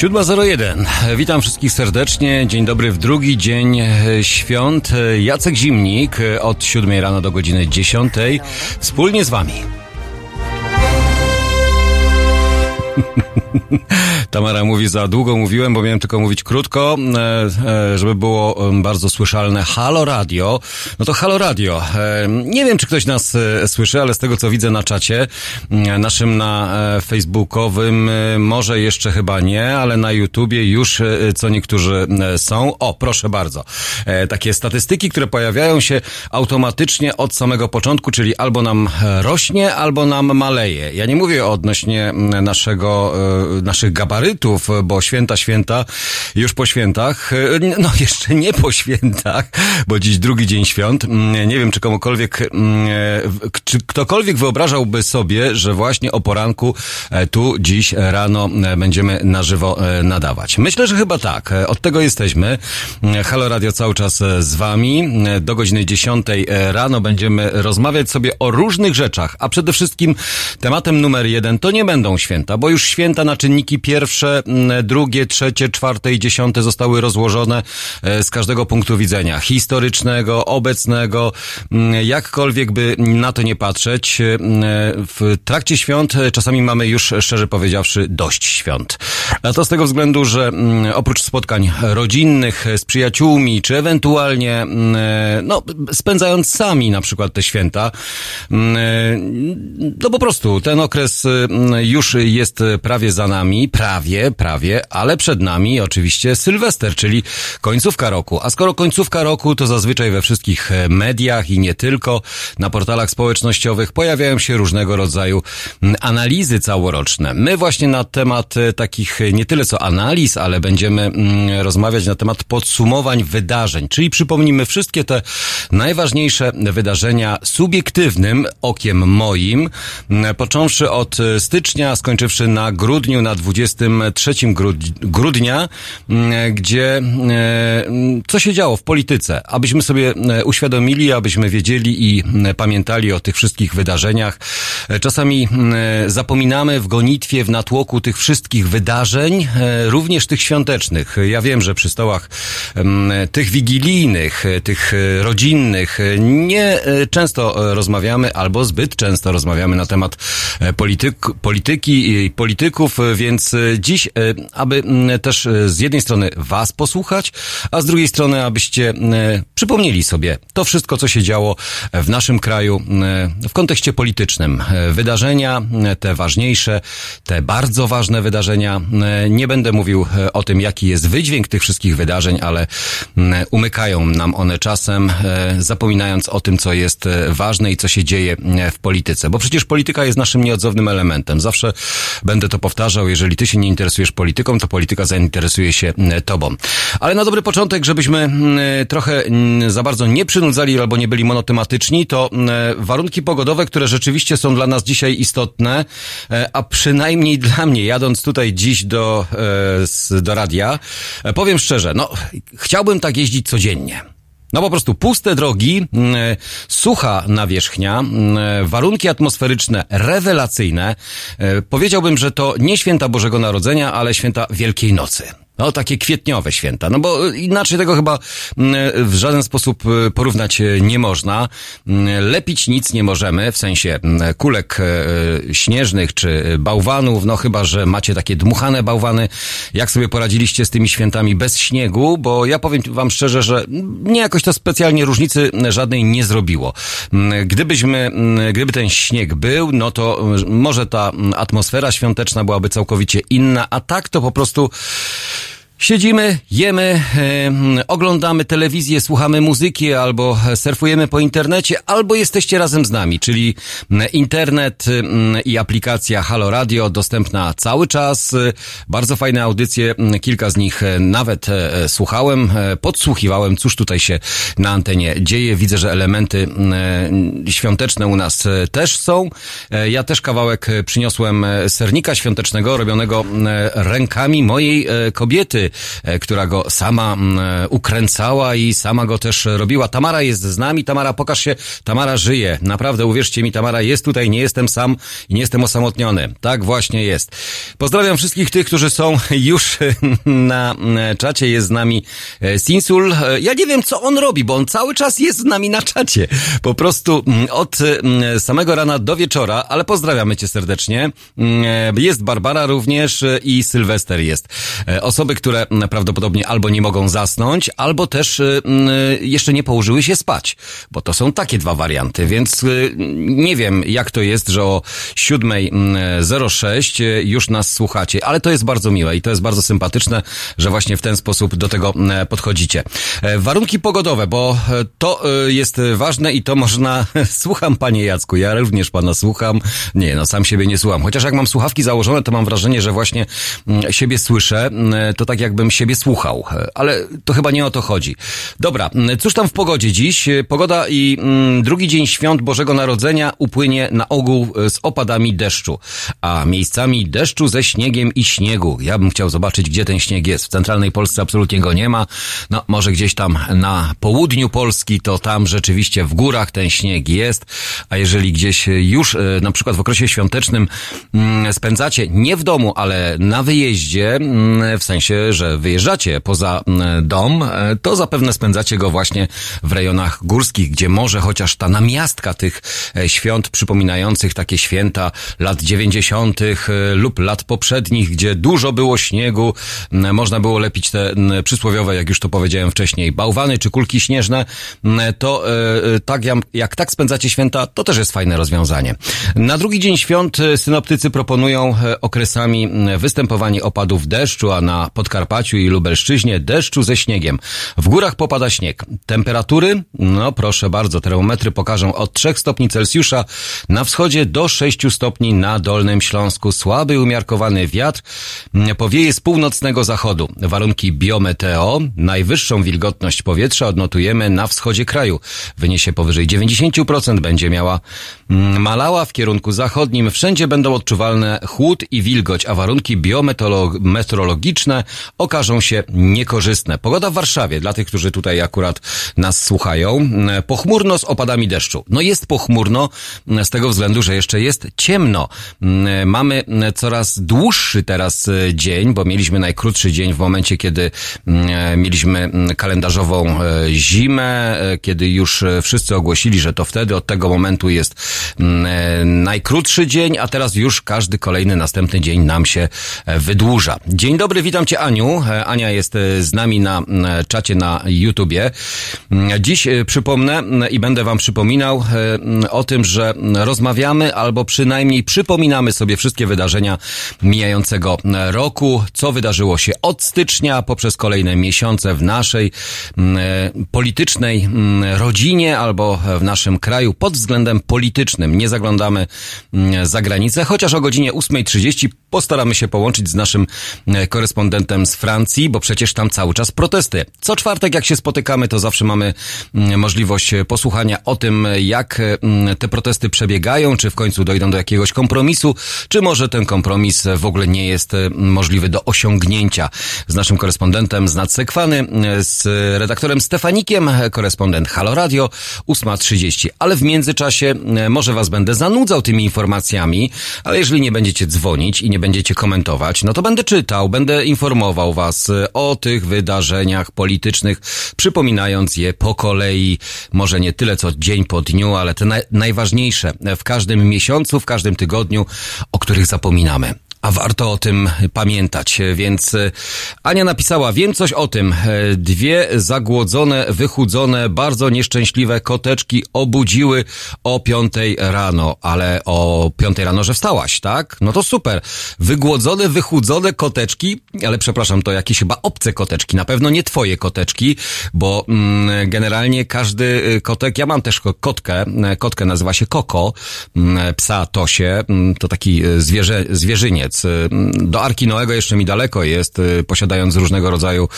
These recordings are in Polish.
7.01. Witam wszystkich serdecznie. Dzień dobry w drugi dzień świąt. Jacek Zimnik od 7 rano do godziny 10. Wspólnie z Wami. Tamara mówi, za długo mówiłem, bo miałem tylko mówić krótko, e, e, żeby było bardzo słyszalne. Halo Radio. No to Halo Radio. E, nie wiem, czy ktoś nas słyszy, ale z tego, co widzę na czacie, naszym na facebookowym, może jeszcze chyba nie, ale na YouTubie już co niektórzy są. O, proszę bardzo. Takie statystyki, które pojawiają się automatycznie od samego początku, czyli albo nam rośnie, albo nam maleje. Ja nie mówię odnośnie naszego, naszych gabarytów, gabarytów, bo święta, święta, już po świętach, no jeszcze nie po świętach, bo dziś drugi dzień świąt. Nie wiem, czy komukolwiek, czy ktokolwiek wyobrażałby sobie, że właśnie o poranku e, tu dziś rano e, będziemy na żywo e, nadawać. Myślę, że chyba tak. Od tego jesteśmy. Halo Radio cały czas z wami. Do godziny 10 rano będziemy rozmawiać sobie o różnych rzeczach, a przede wszystkim tematem numer jeden to nie będą święta, bo już święta na czynniki pierwsze pierwsze, mm, drugie, trzecie, czwarte i dziesiąte zostały rozłożone e, z każdego punktu widzenia historycznego, obecnego, mm, jakkolwiek by na to nie patrzeć. E, w trakcie świąt e, czasami mamy już, szczerze powiedziawszy, dość świąt. A to z tego względu, że mm, oprócz spotkań rodzinnych z przyjaciółmi, czy ewentualnie, no, spędzając sami na przykład te święta, no po prostu ten okres już jest prawie za nami, prawie prawie, prawie, ale przed nami oczywiście Sylwester, czyli końcówka roku. A skoro końcówka roku, to zazwyczaj we wszystkich e, mediach i nie tylko, na portalach społecznościowych pojawiają się różnego rodzaju analizy całoroczne. My właśnie na temat e, takich e, nie tyle co analiz, ale będziemy rozmawiać na temat podsumowań wydarzeń, czyli przypomnimy wszystkie te najważniejsze wydarzenia subiektywnym okiem moim, począwszy od stycznia, skończywszy na grudniu, na 20 3 grudnia, mm, gdzie e, co się działo w polityce, abyśmy sobie e, uświadomili, abyśmy wiedzieli i pamiętali o tych wszystkich wydarzeniach. E, czasami zapominamy w gonitwie, w natłoku tych wszystkich wydarzeń, również tych świątecznych. Ja wiem, że przy stołach tych wigilijnych, tych rodzinnych nie często rozmawiamy albo zbyt często rozmawiamy na temat polityk, polityki i polityków, więc dziś, e, aby też e, z jednej strony Was posłuchać, a z drugiej strony, abyście przypomnieli sobie to wszystko, co się działo w naszym kraju w kontekście politycznym. Wydarzenia, te ważniejsze, te bardzo ważne wydarzenia. Nie będę mówił e, o tym, jaki jest wydźwięk tych wszystkich wydarzeń, ale umykają nam one czasem, zapominając o tym, co jest ważne i co się dzieje w polityce. Bo przecież polityka jest naszym nieodzownym elementem. Zawsze będę to powtarzał, jeżeli ty się nie interesujesz polityką, to polityka zainteresuje się mm, tobą. Ale na dobry początek, żebyśmy mm, trochę mm, za bardzo nie przynudzali albo nie byli monotematyczni, to warunki pogodowe, które rzeczywiście są dla nas dzisiaj istotne, e, a przynajmniej dla mnie, jadąc tutaj dziś do, e, do radia, e, powiem szczerze, no, chciałbym tak jeździć codziennie. No po prostu puste drogi, mm, sucha nawierzchnia, mm, warunki atmosferyczne rewelacyjne. E, powiedziałbym, że to nie święta Bożego Narodzenia, ale święta Wielkiej Nocy. No, takie kwietniowe święta. No bo inaczej tego chyba mm, w żaden sposób y, porównać y, nie można. Mm, lepić nic nie możemy, w sensie mm, kulek y, śnieżnych czy bałwanów, no chyba, że macie takie dmuchane bałwany. Jak sobie poradziliście z tymi świętami bez śniegu? Bo ja powiem wam szczerze, że nie jakoś to specjalnie różnicy żadnej nie zrobiło. Gdybyśmy, gdyby ten śnieg był, no to może ta atmosfera świąteczna byłaby całkowicie inna, a tak to po prostu Siedzimy, jemy, e, oglądamy telewizję, słuchamy muzyki, albo surfujemy po internecie, albo jesteście razem z nami, czyli internet i aplikacja Halo Radio dostępna cały czas. Bardzo fajne audycje, kilka z nich nawet e, słuchałem, e, podsłuchiwałem, cóż tutaj się na antenie dzieje. Widzę, że elementy e, świąteczne u nas e, też są. E, ja też kawałek przyniosłem sernika świątecznego robionego rękami mojej kobiety. Tamary, która go sama ukręcała i sama go też robiła. Tamara jest z nami. Tamara, pokaż się. Tamara żyje. Naprawdę, uwierzcie mi, Tamara jest tutaj. Nie jestem sam i nie jestem osamotniony. Tak właśnie jest. Pozdrawiam wszystkich tych, którzy są już na czacie. Jest z nami Sinsul. Ja nie wiem, co on robi, bo on cały czas jest z nami na czacie. Po prostu od samego rana do wieczora, ale pozdrawiamy cię serdecznie. Jest Barbara również i Sylwester jest. Osoby, które prawdopodobnie albo nie mogą zasnąć, albo też jeszcze nie położyły się spać, bo to są takie dwa warianty, więc nie wiem, jak to jest, że o 7.06 już nas słuchacie, ale to jest bardzo miłe i to jest bardzo sympatyczne, że właśnie w ten sposób do tego podchodzicie. Warunki pogodowe, bo to jest ważne i to można... Słucham, panie Jacku, ja również pana słucham. Nie, no sam siebie nie słucham. Chociaż jak mam słuchawki założone, to mam wrażenie, że właśnie siebie słyszę. To tak jakbym siebie słuchał. Ale to chyba nie o to chodzi. Dobra, cóż tam w pogodzie dziś? Pogoda i drugi dzień świąt Bożego Narodzenia upłynie na ogół z opadami deszczu. A miejscami deszczu ze śniegiem i śniegu. Ja bym chciał zobaczyć, gdzie ten śnieg jest. W centralnej Polsce absolutnie go nie ma. No, może gdzieś tam na południu Polski, to tam rzeczywiście w górach ten śnieg jest. A jeżeli gdzieś już na przykład w okresie świątecznym spędzacie nie w domu, ale na wyjeździe, w sensie, że wyjeżdżacie poza dom, to zapewne spędzacie go właśnie w rejonach górskich, gdzie może chociaż ta namiastka tych świąt przypominających takie święta lat dziewięćdziesiątych lub lat poprzednich, gdzie dużo było śniegu, można było lepić te przysłowiowe, jak już to powiedziałem wcześniej, bałwany czy kulki śnieżne, to tak jak, jak tak spędzacie święta, to też jest fajne rozwiązanie. Na drugi dzień świąt synoptycy proponują okresami występowanie opadów deszczu, a na Podkarpaciu i Lubelszczyźnie deszczu ze śniegiem. W górach popada śnieg. Temperatury? No proszę bardzo, termometry pokażą od 3 stopni Celsjusza na wschodzie do 6 stopni na Dolnym Śląsku. Słaby umiarkowany wiatr powieje z północnego zachodu. Warunki biometeo. Najwyższą wilgotność powietrza odnotujemy na wschodzie kraju. Wyniesie powyżej 90%, będzie miała malała w kierunku zachodnim. Wszędzie będą odczuwalne chłód i wilgoć, a warunki biometeorologiczne okażą się niekorzystne. Pogoda w Warszawie, dla tych, którzy tutaj akurat nas słuchają. Pochmurno z opadami deszczu. No jest pochmurno z tego względu, że jeszcze jest ciemno. Mamy coraz dłuższy teraz dzień, bo mieliśmy najkrótszy dzień w momencie, kiedy mieliśmy kalendarzową zimę, kiedy już wszyscy ogłosili, że to wtedy od tego momentu jest najkrótszy dzień, a teraz już każdy kolejny następny dzień nam się wydłuża. Dzień dobry, witam Cię Aniu. Ania jest z nami na czacie na YouTubie. Dziś przypomnę i będę Wam przypominał o tym, że rozmawiamy albo przynajmniej przypominamy sobie wszystkie wydarzenia mijającego roku, co wydarzyło się od stycznia poprzez kolejne miesiące w naszej politycznej rodzinie albo w naszym kraju pod względem politycznym. Nie zaglądamy za granicę, chociaż o godzinie 8.30 postaramy się połączyć z naszym korespondentem z Francji, bo przecież tam cały czas protesty. Co czwartek, jak się spotykamy, to zawsze mamy możliwość posłuchania o tym, jak te protesty przebiegają, czy w końcu dojdą do jakiegoś kompromisu, czy może ten kompromis w ogóle nie jest możliwy do osiągnięcia. Z naszym korespondentem z Nadsekwany, z redaktorem Stefanikiem, korespondent Halo Radio, 8.30. Ale w międzyczasie może was będę zanudzał tymi informacjami, ale jeżeli nie będziecie dzwonić i nie będziecie komentować, no to będę czytał, będę informował was o tych wydarzeniach politycznych, przypominając je po kolei, może nie tyle co dzień po dniu, ale te naj najważniejsze w każdym miesiącu, w każdym tygodniu, o których zapominamy. A warto o tym pamiętać, więc e, Ania napisała, wiem coś o tym. E, dwie zagłodzone, wychudzone, bardzo nieszczęśliwe koteczki obudziły o piątej rano, ale o piątej rano, że wstałaś, tak? No to super. Wygłodzone, wychudzone koteczki, ale przepraszam, to jakieś chyba obce koteczki, na pewno nie twoje koteczki, bo mm, generalnie każdy y, kotek, ja mam też kotkę, kotkę nazywa się Koko, mm, psa Tosie, mm, to taki zwierzę, zwierzyniec, koniec. Do Arki Noego jeszcze mi daleko jest, posiadając różnego rodzaju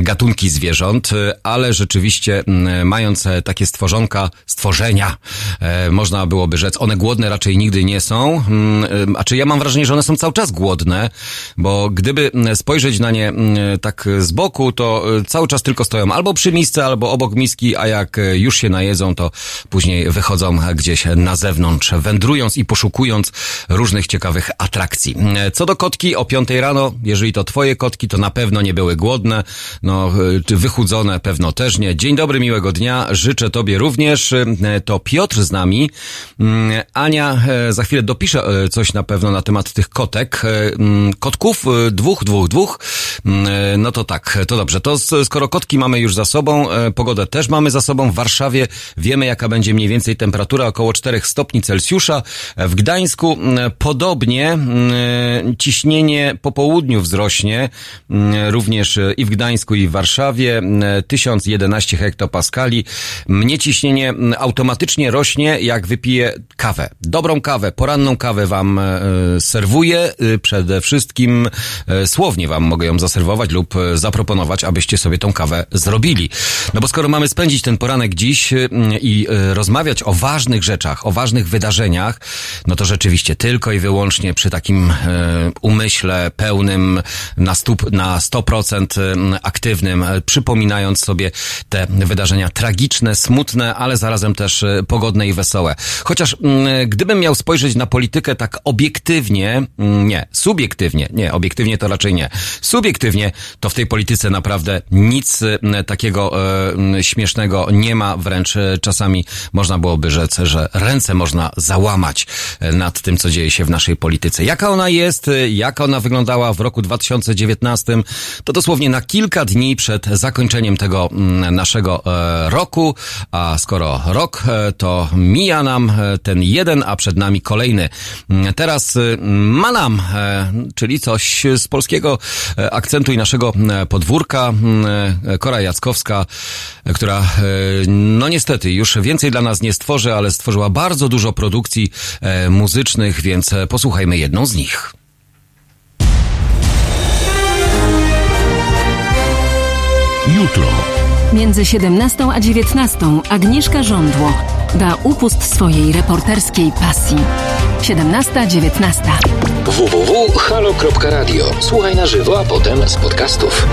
gatunki zwierząt, ale rzeczywiście mając takie stworzonka, stworzenia, można byłoby rzec, one głodne raczej nigdy nie są, a czy ja mam wrażenie, że one są cały czas głodne, bo gdyby spojrzeć na nie tak z boku, to cały czas tylko stoją albo przy misce, albo obok miski, a jak już się najedzą, to później wychodzą gdzieś na zewnątrz, wędrując i poszukując różnych ciekawych atrakcji. Co do kotki, o piątej rano, jeżeli to twoje kotki, to na pewno nie były głodne, no, wychudzone pewno też nie. Dzień dobry, miłego dnia, życzę tobie również. To Piotr z nami. Ania e, za chwilę dopisze e, coś na pewno na temat tych kotek. E, kotków, dwóch, dwóch, dwóch. No to tak, to dobrze. To skoro kotki mamy już za sobą, pogodę też mamy za sobą. W Warszawie wiemy, jaka będzie mniej więcej temperatura, około 4 stopni Celsjusza. W Gdańsku mm, podobnie mm, ciśnienie po południu wzrośnie, mm, również i w Gdańsku i w Warszawie 1011 hektopaskali. Mnie ciśnienie automatycznie rośnie, jak wypiję kawę. Dobrą kawę, poranną kawę wam e, serwuję. Y, przede wszystkim e, słownie wam mogę ją zaserwować lub e, zaproponować, abyście sobie tą kawę zrobili. No bo skoro mamy spędzić ten poranek dziś i rozmawiać o ważnych rzeczach, o ważnych wydarzeniach, no to rzeczywiście tylko i wyłącznie przy takim e, umyśle pełnym na, stup, na 100% e, aktywnym, e, przypominając sobie te wydarzenia tragiczne, smutne, ale zarazem też pogodne i wesołe. Chociaż gdybym miał spojrzeć na politykę tak obiektywnie, nie, subiektywnie, nie, obiektywnie to raczej nie, subiektywnie, to w tej polityce naprawdę nic takiego śmiesznego nie ma, wręcz czasami można byłoby rzec, że ręce można załamać e, nad tym, co dzieje się w naszej polityce. Jaka ona jest, e, jak ona wyglądała w roku 2019, to dosłownie na kilka dni przed zakończeniem tego mm, naszego e, roku, a skoro rok, to mija nam ten jeden, a przed nami kolejny. Mm, teraz Manam, czyli coś z polskiego akcentu i naszego podwórka. Kora Jackowska, która no niestety już więcej dla nas nie stworzy, ale stworzyła bardzo dużo produkcji e, muzycznych, więc e, posłuchajmy jedną z nich. Jutro. Między 17 a 19 Agnieszka Żądło da upust swojej reporterskiej pasji. 17-19. www.halo.radio. Słuchaj na żywo, a potem z podcastów.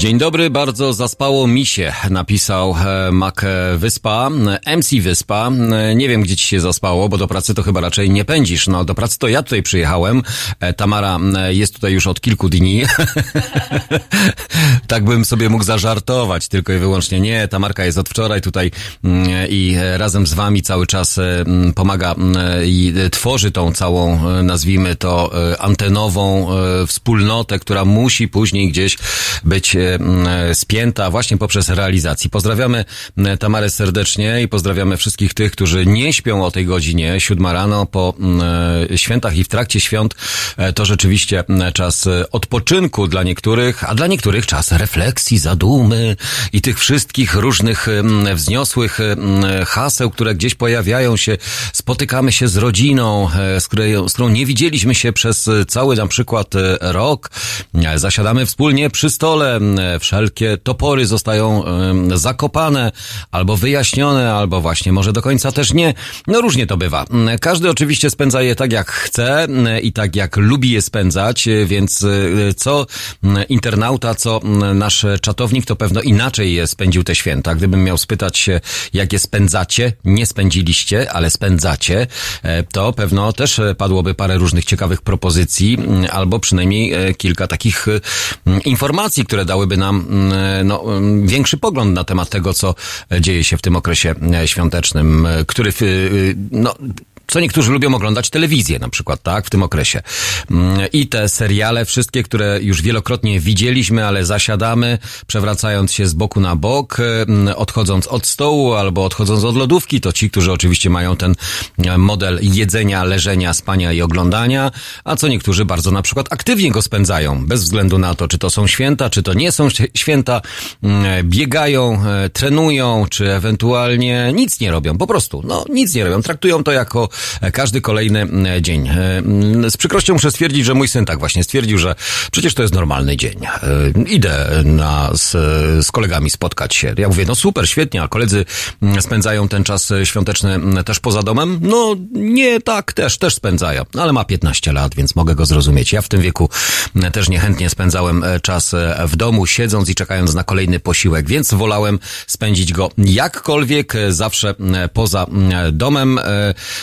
Dzień dobry, bardzo zaspało mi się, napisał e, Mac Wyspa, MC Wyspa. E, nie wiem, gdzie ci się zaspało, bo do pracy to chyba raczej nie pędzisz. No, do pracy to ja tutaj przyjechałem. E, Tamara jest tutaj już od kilku dni. tak bym sobie mógł zażartować, tylko i wyłącznie nie. Tamarka jest od wczoraj tutaj mm, i razem z wami cały czas mm, pomaga mm, i tworzy tą całą, nazwijmy to, antenową wspólnotę, która musi później gdzieś być E, spięta właśnie poprzez realizacji. Pozdrawiamy e, Tamarę serdecznie i pozdrawiamy wszystkich tych, którzy nie śpią o tej godzinie, siódma rano po e, świętach i w trakcie świąt. To rzeczywiście czas odpoczynku dla niektórych, a dla niektórych czas refleksji, zadumy i tych wszystkich różnych wzniosłych haseł, które gdzieś pojawiają się. Spotykamy się z rodziną, z, której, z którą nie widzieliśmy się przez cały na przykład rok. Zasiadamy wspólnie przy stole, wszelkie topory zostają zakopane, albo wyjaśnione, albo właśnie może do końca też nie. No różnie to bywa. Każdy oczywiście spędza je tak jak chce i tak jak lubi je spędzać, więc e, co internauta, co nasz czatownik, to pewno inaczej je spędził te święta. Gdybym miał spytać się, jak je spędzacie, nie spędziliście, ale spędzacie, e, to pewno też padłoby parę różnych ciekawych propozycji, albo przynajmniej e, kilka takich informacji, które dały dałyby nam mm, no, mm, większy pogląd na temat tego, co dzieje się w tym okresie e, świątecznym, e, który no, co niektórzy lubią oglądać telewizję na przykład, tak, w tym okresie. Mm, I te seriale, wszystkie, które już wielokrotnie widzieliśmy, ale zasiadamy, przewracając się z boku na bok, mm, odchodząc od stołu albo odchodząc od lodówki, to ci, którzy oczywiście mają ten e, model jedzenia, leżenia, spania i oglądania, a co niektórzy bardzo na przykład aktywnie go spędzają, bez względu na to, czy to są święta, czy to nie są święta, mm, biegają, e, trenują, czy ewentualnie nic nie robią, po prostu, no, nic nie robią, traktują to jako każdy kolejny e, dzień. E, z przykrością muszę stwierdzić, że mój syn tak właśnie stwierdził, że przecież to jest normalny dzień. E, idę na, z, z kolegami spotkać się. Ja mówię, no super, świetnie, a koledzy spędzają ten czas świąteczny też poza domem? No nie, tak, też, też spędzają. Ale ma 15 lat, więc mogę go zrozumieć. Ja w tym wieku też niechętnie spędzałem czas w domu, siedząc i czekając na kolejny posiłek, więc wolałem spędzić go jakkolwiek, zawsze poza domem.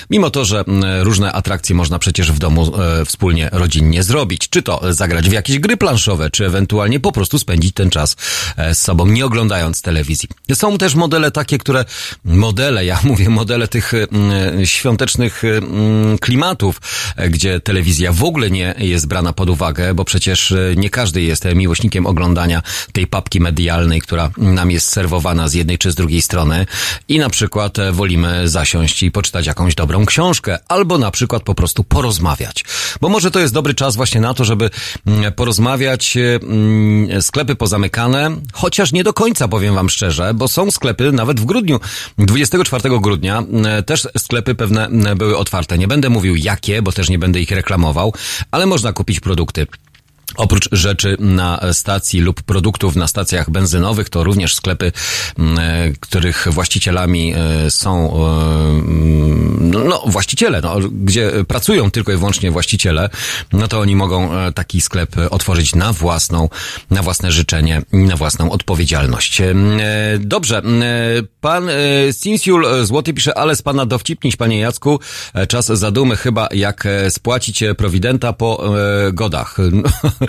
Mimo To, że mm, różne atrakcje można przecież w domu e, wspólnie, rodzinnie zrobić. Czy to zagrać w jakieś gry planszowe, czy ewentualnie po prostu spędzić ten czas e, z sobą, nie oglądając telewizji. Są też modele takie, które, modele, ja mówię modele tych świątecznych klimatów, e, gdzie telewizja w ogóle nie jest brana pod uwagę, bo przecież nie każdy jest miłośnikiem oglądania tej papki medialnej, która nam jest serwowana z jednej czy z drugiej strony i na przykład wolimy zasiąść i poczytać jakąś dobrą książkę książkę, albo na przykład po prostu porozmawiać. Bo może to jest dobry czas właśnie na to, żeby mm, porozmawiać, mm, sklepy pozamykane, chociaż nie do końca, powiem wam szczerze, bo są sklepy nawet w grudniu, 24 grudnia, mm, też sklepy pewne były otwarte. Nie będę mówił jakie, bo też nie będę ich reklamował, ale można kupić produkty Oprócz rzeczy na stacji lub produktów na stacjach benzynowych, to również sklepy, mm, e, których właścicielami e, są e, mm, no, właściciele, no, gdzie pracują tylko i wyłącznie właściciele, no to oni mogą taki sklep otworzyć na własną, na własne życzenie na własną odpowiedzialność. Dobrze, pan Sinsiul Złoty pisze, ale z pana dowcipniś, panie Jacku, czas zadumy chyba jak spłacić prowidenta po godach.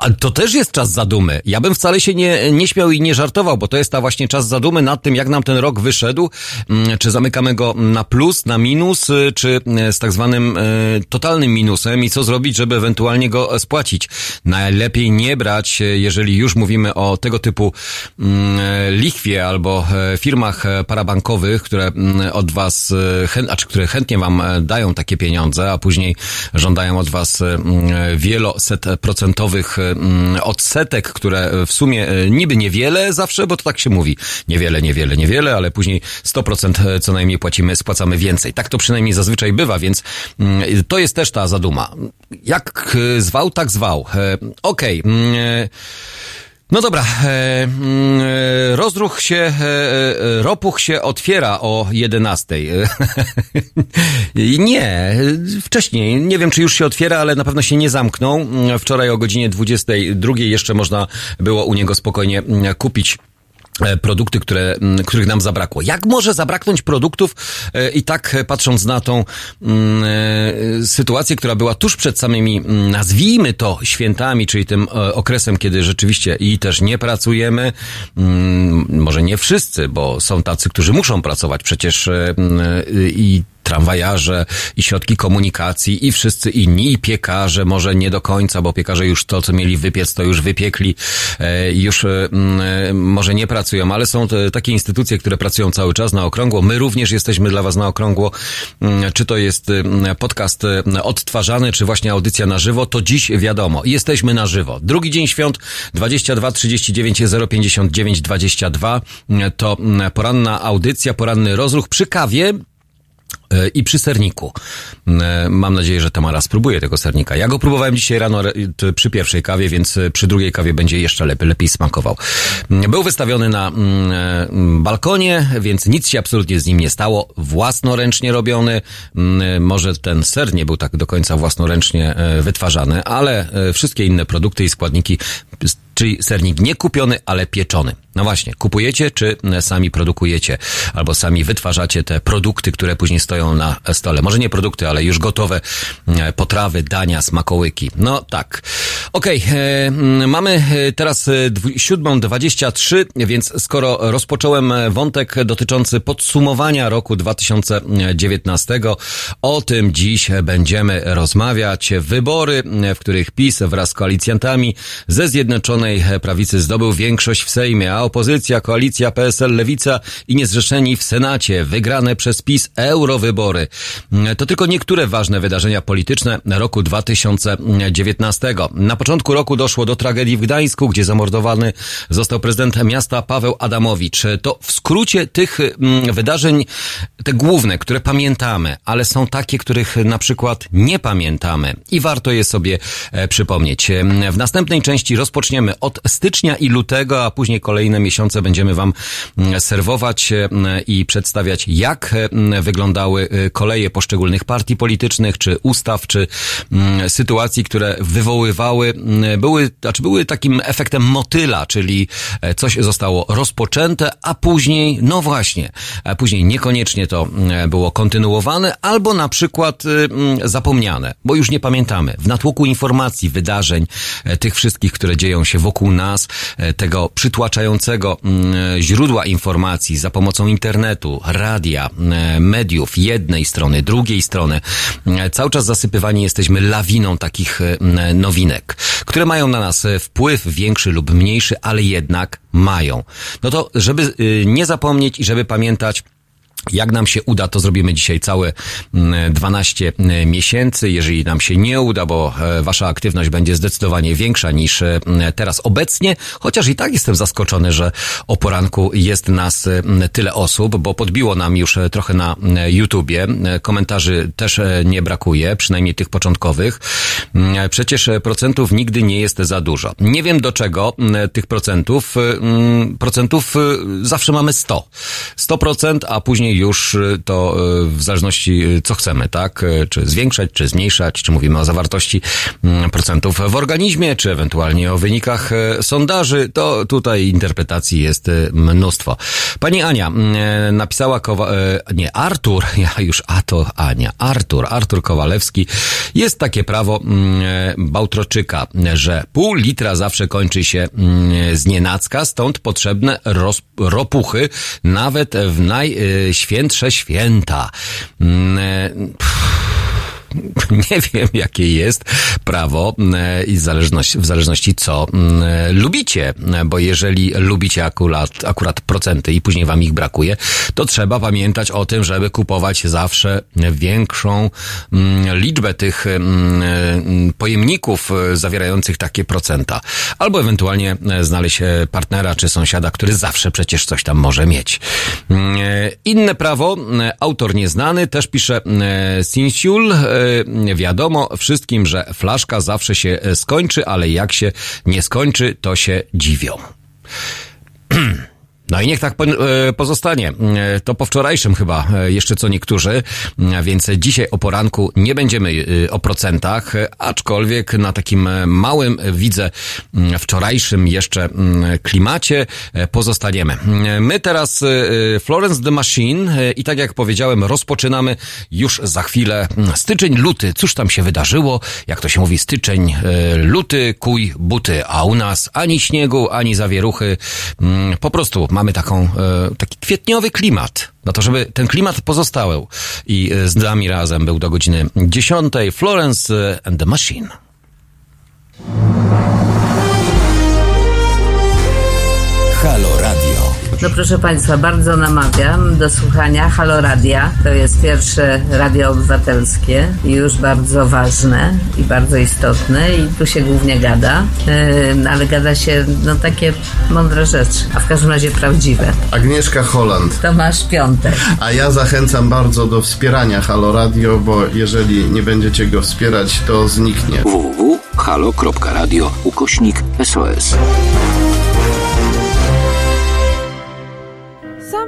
A to też jest czas zadumy. Ja bym wcale się nie, nie śmiał i nie żartował, bo to jest ta właśnie czas zadumy nad tym, jak nam ten rok wyszedł, mm, czy zamykamy go na plus, na minus, y, czy y, z tak zwanym y, totalnym minusem i co zrobić, żeby ewentualnie go spłacić. Najlepiej nie brać, jeżeli już mówimy o tego typu mm, lichwie albo firmach parabankowych, które mm, od was, a czy które chętnie wam dają takie pieniądze, a później żądają od was wieloset procentowych mm, odsetek, które w sumie e, niby niewiele zawsze, bo to tak się mówi. Niewiele, niewiele, niewiele, ale później 100% e, co najmniej płacimy, spłacamy więcej. Tak to przynajmniej zazwyczaj bywa, więc mm, to jest też ta zaduma. Jak e, zwał, tak zwał. Okej. Okay. No dobra, e, mm, e, rozruch się, e, e, ropuch się otwiera o 11. nie, wcześniej, nie wiem czy już się otwiera, ale na pewno się nie zamknął. Wczoraj o godzinie 22 jeszcze można było u niego spokojnie kupić E, produkty, które, których nam zabrakło. Jak może zabraknąć produktów e, i tak e, patrząc na tą sytuację, która była tuż przed samymi, nazwijmy to świętami, czyli tym okresem, kiedy rzeczywiście i też nie pracujemy, może nie wszyscy, bo są tacy, którzy muszą pracować przecież i tramwajarze i środki komunikacji i wszyscy inni, i piekarze, może nie do końca, bo piekarze już to, co mieli wypiec, to już wypiekli, e, już e, może nie pracują, ale są takie instytucje, które pracują cały czas na okrągło. My również jesteśmy dla Was na okrągło. Czy to jest podcast odtwarzany, czy właśnie audycja na żywo, to dziś wiadomo. Jesteśmy na żywo. Drugi dzień świąt 22 39 059 22 to poranna audycja, poranny rozruch przy kawie E, i przy serniku. E, mam nadzieję, że Tamara spróbuje tego sernika. Ja go próbowałem dzisiaj rano przy pierwszej kawie, więc e, przy drugiej kawie będzie jeszcze lepiej, lepiej smakował. Był wystawiony na mm, balkonie, więc nic się absolutnie z nim nie stało. Własnoręcznie robiony. Może ten ser nie był tak do końca własnoręcznie wytwarzany, ale wszystkie inne produkty i składniki czyli sernik nie kupiony, ale pieczony. No właśnie, kupujecie czy sami produkujecie, albo sami wytwarzacie te produkty, które później stoją na stole. Może nie produkty, ale już gotowe e, potrawy, dania, smakołyki. No tak. Okej, okay, e, mamy e, teraz 7.23, więc skoro rozpocząłem wątek dotyczący podsumowania roku 2019, o tym dziś będziemy rozmawiać. Wybory, w których PiS wraz z koalicjantami ze Zjednoczonej Zjednoczonej Prawicy zdobył większość w Sejmie, a opozycja, koalicja PSL, Lewica i niezrzeszeni w Senacie, wygrane przez PiS eurowybory. To tylko niektóre ważne wydarzenia polityczne roku 2019. Na początku roku doszło do tragedii w Gdańsku, gdzie zamordowany został prezydent miasta Paweł Adamowicz. To w skrócie tych mm, wydarzeń, te główne, które pamiętamy, ale są takie, których na przykład nie pamiętamy i warto je sobie e, przypomnieć. W następnej części rozpoczniemy od stycznia i lutego, a później kolejne miesiące będziemy Wam mm, serwować mm, i przedstawiać, jak mm, wyglądały y, koleje poszczególnych partii politycznych, czy ustaw, czy sytuacji, które wywoływały, były, znaczy były takim efektem motyla, czyli e, coś zostało rozpoczęte, a później, no właśnie, później niekoniecznie to było kontynuowane, albo na przykład zapomniane, bo już nie pamiętamy. W natłoku informacji, wydarzeń, e, tych wszystkich, które dzieją się wokół nas, e, tego przytłaczającego mm, źródła informacji za pomocą internetu, radia, e, mediów, jednej strony, drugiej strony. E, cały czas zasypywani jesteśmy lawiną takich nowinek, które mają na nas wpływ większy lub mniejszy, ale jednak mają. No to, żeby nie zapomnieć i żeby pamiętać, jak nam się uda, to zrobimy dzisiaj całe 12 mm, mm, miesięcy. Jeżeli nam się nie uda, bo e, wasza aktywność będzie zdecydowanie większa niż e, teraz obecnie, chociaż i tak jestem zaskoczony, że o poranku jest nas tyle osób, bo podbiło nam już e, trochę na YouTubie. Komentarzy też nie brakuje, przynajmniej tych początkowych. Mm, przecież procentów nigdy nie jest za dużo. Nie wiem do czego tych procentów. Procentów zawsze mamy 100. 100%, a później już y, to y, w zależności y, co chcemy, tak? Czy zwiększać, czy zmniejszać, czy mówimy o zawartości mm, procentów w organizmie, czy ewentualnie o wynikach sondaży, to tutaj interpretacji jest mnóstwo. Pani Ania mm, napisała, Kowa nie, Artur, ja już, a to Ania, Artur, Artur Kowalewski, jest takie prawo mm, Bałtroczyka, że pół litra zawsze kończy się z nienacka, stąd potrzebne ropuchy, nawet w naj Świętsze Święta. Mm, e, nie wiem, jakie jest prawo e, i zależność, w zależności co mm, lubicie, bo jeżeli lubicie akurat, akurat procenty i później wam ich brakuje, to trzeba pamiętać o tym, żeby kupować zawsze większą liczbę tych mm, pojemników e, zawierających takie procenta. Albo ewentualnie e, znaleźć partnera czy sąsiada, który zawsze przecież coś tam może mieć. Inne prawo, autor nieznany, też pisze Sinsiul, wiadomo wszystkim, że flaszka zawsze się skończy, ale jak się nie skończy, to się dziwią. No i niech tak e, pozostanie. E, to po wczorajszym chyba e, jeszcze co niektórzy, więc dzisiaj o poranku nie będziemy o procentach, aczkolwiek na takim małym widzę wczorajszym jeszcze klimacie pozostaniemy. My teraz Florence the Machine i tak jak powiedziałem rozpoczynamy już za chwilę styczeń, luty. Cóż tam się wydarzyło? Jak to się mówi styczeń, luty, kuj, buty, a u nas ani śniegu, ani zawieruchy. Po prostu mamy taką, e, taki kwietniowy klimat. No to, żeby ten klimat pozostał. I e, z nami razem był do godziny 10. Florence and the Machine. No proszę Państwa, bardzo namawiam do słuchania Halo Radia. To jest pierwsze radio obywatelskie i już bardzo ważne i bardzo istotne i tu się głównie gada, yy, ale gada się no takie mądre rzeczy, a w każdym razie prawdziwe. Agnieszka Holland. Tomasz Piątek. A ja zachęcam bardzo do wspierania Halo Radio, bo jeżeli nie będziecie go wspierać, to zniknie. www.halo.radio ukośnik SOS.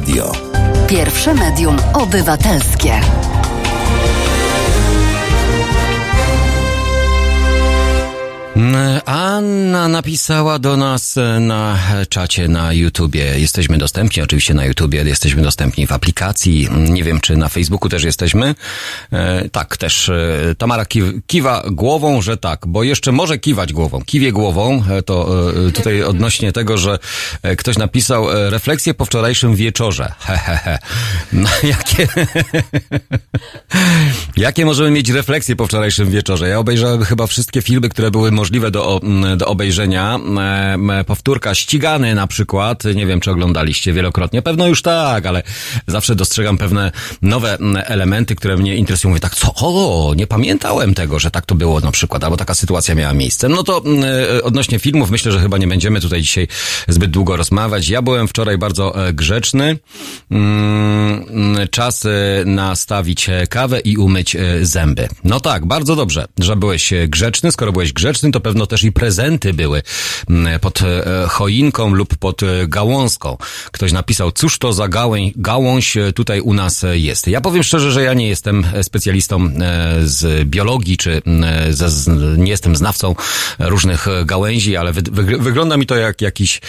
Radio. Pierwsze medium obywatelskie. Anna napisała do nas na czacie na YouTubie. Jesteśmy dostępni oczywiście na YouTubie, jesteśmy dostępni w aplikacji. Nie wiem, czy na Facebooku też jesteśmy. E, tak, też e, Tamara kiwa głową, że tak, bo jeszcze może kiwać głową. Kiwie głową, e, to e, tutaj odnośnie tego, że e, ktoś napisał e, refleksję po wczorajszym wieczorze. Hehehe. No, jakie... jakie możemy mieć refleksje po wczorajszym wieczorze? Ja obejrzałem chyba wszystkie filmy, które były możliwe do, do obejrzenia powtórzenia. E, powtórka ścigany na przykład. Nie wiem, czy oglądaliście wielokrotnie. Pewno już tak, ale zawsze dostrzegam pewne nowe elementy, które mnie interesują. Mówię tak, co? O, nie pamiętałem tego, że tak to było na przykład, albo taka sytuacja miała miejsce. No to e, odnośnie filmów, myślę, że chyba nie będziemy tutaj dzisiaj zbyt długo rozmawiać. Ja byłem wczoraj bardzo e, grzeczny. Mm, Czas e, nastawić kawę i umyć zęby. No tak, bardzo dobrze, że byłeś grzeczny. Skoro byłeś grzeczny, to pewno też i prezenty były mm, pod e, choinką lub pod e, gałązką. Ktoś napisał, cóż to za gałęź, gałąź e, tutaj u nas jest. Ja powiem szczerze, że ja nie jestem specjalistą z biologii, czy ze, nie jestem znawcą różnych gałęzi, ale wy, wy, wygląda mi to jak jakiś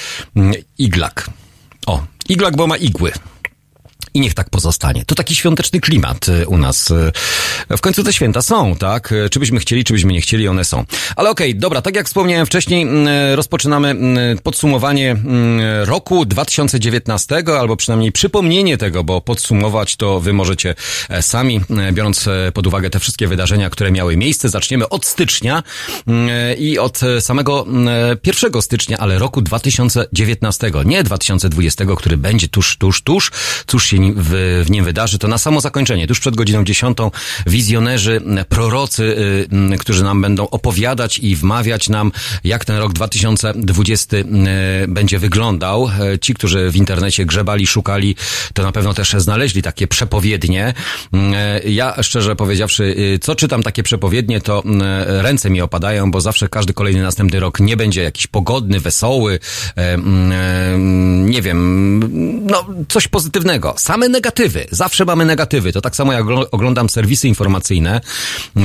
iglak. O, iglak, bo ma igły. I niech tak pozostanie. To taki świąteczny klimat y, u nas. y. W końcu te święta są, tak? Y, Czy byśmy chcieli, czy byśmy nie chcieli, one są. Ale okej, dobra, tak jak wspomniałem wcześniej, mm, rozpoczynamy mm, podsumowanie mm, roku 2019, albo przynajmniej przypomnienie tego, bo podsumować to wy możecie e, sami, e, biorąc e, pod uwagę te wszystkie wydarzenia, które miały miejsce. Zaczniemy od stycznia i od samego mm, 1 stycznia, ale roku 2019, nie 2020, który będzie tuż, tuż, tuż. Cóż się w, w nim wydarzy? To na samo zakończenie, tuż przed godziną 10, wizjonerzy, m, prorocy, y, którzy nam będą opowiadać i wmawiać nam, jak ten rok 2020 y, będzie wyglądał. E, Ci, którzy w internecie grzebali, szukali, to na pewno też znaleźli takie przepowiednie. Mm, e, Ja, szczerze powiedziawszy, y, co czytam takie przepowiednie, to ręce mi opadają, bo zawsze każdy kolejny następny rok nie będzie jakiś pogodny, wesoły, e, e, nie wiem, no coś pozytywnego. Same negatywy. Zawsze mamy negatywy. To tak samo jak ogl- oglądam serwisy informacyjne,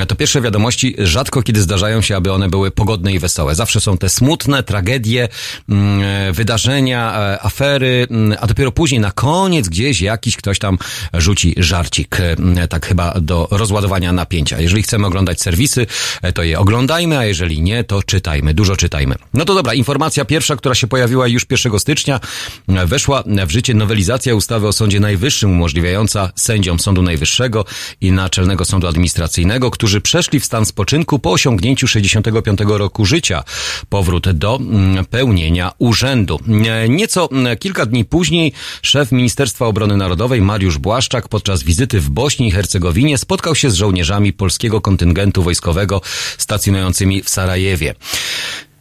to pierwsze wiadomości rzadko kiedy zdarzają się, aby one były pogodne i wesołe. Zawsze są te smutne tragedie, mm, wydarzenia, e, afery, mm, a dopiero później na koniec gdzieś jakiś ktoś tam rzuci żarcik. e, Tak chyba do rozładowania napięcia. Jeżeli chcemy oglądać serwisy, e, to je oglądajmy, a jeżeli nie, to czytajmy. Dużo czytajmy. No to dobra, informacja pierwsza, która się pojawiła już 1 stycznia, e, weszła w życie nowelizacja ustawy o Sądzie Najwyższym umożliwiająca sędziom Sądu Najwyższego i Naczelnego Sądu Administracyjnego, którzy przeszli w stan spoczynku po osiągnięciu 65 roku życia, powrót do mm, pełnienia urzędu. E, Nieco mm, kilka dni później szef Ministerstwa Obrony Narodowej Mariusz Błaszczak podczas wizyty w Bośni i Hercegowinie spotkał się z żołnierzami polskiego kontyngentu wojskowego stacjonującymi w Sarajewie.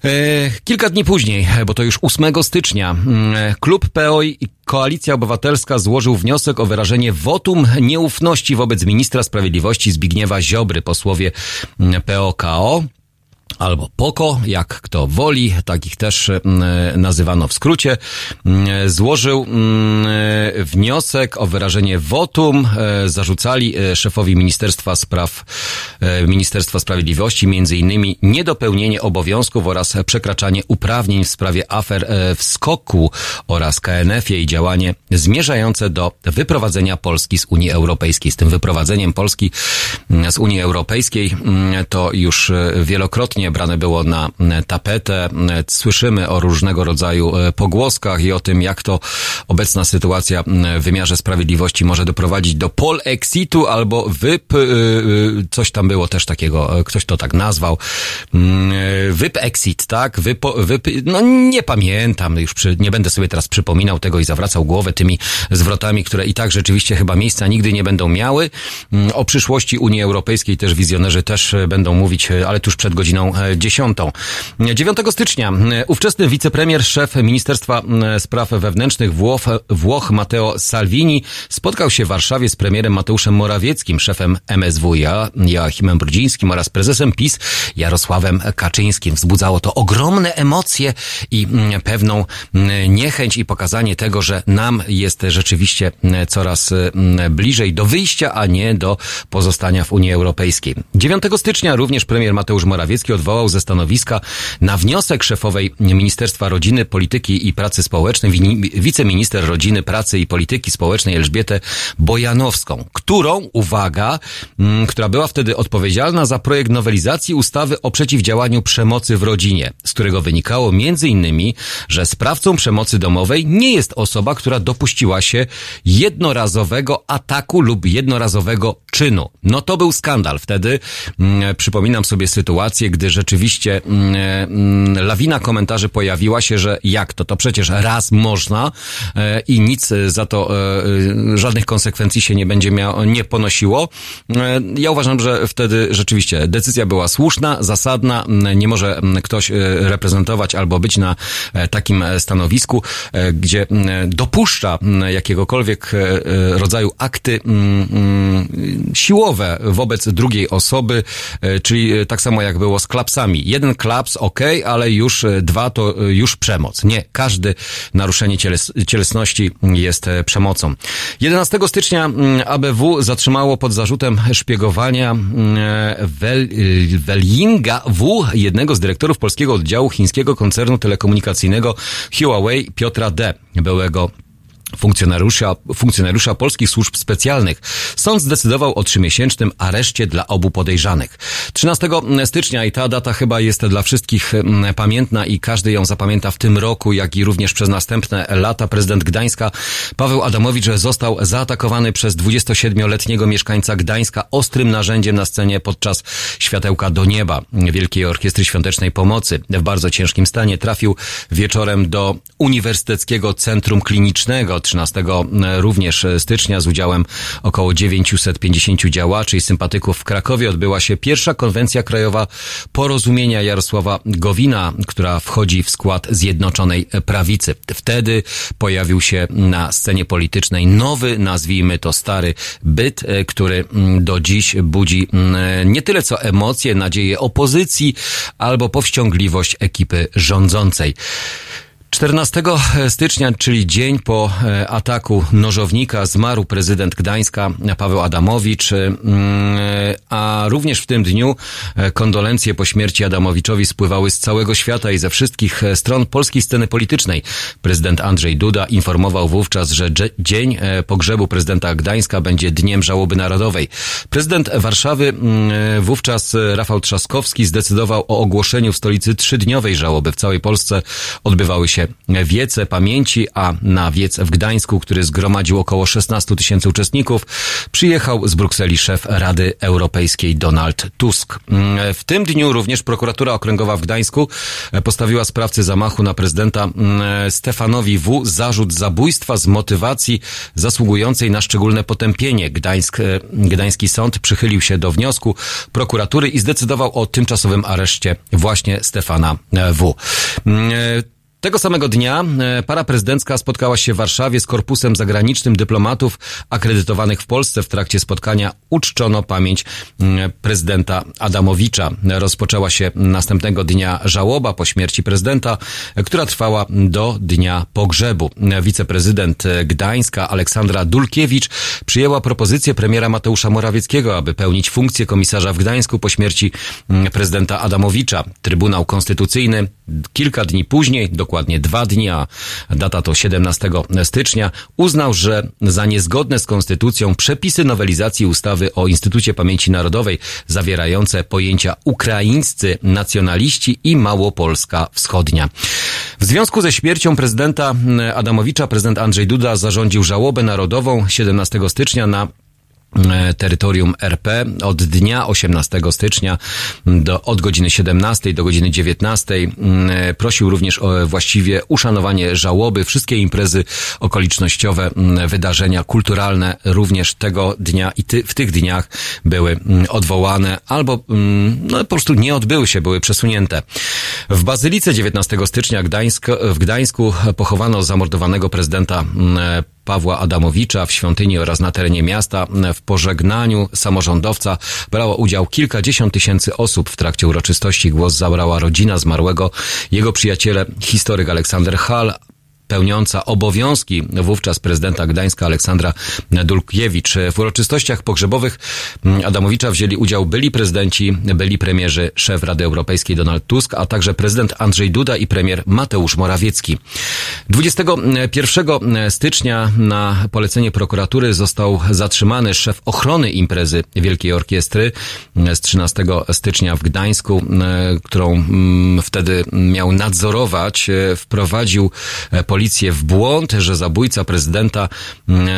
E, Kilka dni później, bo to już 8 stycznia, mm, klub PO i Koalicja Obywatelska złożył wniosek o wyrażenie wotum nieufności wobec ministra sprawiedliwości Zbigniewa Ziobry. Posłowie mm, PO-KO albo POKO, jak kto woli, takich też mm, nazywano w skrócie, złożył wniosek o wyrażenie wotum. E, Zarzucali e, szefowi Ministerstwa Spraw, e, Ministerstwa Sprawiedliwości między innymi niedopełnienie obowiązków oraz przekraczanie uprawnień w sprawie afer e, w Skoku oraz KNF-ie i działanie zmierzające do wyprowadzenia Polski z Unii Europejskiej. Z tym wyprowadzeniem Polski z Unii Europejskiej to już e, wielokrotnie brane było na mm, tapetę. Mm, Słyszymy o różnego rodzaju e, pogłoskach i o tym, jak to obecna sytuacja w wymiarze sprawiedliwości może doprowadzić do polexitu albo wyp... Coś tam było też takiego, e, ktoś to tak nazwał. Mm, e, Wyp exit, tak? Wypo, wyp, no nie pamiętam, już przy, nie będę sobie teraz przypominał tego i zawracał głowę tymi zwrotami, które i tak rzeczywiście chyba miejsca nigdy nie będą miały. Mm, O przyszłości Unii Europejskiej też wizjonerzy też e, będą mówić, e, ale tuż przed godziną e, 10. 9 stycznia e, ówczesny wicepremier, szef Ministerstwa m, Spraw Wewnętrznych Włoch, Włoch Matteo Salvini spotkał się w Warszawie z premierem Mateuszem Morawieckim, szefem MSWiA Joachimem Brudzińskim oraz prezesem PiS Jarosławem Kaczyńskim. Wzbudzało to ogromne emocje i pewną niechęć i pokazanie tego, że nam jest rzeczywiście coraz bliżej do wyjścia, a nie do pozostania w Unii Europejskiej. 9 stycznia również premier Mateusz Morawiecki odwołał ze stanowiska na wniosek szefowej Ministerstwa Rodziny, Polityki i Pracy Społecznej, wiceminister Rodziny, Pracy i Polityki Społecznej Elżbietę Bojanowską, którą, uwaga, mm, która była wtedy odpowiedzialna za projekt nowelizacji ustawy o przeciwdziałaniu przemocy w rodzinie, z którego wynikało między innymi, że sprawcą przemocy domowej nie jest osoba, która dopuściła się jednorazowego ataku lub jednorazowego czynu. No to był skandal. Wtedy mm, przypominam sobie sytuację, gdy rzeczywiście mm, mm, lawina komentarzy pojawiła się, że jak to, to przecież raz można e, i nic za to, e, e, żadnych konsekwencji się nie będzie miało, nie ponosiło. E, Ja uważam, że wtedy rzeczywiście decyzja była słuszna, zasadna. Mm, Nie może ktoś e, reprezentować albo być na e, takim e, stanowisku, e, gdzie dopuszcza jakiegokolwiek e, e, rodzaju akty siłowe wobec drugiej osoby, e, czyli e, tak samo jak było z klapsami. Jeden klaps, ok, ale już e, dwa to e, już przemoc. Nie, każde naruszenie cieles, cielesności jest e, przemocą. 11 stycznia mm, ABW zatrzymało pod zarzutem szpiegowania mm, Wel, Welinga W, jednego z dyrektorów polskiego oddziału chińskiego koncernu telekomunikacyjnego Huawei Piotra D., byłego funkcjonariusza, funkcjonariusza polskich służb specjalnych. Sąd zdecydował o trzymiesięcznym areszcie dla obu podejrzanych. 13 stycznia i ta data chyba jest dla wszystkich mm, pamiętna i każdy ją zapamięta w tym roku, jak i również przez następne lata. Prezydent Gdańska Paweł Adamowicz został zaatakowany przez 27-letniego mieszkańca Gdańska ostrym narzędziem na scenie podczas Światełka do Nieba Wielkiej Orkiestry Świątecznej Pomocy. W bardzo ciężkim stanie trafił wieczorem do Uniwersyteckiego Centrum Klinicznego 13 również stycznia z udziałem około 950 działaczy i sympatyków w Krakowie odbyła się pierwsza konwencja krajowa porozumienia Jarosława Gowina, która wchodzi w skład Zjednoczonej Prawicy. Wtedy pojawił się na scenie politycznej nowy, nazwijmy to stary byt, e, który mm, do dziś budzi mm, nie tyle co emocje, nadzieje opozycji albo powściągliwość ekipy rządzącej. 14 stycznia, czyli dzień po e, ataku nożownika, zmarł prezydent Gdańska Paweł Adamowicz, mm, a również w tym dniu e, kondolencje po śmierci Adamowiczowi spływały z całego świata i ze wszystkich e, stron polskiej sceny politycznej. Prezydent Andrzej Duda informował wówczas, że dzień e, pogrzebu prezydenta Gdańska będzie dniem żałoby narodowej. Prezydent Warszawy mm, wówczas e, Rafał Trzaskowski zdecydował o ogłoszeniu w stolicy trzydniowej żałoby. W całej Polsce odbywały się wiece pamięci, a na wiec w Gdańsku, który zgromadził około 16 tysięcy uczestników, przyjechał z Brukseli szef Rady Europejskiej Donald Tusk. Mm, W tym dniu również prokuratura okręgowa w Gdańsku e, postawiła sprawcy zamachu na prezydenta mm, Stefanowi W. zarzut zabójstwa z motywacji zasługującej na szczególne potępienie. Gdańsk, e, Gdański sąd przychylił się do wniosku prokuratury i zdecydował o tymczasowym areszcie właśnie Stefana e, W. Tego samego dnia e, para prezydencka spotkała się w Warszawie z korpusem zagranicznym dyplomatów akredytowanych w Polsce. W trakcie spotkania uczczono pamięć prezydenta Adamowicza. Rozpoczęła się następnego dnia żałoba po śmierci prezydenta, która trwała do dnia pogrzebu. Wiceprezydent e, Gdańska Aleksandra Dulkiewicz przyjęła propozycję premiera Mateusza Morawieckiego, aby pełnić funkcję komisarza w Gdańsku po śmierci prezydenta Adamowicza. Trybunał Konstytucyjny kilka dni później, dokładnie dwa dni, a data to 17 stycznia, uznał, że za niezgodne z konstytucją przepisy nowelizacji ustawy o Instytucie Pamięci Narodowej zawierające pojęcia ukraińscy nacjonaliści i Małopolska Wschodnia. W związku ze śmiercią prezydenta Adamowicza prezydent Andrzej Duda zarządził żałobę narodową 17 stycznia na terytorium RP od dnia 18 stycznia do, od godziny 17 do godziny 19. Mm, e, Prosił również o właściwie uszanowanie żałoby. Wszystkie imprezy okolicznościowe, mm, wydarzenia kulturalne również tego dnia i ty, w tych dniach były mm, odwołane albo no, po prostu nie odbyły się, były przesunięte. W Bazylice 19 stycznia Gdańsk, w Gdańsku pochowano zamordowanego prezydenta Pawła Adamowicza w świątyni oraz na terenie miasta. W pożegnaniu samorządowca brało udział kilkadziesiąt tysięcy osób. W trakcie uroczystości głos zabrała rodzina zmarłego, jego przyjaciele, historyk Aleksander Hall, pełniąca obowiązki wówczas prezydenta Gdańska Aleksandra Dulkiewicz. W uroczystościach pogrzebowych Adamowicza wzięli udział byli prezydenci, byli premierzy, szef Rady Europejskiej Donald Tusk, a także prezydent Andrzej Duda i premier Mateusz Morawiecki. 21 stycznia na polecenie prokuratury został zatrzymany szef ochrony imprezy Wielkiej Orkiestry z 13 stycznia w Gdańsku, którą mm, wtedy miał nadzorować. Wprowadził policję w błąd, że zabójca prezydenta mm,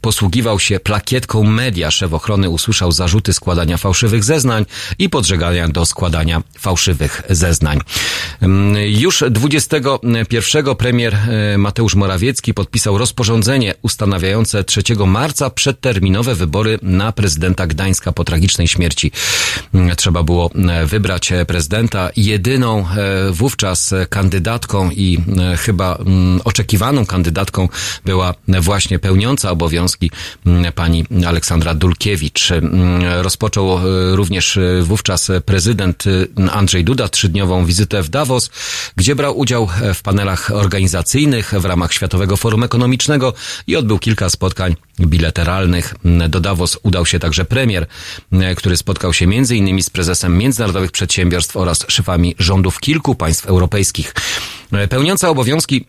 posługiwał się plakietką media. Szef ochrony usłyszał zarzuty składania fałszywych zeznań i podżegania do składania fałszywych zeznań. Mm, już 21 premier e, Mateusz Morawiecki podpisał rozporządzenie ustanawiające 3 marca przedterminowe wybory na prezydenta Gdańska po tragicznej śmierci. Mm, trzeba było e, wybrać prezydenta. Jedyną e, wówczas kandydatką i chyba oczekiwaną kandydatką była właśnie pełniąca obowiązki pani Aleksandra Dulkiewicz. Rozpoczął również wówczas prezydent Andrzej Duda trzydniową wizytę w Davos, gdzie brał udział w panelach organizacyjnych w ramach Światowego Forum Ekonomicznego i odbył kilka spotkań bilateralnych. Do Davos udał się także premier, który spotkał się innymi z prezesem międzynarodowych przedsiębiorstw oraz szefami rządów kilku państw europejskich. Pełniąca obowiązki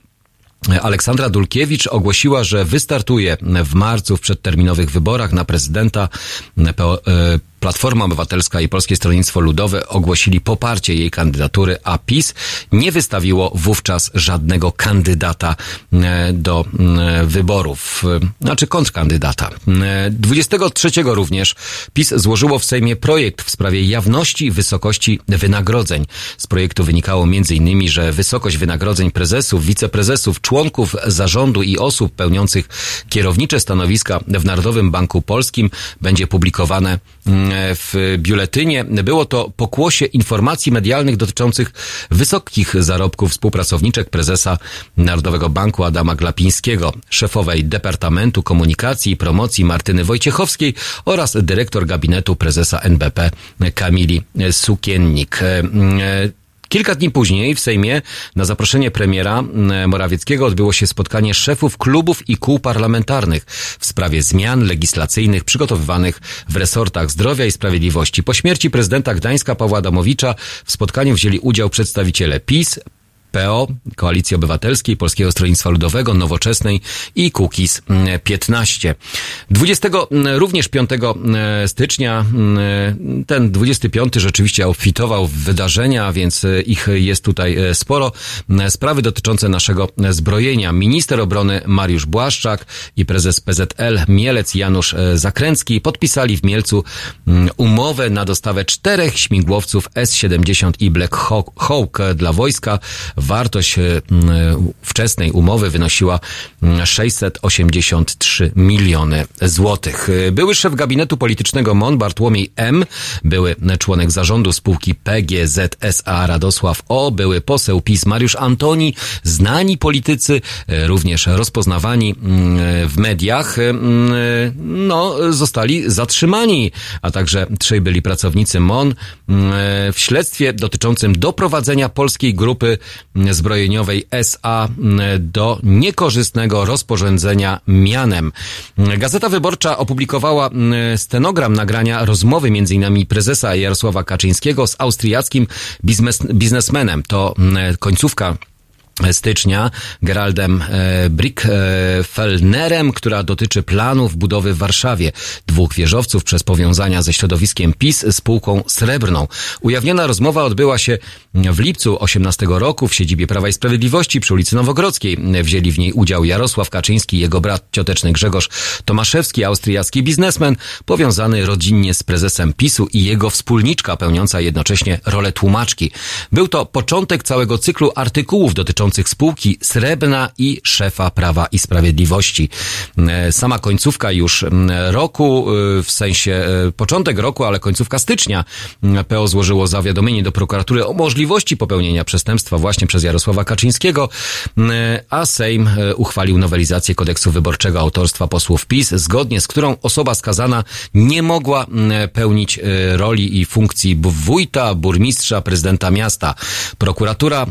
Aleksandra Dulkiewicz ogłosiła, że wystartuje w marcu w przedterminowych wyborach na prezydenta Platforma Obywatelska i Polskie Stronnictwo Ludowe ogłosili poparcie jej kandydatury, a PiS nie wystawiło wówczas żadnego kandydata e, do e, wyborów, e, znaczy kontrkandydata. 23 również PiS złożyło w Sejmie projekt w sprawie jawności wysokości wynagrodzeń. Z projektu wynikało m.in., że wysokość wynagrodzeń prezesów, wiceprezesów, członków zarządu i osób pełniących kierownicze stanowiska w Narodowym Banku Polskim będzie publikowane w biuletynie. Było to pokłosie informacji medialnych dotyczących wysokich zarobków współpracowniczek prezesa Narodowego Banku Adama Glapińskiego, szefowej Departamentu Komunikacji i Promocji Martyny Wojciechowskiej oraz dyrektor gabinetu prezesa NBP Kamili Sukiennik. Kilka dni później w Sejmie na zaproszenie premiera mm, Morawieckiego odbyło się spotkanie szefów klubów i kół parlamentarnych w sprawie zmian legislacyjnych przygotowywanych w resortach zdrowia i sprawiedliwości. Po śmierci prezydenta Gdańska Pawła Adamowicza w spotkaniu wzięli udział przedstawiciele PiS, PO, Koalicji Obywatelskiej, Polskiego Stronnictwa Ludowego, Nowoczesnej i Kukiz 15. 20, również 5 e, stycznia, ten 25 rzeczywiście obfitował w wydarzenia, więc e, ich jest tutaj sporo. Sprawy dotyczące naszego zbrojenia. Minister obrony Mariusz Błaszczak i prezes PZL Mielec Janusz Zakręcki podpisali w Mielcu umowę na dostawę czterech śmigłowców S-70 i Black Hawk dla wojska Wartość e, wczesnej umowy wynosiła 683 miliony złotych. E, były szef gabinetu politycznego MON Bartłomiej M, były członek zarządu spółki PGZSA Radosław O, były poseł PiS Mariusz Antoni, znani politycy, e, również rozpoznawani w mediach, no, zostali zatrzymani, a także trzej byli pracownicy MON w śledztwie dotyczącym doprowadzenia polskiej grupy zbrojeniowej SA do niekorzystnego rozporządzenia mianem. Gazeta Wyborcza opublikowała stenogram nagrania rozmowy m.in. prezesa Jarosława Kaczyńskiego z austriackim biznes, biznesmenem. To końcówka stycznia Geraldem e, Brickfellnerem, która dotyczy planów budowy w Warszawie dwóch wieżowców przez powiązania ze środowiskiem PiS spółką srebrną. Ujawniona rozmowa odbyła się w lipcu 18 roku w siedzibie Prawa i Sprawiedliwości przy ulicy Nowogrodzkiej. Wzięli w niej udział Jarosław Kaczyński, jego brat cioteczny Grzegorz Tomaszewski, austriacki biznesmen, powiązany rodzinnie z prezesem PiSu i jego wspólniczka pełniąca jednocześnie rolę tłumaczki. Był to początek całego cyklu artykułów dotyczących spółki Srebrna i szefa Prawa i Sprawiedliwości. E, sama końcówka już roku, e, w sensie e, początek roku, ale końcówka stycznia PO złożyło zawiadomienie do prokuratury o możliwości popełnienia przestępstwa właśnie przez Jarosława Kaczyńskiego, a Sejm uchwalił nowelizację kodeksu wyborczego autorstwa posłów PiS, zgodnie z którą osoba skazana nie mogła pełnić roli i funkcji wójta, burmistrza, prezydenta miasta. Prokuratura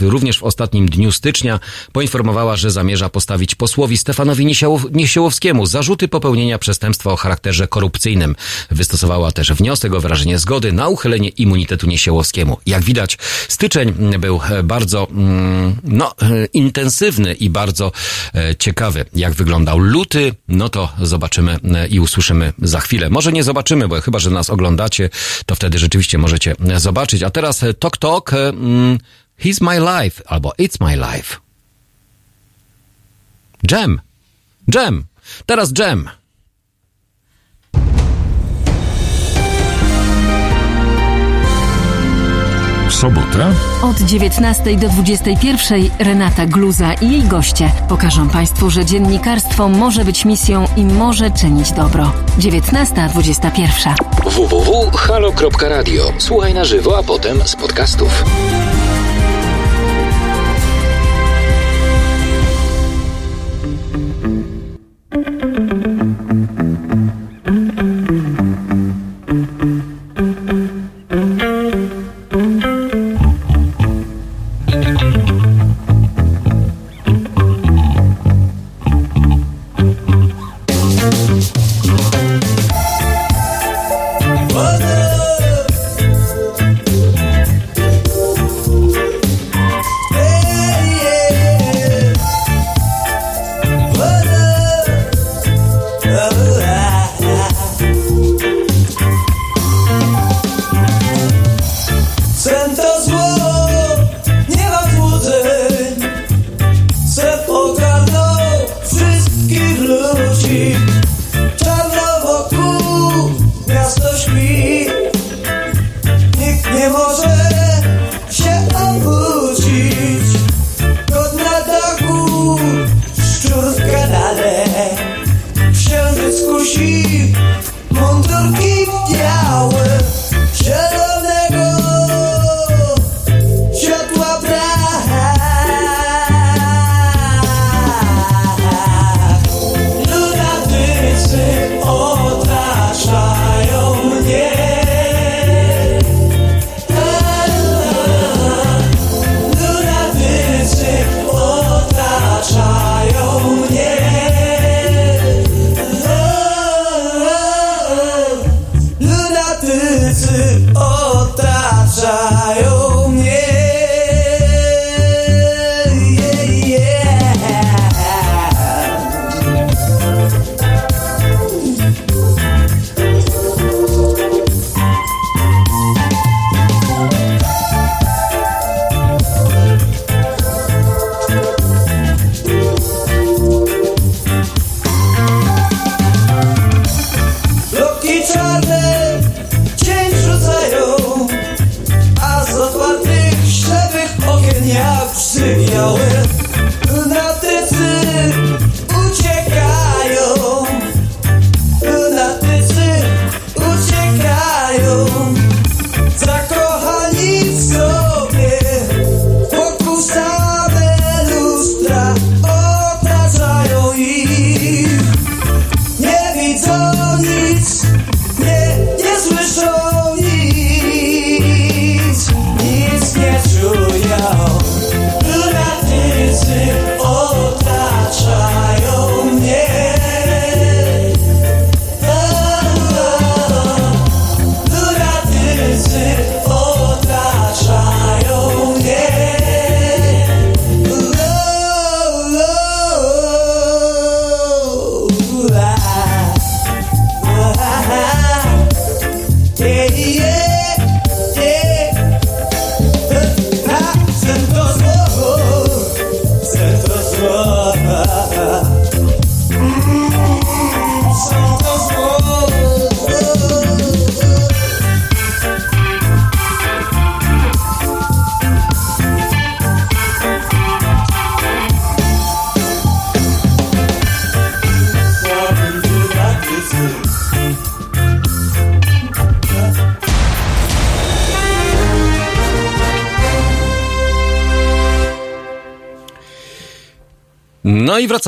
również w ostatnim ostatnim dniu stycznia poinformowała, że zamierza postawić posłowi Stefanowi Niesiołowskiemu zarzuty popełnienia przestępstwa o charakterze korupcyjnym. Wystosowała też wniosek o wyrażenie zgody na uchylenie immunitetu Niesiełowskiemu. Jak widać, styczeń był e, bardzo mm, no, e, intensywny i bardzo e, ciekawy. Jak wyglądał luty, no to zobaczymy i usłyszymy za chwilę. Może nie zobaczymy, bo chyba, że nas oglądacie, to wtedy rzeczywiście możecie zobaczyć. A teraz Tok Tok, mm, He's My Life albo It's My Life. Jam. Jam. Teraz jam. Sobota? Od 19 do 21 Renata Gluza i jej goście pokażą Państwu, że dziennikarstwo może być misją i może czynić dobro. 19.21. www.halo.radio. Słuchaj na żywo, a potem z podcastów.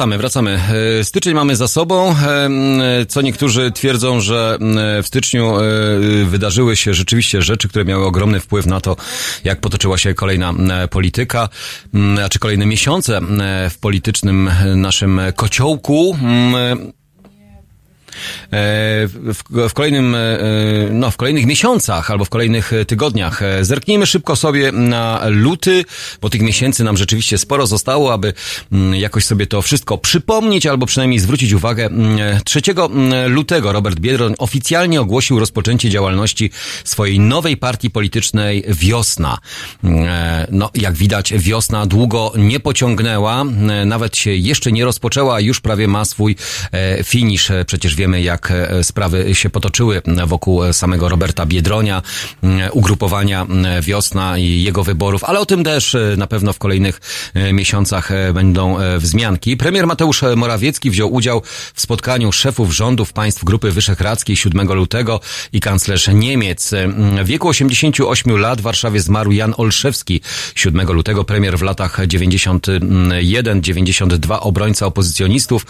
Wracamy, wracamy. E, Styczeń mamy za sobą. E, Co niektórzy twierdzą, że w styczniu e, wydarzyły się rzeczywiście rzeczy, które miały ogromny wpływ na to, jak potoczyła się kolejna e, polityka, m, a czy kolejne miesiące e, w politycznym e, naszym kociołku. E, w, w kolejnym, e, no, w kolejnych miesiącach albo w kolejnych e, tygodniach. E, Zerknijmy szybko sobie na luty, bo tych miesięcy nam rzeczywiście sporo zostało, aby mm, jakoś sobie to wszystko przypomnieć albo przynajmniej zwrócić uwagę. Mm, 3 mm, lutego Robert Biedroń oficjalnie ogłosił rozpoczęcie działalności swojej nowej partii politycznej Wiosna. Mm, e, No, jak widać, wiosna długo nie pociągnęła, e, nawet się jeszcze nie rozpoczęła, już prawie ma swój e, finisz. E, Przecież wiemy, jak e, sprawy się potoczyły wokół e, samego Roberta Biedronia, m, ugrupowania m, Wiosna i jego wyborów, ale o tym też e, na pewno w kolejnych e, miesiącach e, będą e, wzmianki. Premier Mateusz Morawiecki wziął udział w spotkaniu szefów rządów państw Grupy Wyszehradzkiej 7 lutego i kanclerz Niemiec. E, W wieku 88 lat w Warszawie zmarł Jan Olszewski. 7 lutego premier w latach 91-92 obrońca opozycjonistów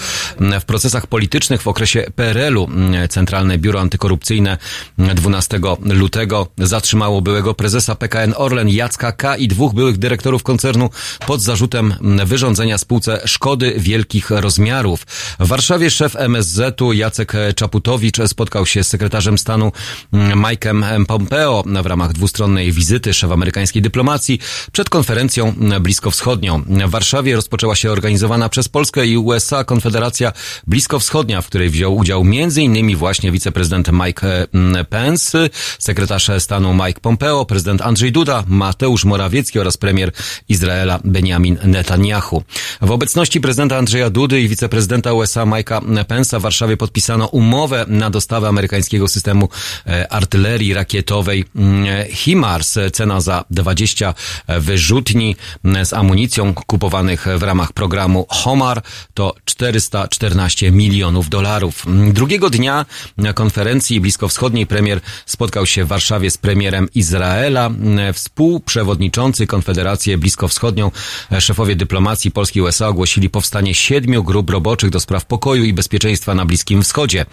w procesach politycznych w okresie PRL-u. m, Centralne Biuro Antykorupcyjne 12 lutego zatrzymało byłego prezesa PKN Orlen Jacka K. i dwóch byłych dyrektorów koncernu pod zarzutem m, wyrządzenia spółce szkody wielkich rozmiarów. W Warszawie szef MSZ-u Jacek Czaputowicz spotkał się z sekretarzem stanu Mike'em Pompeo w ramach dwustronnej wizyty szef amerykańskiej dyplomacji przed konferencją bliskowschodnią. W Warszawie rozpoczęła się organizowana przez Polskę i USA Konfederacja Bliskowschodnia, w której wziął udział m.in. właśnie wiceprezydent Mike mm, Pence, sekretarz stanu Mike Pompeo, prezydent Andrzej Duda, Mateusz Morawiecki oraz premier Izraela Benjamin Netanyahu. W obecności prezydenta Andrzeja Dudy i wiceprezydenta USA Mike'a Pence'a w Warszawie podpisano umowę na dostawę amerykańskiego systemu e, artylerii rakietowej mm, HIMARS. Cena za 20 wyrzutni mm, z amunicją kupowanych w ramach programu HOMAR to 414 milionów dolarów. Drugiego dnia na konferencji bliskowschodniej premier spotkał się w Warszawie z premierem Izraela. Współprzewodniczący Konfederację Bliskowschodnią, szefowie dyplomacji Polski i USA ogłosili powstanie siedmiu grup roboczych do spraw pokoju i bezpieczeństwa na Bliskim Wschodzie.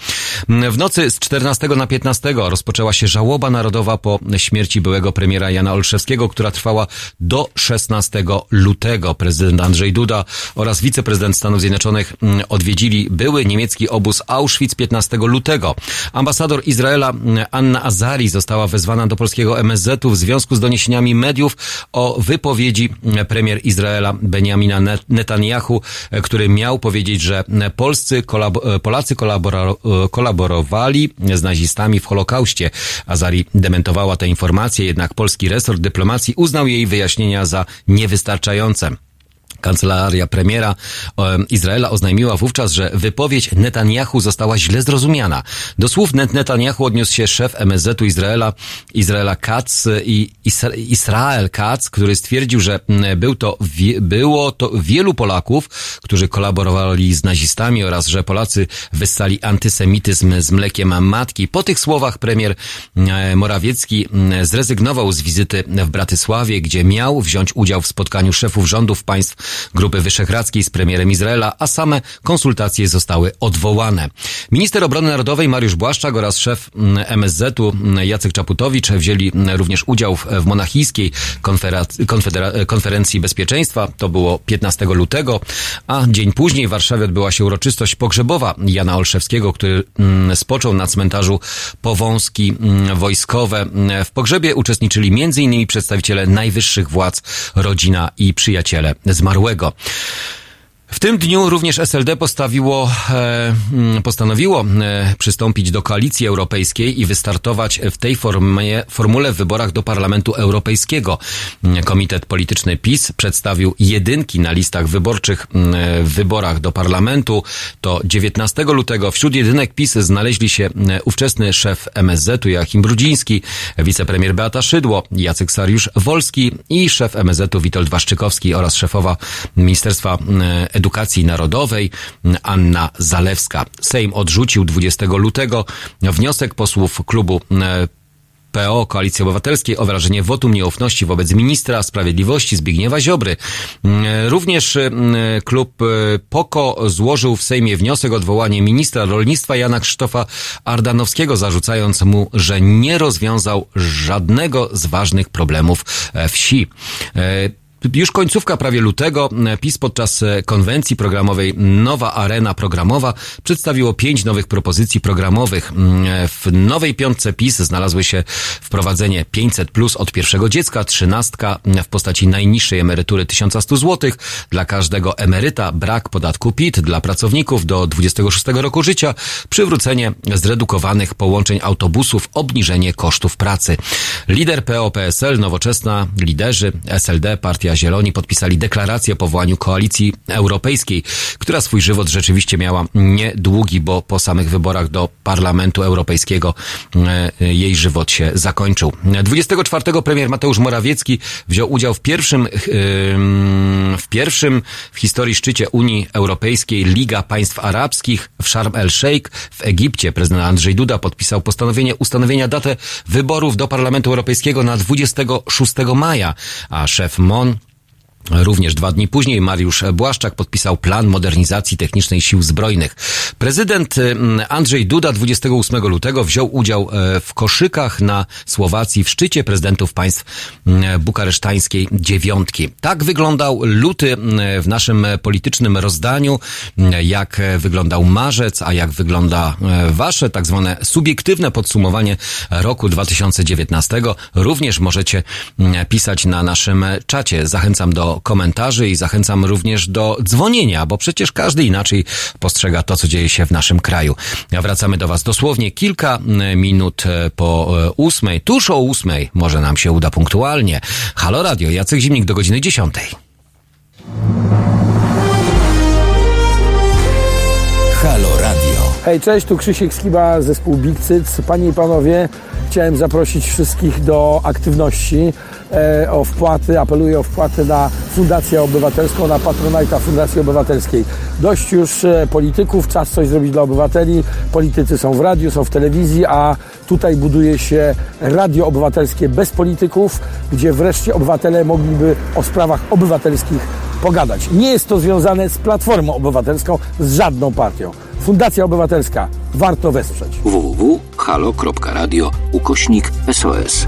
W nocy z 14 na 15 rozpoczęła się żałoba narodowa po śmierci byłego premiera Jana Olszewskiego, która trwała do 16 lutego. Prezydent Andrzej Duda oraz wiceprezydent Stanów Zjednoczonych odwiedzili były niemiecki obóz Auschwitz 15 lutego. Ambasador Izraela mm, Anna Azari została wezwana do polskiego MSZ-u w związku z doniesieniami mediów o wypowiedzi mm, premier Izraela Benjamina Net- Netanyahu, e, który miał powiedzieć, że mm, polscy kolabo- e, Polacy kolabora- e, kolaborowali z nazistami w Holokauście. Azari dementowała te informacje, jednak polski resort dyplomacji uznał jej wyjaśnienia za niewystarczające. Kancelaria premiera e, Izraela oznajmiła wówczas, że wypowiedź Netanyahu została źle zrozumiana. Do słów Net- Netanyahu odniósł się szef MSZ-u Izraela, Izraela Katz i Isra- Israel Katz, który stwierdził, że był to, było to wielu Polaków, którzy kolaborowali z nazistami oraz, że Polacy wyssali antysemityzm z mlekiem matki. Po tych słowach premier e, Morawiecki zrezygnował z wizyty w Bratysławie, gdzie miał wziąć udział w spotkaniu szefów rządów państw Grupy Wyszehradzkiej z premierem Izraela, a same konsultacje zostały odwołane. Minister Obrony Narodowej Mariusz Błaszczak oraz szef mm, MSZ-u mm, Jacek Czaputowicz wzięli mm, również udział w, monachijskiej konferencji bezpieczeństwa. To było 15 lutego, a dzień później w Warszawie odbyła się uroczystość pogrzebowa Jana Olszewskiego, który mm, spoczął na cmentarzu Powązki mm, Wojskowe. Mm, W pogrzebie uczestniczyli m.in. przedstawiciele najwyższych władz, rodzina i przyjaciele zmarłego zmarłego w tym dniu również SLD postawiło, e, mm, postanowiło e, przystąpić do koalicji europejskiej i wystartować w tej formie, formule w wyborach do Parlamentu Europejskiego. Komitet Polityczny PiS przedstawił jedynki na listach wyborczych w wyborach do Parlamentu. To 19 lutego wśród jedynek PiS znaleźli się ówczesny szef MSZ-u Joachim Brudziński, wicepremier Beata Szydło, Jacek Sariusz-Wolski i szef MSZ-u Witold Waszczykowski oraz szefowa Ministerstwa Edukacji Narodowej Anna Zalewska. Sejm odrzucił 20 lutego wniosek posłów klubu e, PO Koalicji Obywatelskiej o wyrażenie wotum nieufności wobec ministra sprawiedliwości Zbigniewa Ziobry. Również klub e, POKO złożył w Sejmie wniosek o odwołanie ministra rolnictwa Jana Krzysztofa Ardanowskiego, zarzucając mu, że nie rozwiązał żadnego z ważnych problemów e, wsi. E, już końcówka prawie lutego PiS podczas e, konwencji programowej Nowa Arena Programowa przedstawiło pięć nowych propozycji programowych. Mm, W nowej piątce PiS znalazły się wprowadzenie 500 plus od pierwszego dziecka, trzynastka w postaci najniższej emerytury 1100 zł dla każdego emeryta, brak podatku PIT dla pracowników do 26 roku życia, przywrócenie zredukowanych połączeń autobusów, obniżenie kosztów pracy. Lider PO-PSL, nowoczesna, liderzy SLD, Partia Zieloni podpisali deklarację o powołaniu koalicji europejskiej, która swój żywot rzeczywiście miała niedługi, bo po samych wyborach do Parlamentu Europejskiego e, jej żywot się zakończył. 24 premier Mateusz Morawiecki wziął udział w pierwszym, e, w pierwszym w historii szczycie Unii Europejskiej Liga Państw Arabskich w Sharm el-Sheikh w Egipcie. Prezydent Andrzej Duda podpisał postanowienie ustanowienia datę wyborów do Parlamentu Europejskiego na 26 maja, a szef MON Również dwa dni później Mariusz Błaszczak podpisał plan modernizacji technicznej sił zbrojnych. Prezydent mm, Andrzej Duda 28 lutego wziął udział e, w koszykach na Słowacji w szczycie prezydentów państw mm, bukaresztańskiej dziewiątki. Tak wyglądał luty mm, w naszym politycznym rozdaniu, jak wyglądał marzec, a jak wygląda e, wasze tak zwane subiektywne podsumowanie roku 2019. Również możecie pisać na naszym czacie. Zachęcam do komentarzy i zachęcam również do dzwonienia, bo przecież każdy inaczej postrzega to, co dzieje się w naszym kraju. A wracamy do Was dosłownie kilka mm, minut e, po e, ósmej, tuż o ósmej, może nam się uda punktualnie. Halo Radio, Jacek Zimnik do godziny dziesiątej. Halo Radio. Hej, cześć, tu Krzysiek Skiba, zespół Big Cyc. Panie i panowie, chciałem zaprosić wszystkich do aktywności, e, o wpłaty, apeluję o wpłaty na Fundację Obywatelską, na Patronajta Fundacji Obywatelskiej. Dość już e, polityków, czas coś zrobić dla obywateli. Politycy są w radiu, są w telewizji, a tutaj buduje się radio obywatelskie bez polityków, gdzie wreszcie obywatele mogliby o sprawach obywatelskich pogadać. Nie jest to związane z Platformą Obywatelską, z żadną partią. Fundacja Obywatelska. Warto wesprzeć. www.halo.radio ukośnik SOS.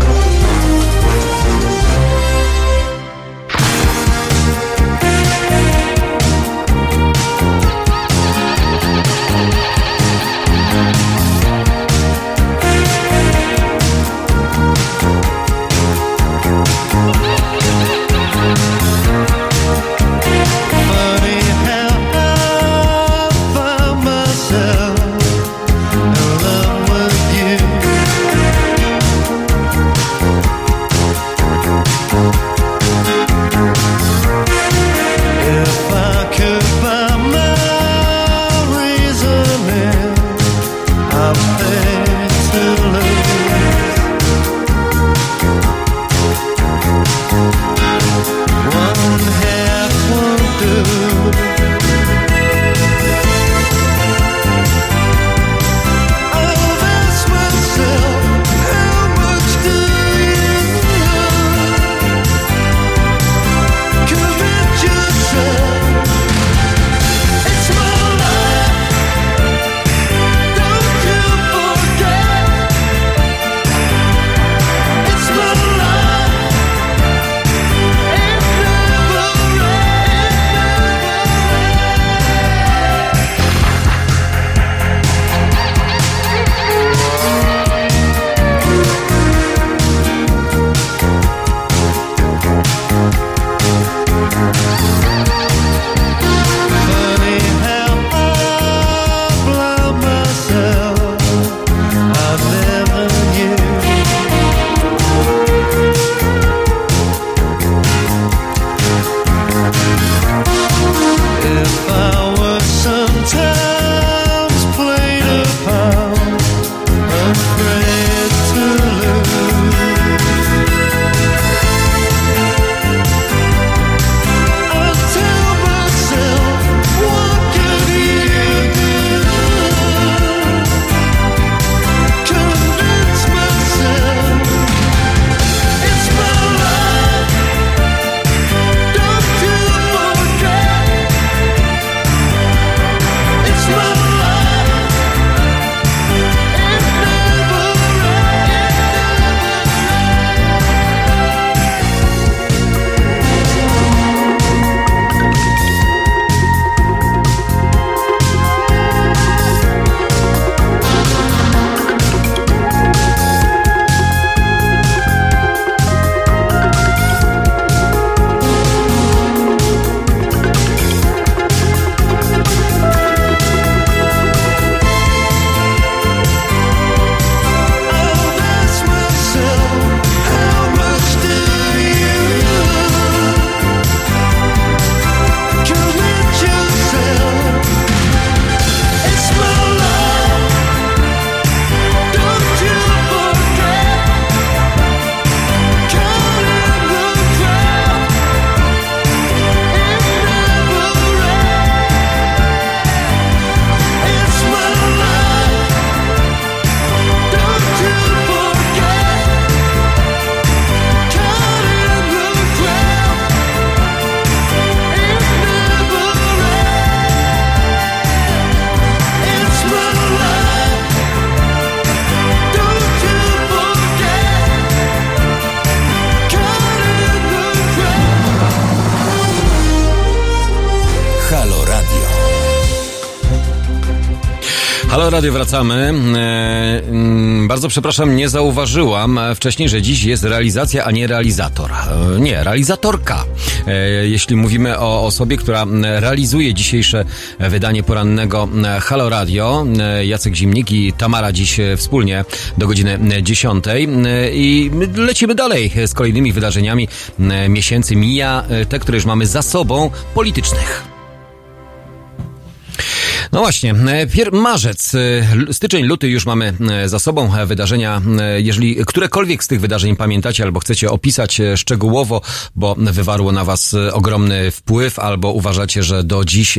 Halo Radio, wracamy. E, mm, bardzo przepraszam, nie zauważyłam e, wcześniej, że dziś jest realizacja, a nie realizator. E, nie, realizatorka. Jeśli mówimy o osobie, która realizuje dzisiejsze wydanie porannego Halo Radio, Jacek Zimnik i Tamara dziś wspólnie do godziny 10. E, I lecimy dalej z kolejnymi wydarzeniami miesięcy. Mija te, które już mamy za sobą, politycznych. No właśnie, e, pier- marzec, e, styczeń, luty już mamy e, za sobą wydarzenia. Jeżeli którekolwiek z tych wydarzeń pamiętacie albo chcecie opisać szczegółowo, bo wywarło na was ogromny wpływ, albo uważacie, że do dziś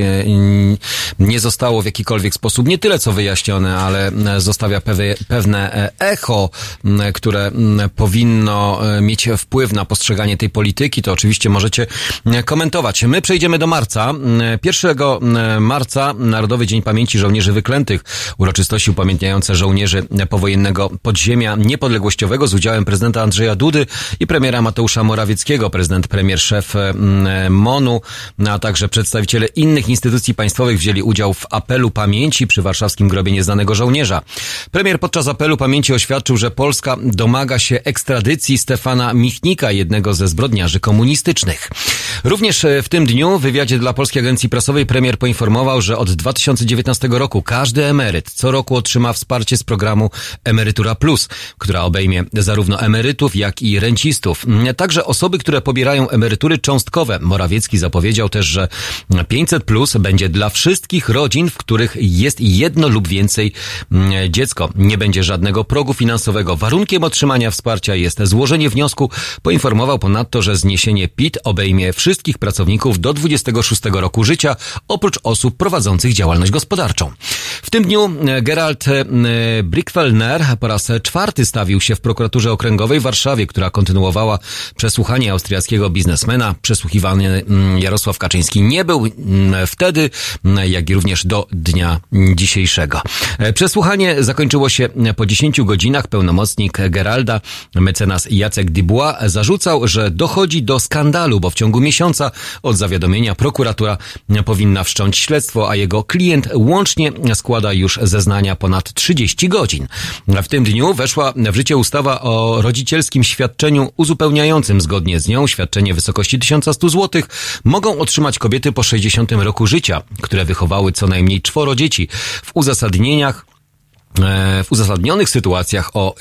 nie zostało w jakikolwiek sposób nie tyle co wyjaśnione, ale zostawia pewne echo, które powinno mieć wpływ na postrzeganie tej polityki, to oczywiście możecie komentować. My przejdziemy do marca. M, 1 m, marca Narodowy Dzień Pamięci Żołnierzy Wyklętych, uroczystości upamiętniające żołnierzy powojennego podziemia niepodległościowego z udziałem prezydenta Andrzeja Dudy i premiera Mateusza Morawieckiego, prezydent premier szef mm, MONU, no, a także przedstawiciele innych instytucji państwowych wzięli udział w apelu pamięci przy warszawskim grobie nieznanego żołnierza. Premier podczas apelu pamięci oświadczył, że Polska domaga się ekstradycji Stefana Michnika, jednego ze zbrodniarzy komunistycznych. Również e, w tym dniu w wywiadzie dla Polskiej Agencji Prasowej premier poinformował, że od 2019 roku każdy emeryt co roku otrzyma wsparcie z programu Emerytura Plus, która obejmie zarówno emerytów, jak i rencistów. Także osoby, które pobierają emerytury cząstkowe. Morawiecki zapowiedział też, że 500 Plus będzie dla wszystkich rodzin, w których jest jedno lub więcej mm, dziecko. Nie będzie żadnego progu finansowego. Warunkiem otrzymania wsparcia jest złożenie wniosku. Poinformował ponadto, że zniesienie PIT obejmie wszystkich pracowników do 26 roku życia, oprócz osób prowadzących działalność gospodarczą. W tym dniu e, Gerald e, Brickfellner po raz czwarty stawił się w prokuraturze okręgowej w Warszawie, która kontynuowała przesłuchanie austriackiego biznesmena. Przesłuchiwany mm, Jarosław Kaczyński nie był mm, wtedy, mm, jak i również do dnia dzisiejszego. E, Przesłuchanie zakończyło się po 10 godzinach. Pełnomocnik Geralda, mecenas Jacek Dubois, zarzucał, że dochodzi do skandalu, bo w ciągu miesiąca od zawiadomienia prokuratura powinna wszcząć śledztwo, a jego klient łącznie składa już zeznania ponad 30 godzin. W tym dniu weszła w życie ustawa o rodzicielskim świadczeniu uzupełniającym. Zgodnie z nią świadczenie w wysokości 1100 zł mogą otrzymać kobiety po 60 roku życia, które wychowały co najmniej czworo dzieci. W uzasadnieniach E, w uzasadnionych sytuacjach o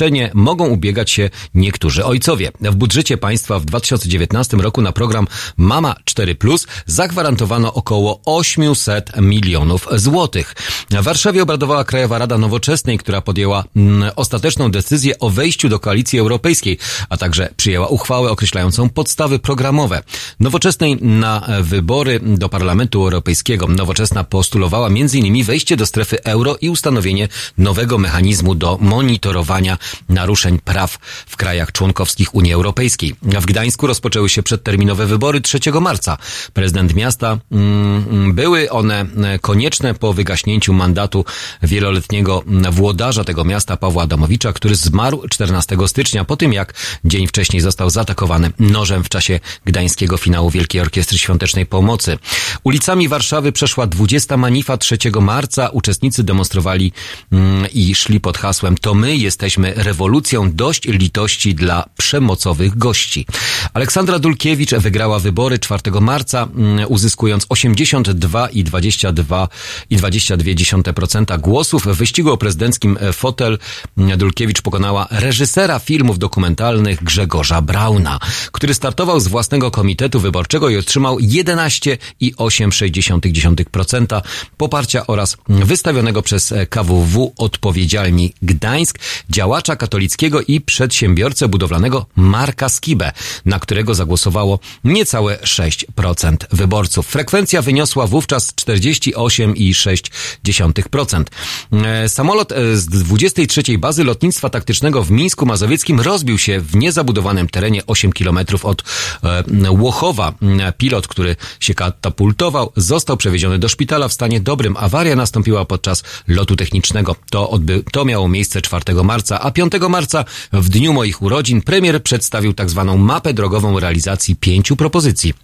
świadczenie mogą ubiegać się niektórzy ojcowie. W budżecie państwa w 2019 roku na program Mama 4 Plus zagwarantowano około 800 milionów złotych. W Warszawie obradowała Krajowa Rada Nowoczesnej, która podjęła mm, ostateczną decyzję o wejściu do koalicji europejskiej, a także przyjęła uchwałę określającą podstawy programowe. Nowoczesnej na wybory do Parlamentu Europejskiego. Nowoczesna postulowała m.in. wejście do strefy euro i ustanowienie nowego mechanizmu do monitorowania naruszeń praw w krajach członkowskich Unii Europejskiej. W Gdańsku rozpoczęły się przedterminowe wybory 3 marca. Prezydent miasta, mm, były one e, konieczne po wygaśnięciu mandatu wieloletniego włodarza tego miasta Pawła Adamowicza, który zmarł 14 stycznia po tym, jak dzień wcześniej został zaatakowany nożem w czasie gdańskiego finału Wielkiej Orkiestry Świątecznej Pomocy. Ulicami Warszawy przeszła 20 manifa 3 marca. Uczestnicy demonstrowali mm, i szli pod hasłem To my jesteśmy rewolucją dość litości dla przemocowych gości. Aleksandra Dulkiewicz wygrała wybory 4 marca, mm, uzyskując 82,22 i 22% głosów. W wyścigu o prezydenckim e, fotel mm, Dulkiewicz pokonała reżysera filmów dokumentalnych Grzegorza Brauna, który startował z własnego komitetu wyborczego i otrzymał 11,8% poparcia oraz wystawionego przez e, KWW Odpowiedzialni Gdańsk, działacza katolickiego i przedsiębiorcę budowlanego Marka Skibę, na którego zagłosowało niecałe 6% wyborców. Frekwencja wyniosła wówczas 48,6%. E, Samolot e, z 23 bazy lotnictwa taktycznego w Mińsku Mazowieckim rozbił się w niezabudowanym terenie 8 km od e, Łochowa. Pilot, który się katapultował, został przewieziony do szpitala w stanie dobrym. Awaria nastąpiła podczas lotu technicznego. To, odby- to miało miejsce 4 marca, a 5 marca, w dniu moich urodzin, premier przedstawił tak zwaną mapę drogową realizacji pięciu propozycji.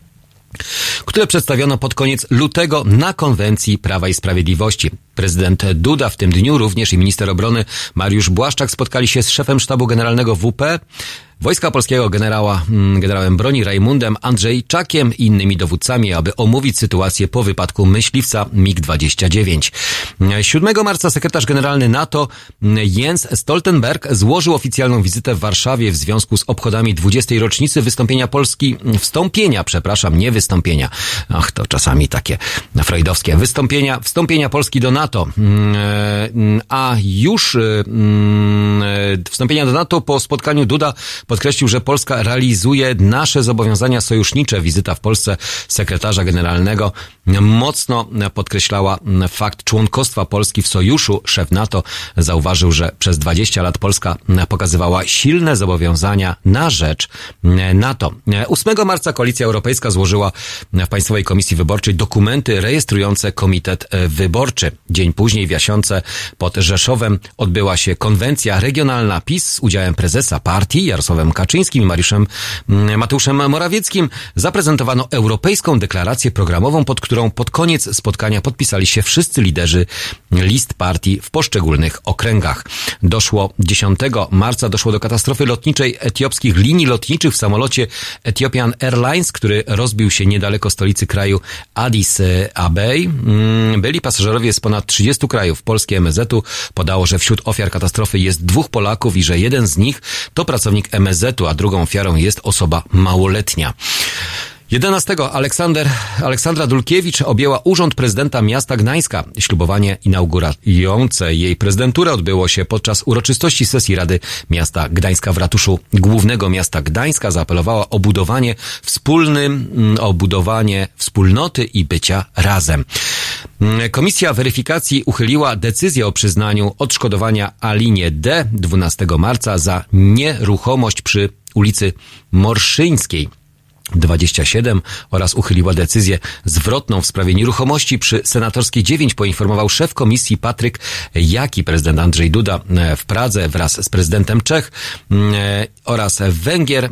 które przedstawiono pod koniec lutego na konwencji Prawa i Sprawiedliwości. Prezydent Duda w tym dniu również i minister obrony Mariusz Błaszczak spotkali się z szefem sztabu generalnego WP, Wojska Polskiego generała, mm, generałem broni Rajmundem Andrzejczakiem i innymi dowódcami, aby omówić sytuację po wypadku myśliwca MiG-29. 7 marca sekretarz generalny NATO mm, Jens Stoltenberg złożył oficjalną wizytę w Warszawie w związku z obchodami 20. rocznicy wystąpienia Polski, wstąpienia, przepraszam, nie wystąpienia. Ach, to czasami takie freudowskie. Wystąpienia, wstąpienia Polski do NATO. Mm, A już wstąpienia do NATO po spotkaniu Duda podkreślił, że Polska realizuje nasze zobowiązania sojusznicze. Wizyta w Polsce sekretarza generalnego mocno podkreślała fakt członkostwa Polski w sojuszu. Szef NATO zauważył, że przez 20 lat Polska pokazywała silne zobowiązania na rzecz NATO. 8 marca Koalicja Europejska złożyła w Państwowej Komisji Wyborczej dokumenty rejestrujące Komitet Wyborczy. Dzień później w Jasiące pod Rzeszowem odbyła się konwencja regionalna PiS z udziałem prezesa partii Jarosławem Kaczyńskim i Mariuszem Mateuszem Morawieckim. Zaprezentowano Europejską Deklarację Programową, pod którą pod koniec spotkania podpisali się wszyscy liderzy list partii w poszczególnych okręgach. Doszło 10 marca doszło do katastrofy lotniczej etiopskich linii lotniczych w samolocie Ethiopian Airlines, który rozbił się niedaleko stolicy kraju Addis Abej. Byli pasażerowie z ponad 30 krajów. Polskie MSZ-u podało, że wśród ofiar katastrofy jest dwóch Polaków i że jeden z nich to pracownik MSZ-u, a drugą ofiarą jest osoba małoletnia. 11 Aleksander, Aleksandra Dulkiewicz objęła urząd prezydenta miasta Gdańska. Ślubowanie inaugurujące jej prezydenturę odbyło się podczas uroczystości sesji Rady Miasta Gdańska w ratuszu głównego miasta Gdańska. Zaapelowała o budowanie wspólnym, o budowanie wspólnoty i bycia razem. Komisja weryfikacji uchyliła decyzję o przyznaniu odszkodowania Alinie D 12 marca za nieruchomość przy ulicy Morszyńskiej. 27 oraz uchyliła decyzję zwrotną w sprawie nieruchomości przy Senatorskiej 9 poinformował szef komisji Patryk Jaki. Prezydent Andrzej Duda w Pradze wraz z prezydentem Czech oraz Węgier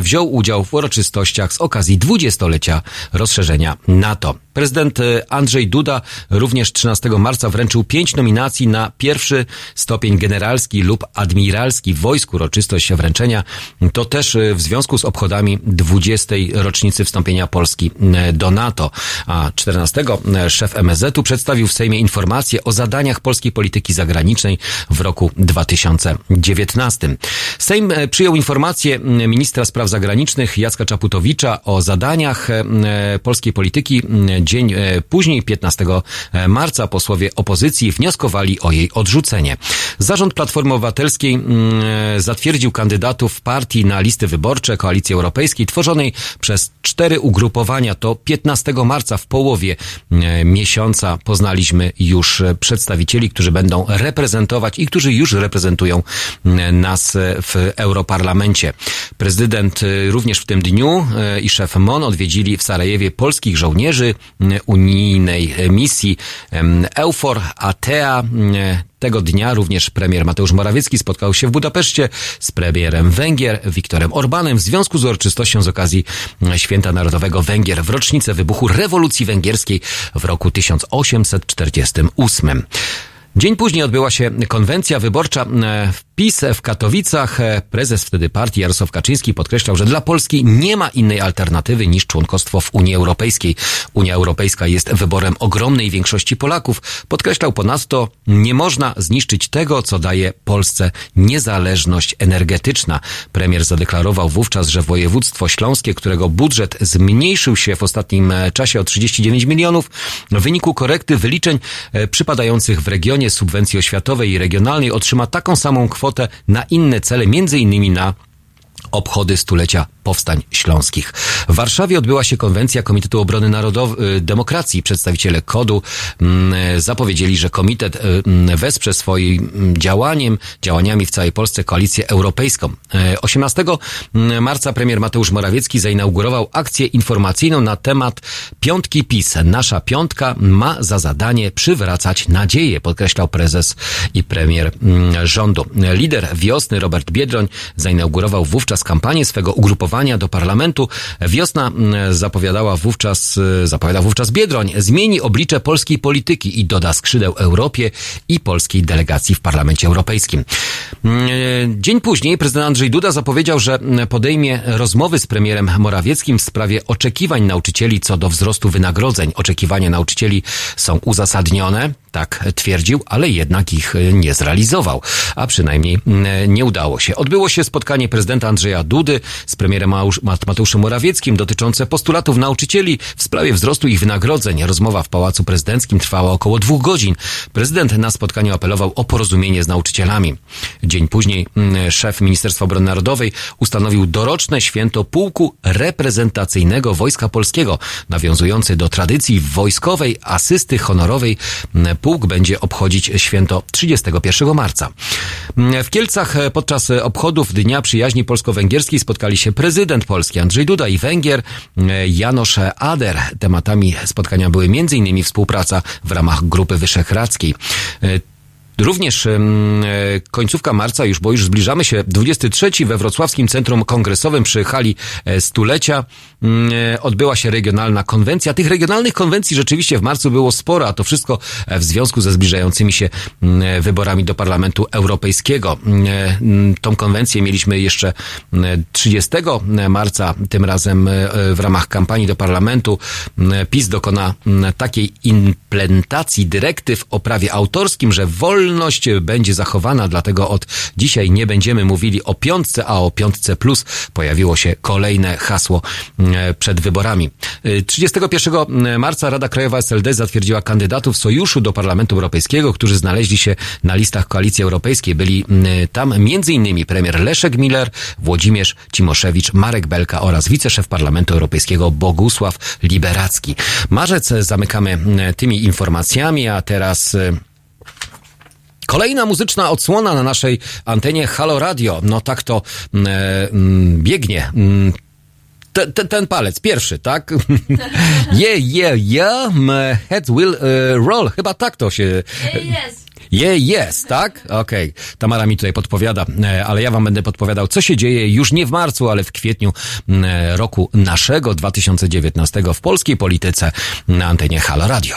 wziął udział w uroczystościach z okazji dwudziestolecia rozszerzenia NATO. Prezydent Andrzej Duda również 13 marca wręczył pięć nominacji na pierwszy stopień generalski lub admiralski w wojsku. Uroczystość wręczenia to też w związku z obchodami 20 rocznicy wstąpienia Polski do NATO. A 14 szef MSZ-u przedstawił w Sejmie informację o zadaniach polskiej polityki zagranicznej w roku 2019. Sejm przyjął informację ministra spraw zagranicznych Jacka Czaputowicza o zadaniach polskiej polityki. Dzień później, 15 marca, posłowie opozycji wnioskowali o jej odrzucenie. Zarząd Platformy Obywatelskiej zatwierdził kandydatów partii na listy wyborcze Koalicji Europejskiej tworzonej przez cztery ugrupowania. To 15 marca w połowie miesiąca poznaliśmy już przedstawicieli, którzy będą reprezentować i którzy już reprezentują nas w Europarlamencie. Prezydent również w tym dniu i szef MON odwiedzili w Sarajewie polskich żołnierzy unijnej misji EUFOR, ATEA. Tego dnia również premier Mateusz Morawiecki spotkał się w Budapeszcie z premierem Węgier Viktorem Orbanem w związku z uroczystością z okazji Święta Narodowego Węgier w rocznicę wybuchu rewolucji węgierskiej w roku 1848. Dzień później odbyła się konwencja wyborcza w PiS w Katowicach. Prezes wtedy partii Jarosław Kaczyński podkreślał, że dla Polski nie ma innej alternatywy niż członkostwo w Unii Europejskiej. Unia Europejska jest wyborem ogromnej większości Polaków. Podkreślał ponadto, nie można zniszczyć tego, co daje Polsce niezależność energetyczna. Premier zadeklarował wówczas, że województwo śląskie, którego budżet zmniejszył się w ostatnim czasie o 39 milionów, w wyniku korekty wyliczeń przypadających w regionie subwencji oświatowej i regionalnej otrzyma taką samą kwotę, kwotę na inne cele, między innymi na obchody stulecia powstań śląskich. W Warszawie odbyła się konwencja Komitetu Obrony Narodowej Demokracji. Przedstawiciele KODU zapowiedzieli, że komitet wesprze swoim działaniem, działaniami w całej Polsce koalicję europejską. 18 marca premier Mateusz Morawiecki zainaugurował akcję informacyjną na temat piątki PiS. Nasza piątka ma za zadanie przywracać nadzieję, podkreślał prezes i premier rządu. Lider wiosny Robert Biedroń zainaugurował wówczas kampanię swego ugrupowania do parlamentu. Wiosna mm, zapowiadała wówczas, e, zapowiada wówczas Biedroń, zmieni oblicze polskiej polityki i doda skrzydeł Europie i polskiej delegacji w Parlamencie Europejskim. Mm, e, Dzień później prezydent Andrzej Duda zapowiedział, że mm, podejmie rozmowy z premierem Morawieckim w sprawie oczekiwań nauczycieli co do wzrostu wynagrodzeń. Oczekiwania nauczycieli są uzasadnione, tak twierdził, ale jednak ich e, nie zrealizował, a przynajmniej nie udało się. Odbyło się spotkanie prezydenta Andrzeja Dudy z premierem Mateuszem Morawieckim dotyczące postulatów nauczycieli w sprawie wzrostu ich wynagrodzeń. Rozmowa w Pałacu Prezydenckim trwała około dwóch godzin. Prezydent na spotkaniu apelował o porozumienie z nauczycielami. Dzień później szef Ministerstwa Obrony Narodowej ustanowił doroczne święto Pułku Reprezentacyjnego Wojska Polskiego, nawiązujący do tradycji wojskowej asysty honorowej. Pułk będzie obchodzić święto 31 marca. W Kielcach podczas obchodów Dnia Przyjaźni Polsko-Węgierskiej spotkali się prezydent Polski Andrzej Duda i Węgier Janosz Ader. Tematami spotkania były m.in. współpraca w ramach Grupy Wyszehradzkiej. Również e, końcówka marca już, bo już zbliżamy się, 23 we Wrocławskim Centrum Kongresowym przy hali e, stulecia e, odbyła się regionalna konwencja. Tych regionalnych konwencji rzeczywiście w marcu było sporo, a to wszystko w związku ze zbliżającymi się wyborami do Parlamentu Europejskiego. Tą konwencję mieliśmy jeszcze mm, 30 marca, tym razem w ramach kampanii do Parlamentu. PiS dokona takiej implementacji dyrektyw o prawie autorskim, że wolność będzie zachowana, dlatego od dzisiaj nie będziemy mówili o piątce, a o piątce plus pojawiło się kolejne hasło mm, przed wyborami. Y, 31 marca Rada Krajowa SLD zatwierdziła kandydatów sojuszu do Parlamentu Europejskiego, którzy znaleźli się na listach Koalicji Europejskiej. Byli mm, tam m.in. premier Leszek Miller, Włodzimierz Cimoszewicz, Marek Belka oraz wiceszef Parlamentu Europejskiego Bogusław Liberacki. Marzec zamykamy mm, tymi informacjami, a teraz Kolejna muzyczna odsłona na naszej antenie Halo Radio. No tak to mm, e, mm, biegnie. Mm, te, te, ten palec, pierwszy, tak? yeah, yeah, yeah, my head will e, roll. Chyba tak to się... Jest. Yeah, yes, tak? Okej. Tamara mi tutaj podpowiada, e, ale ja wam będę podpowiadał, co się dzieje już nie w marcu, ale w kwietniu m, e, roku naszego 2019 w polskiej polityce na antenie Halo Radio.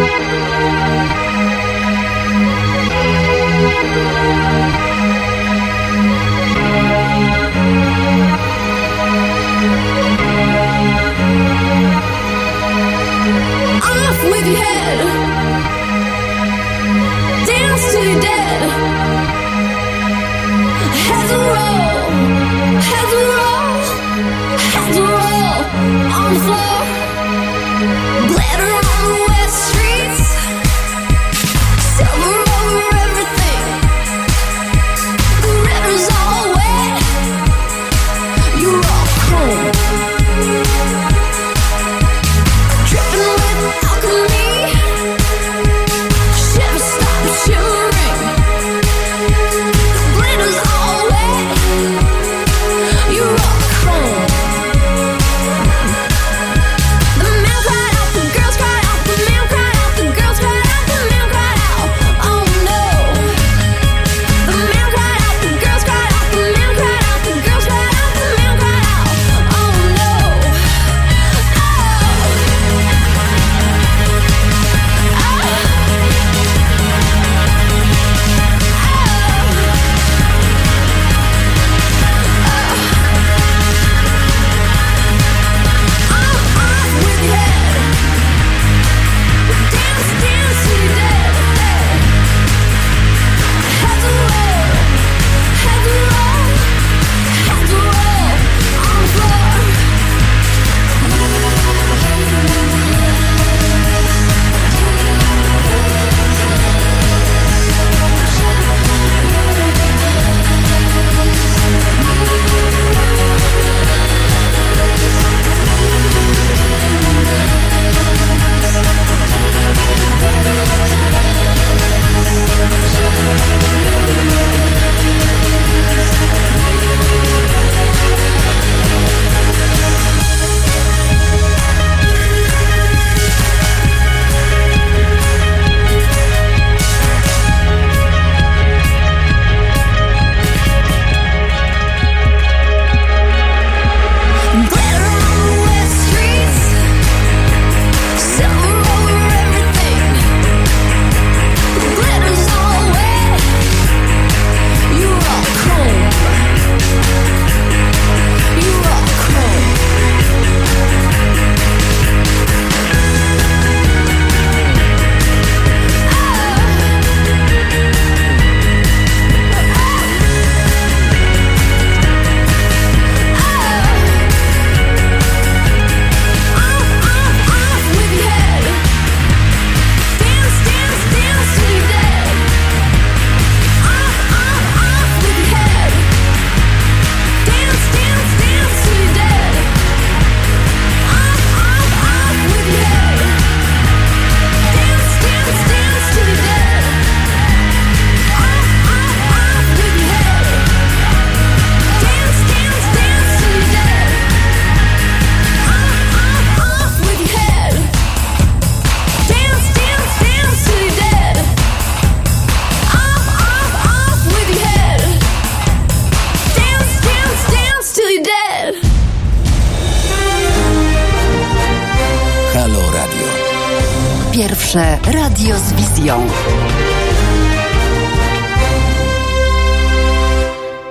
Música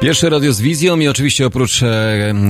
Pierwsze radio z wizją i oczywiście oprócz e,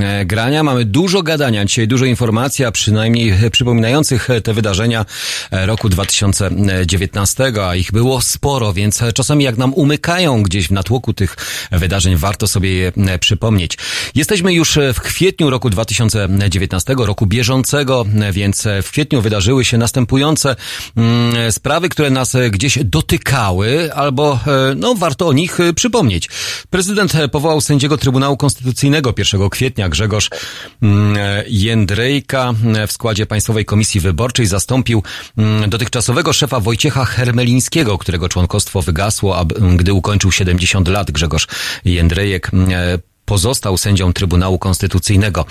e, grania mamy dużo gadania. Dzisiaj dużo informacji, a przynajmniej przypominających te wydarzenia e, roku 2019, a ich było sporo, więc czasami jak nam umykają gdzieś w natłoku tych wydarzeń, warto sobie je e, przypomnieć. Jesteśmy już w kwietniu roku 2019, roku bieżącego, więc w kwietniu wydarzyły się następujące mm, sprawy, które nas gdzieś dotykały, albo no warto o nich przypomnieć. Prezydent powołał sędziego Trybunału Konstytucyjnego 1 kwietnia. Grzegorz mm, Jędrejka w składzie Państwowej Komisji Wyborczej zastąpił mm, dotychczasowego szefa Wojciecha Hermelińskiego, którego członkostwo wygasło, gdy ukończył 70 lat. Grzegorz Jędrejek e, pozostał sędzią Trybunału Konstytucyjnego.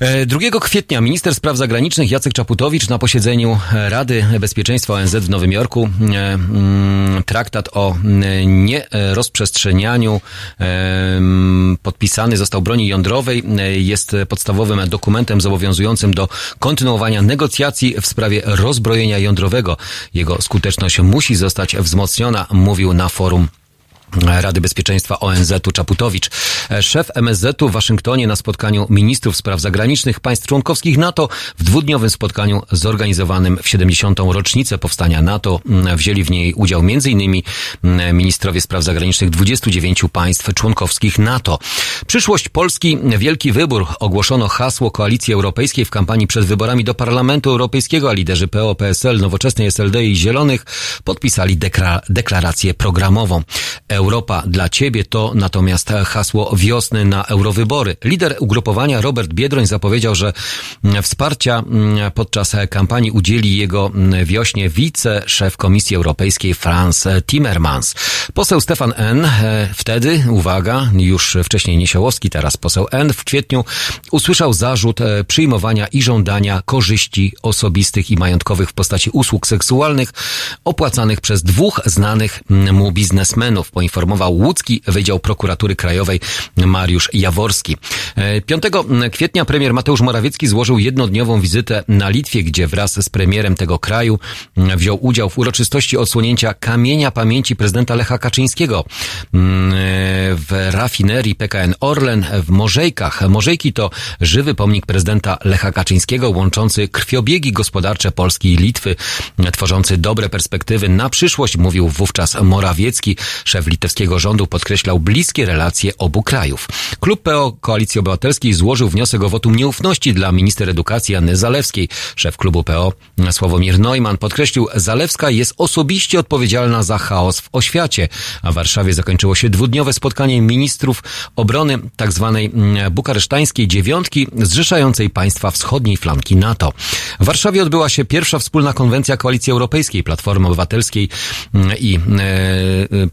E, 2 kwietnia minister spraw zagranicznych Jacek Czaputowicz na posiedzeniu Rady Bezpieczeństwa ONZ w Nowym Jorku e, mm, traktat o mm, nierozprzestrzenianiu e, mm, podpisany został broni jądrowej. E, Jest podstawowym dokumentem zobowiązującym do kontynuowania negocjacji w sprawie rozbrojenia jądrowego. Jego skuteczność musi zostać wzmocniona, mówił na forum Rady Bezpieczeństwa ONZ-u Czaputowicz. Szef MSZ-u w Waszyngtonie na spotkaniu ministrów spraw zagranicznych państw członkowskich NATO w dwudniowym spotkaniu zorganizowanym w 70. rocznicę powstania NATO wzięli w niej udział m.in. ministrowie spraw zagranicznych 29 państw członkowskich NATO. Przyszłość Polski, wielki wybór. Ogłoszono hasło Koalicji Europejskiej w kampanii przed wyborami do Parlamentu Europejskiego, a liderzy PO, PSL, Nowoczesnej SLD i Zielonych podpisali dekra- deklarację programową. Europa dla Ciebie to natomiast hasło wiosny na eurowybory. Lider ugrupowania Robert Biedroń zapowiedział, że wsparcia podczas kampanii udzieli jego wiośnie wiceszef Komisji Europejskiej Franz Timmermans. Poseł Stefan N. wtedy, uwaga, już wcześniej Niesiołowski, teraz poseł N. w kwietniu usłyszał zarzut e, przyjmowania i żądania korzyści osobistych i majątkowych w postaci usług seksualnych opłacanych przez dwóch znanych mu biznesmenów poinformował łódzki Wydział Prokuratury Krajowej Mariusz Jaworski. E, 5 kwietnia premier Mateusz Morawiecki złożył jednodniową wizytę na Litwie, gdzie wraz z premierem tego kraju m, wziął udział w uroczystości odsłonięcia kamienia pamięci prezydenta Lecha Kaczyńskiego m, w rafinerii PKN Orlen w Morzejkach. Morzejki to żywy pomnik prezydenta Lecha Kaczyńskiego łączący krwiobiegi gospodarcze Polski i Litwy, tworzący dobre perspektywy na przyszłość, mówił wówczas Morawiecki. Szef litewskiego rządu podkreślał bliskie relacje obu krajów. Klub PO Koalicji Obywatelskiej złożył wniosek o wotum nieufności dla minister edukacji Anny Zalewskiej. Szef klubu PO Sławomir Neumann podkreślił, Zalewska jest osobiście odpowiedzialna za chaos w oświacie. A w Warszawie zakończyło się dwudniowe spotkanie ministrów obrony tzw. bukaresztańskiej dziewiątki zrzeszającej państwa wschodniej flanki NATO. W Warszawie odbyła się pierwsza wspólna konwencja Koalicji Europejskiej, Platformy Obywatelskiej mm, i e,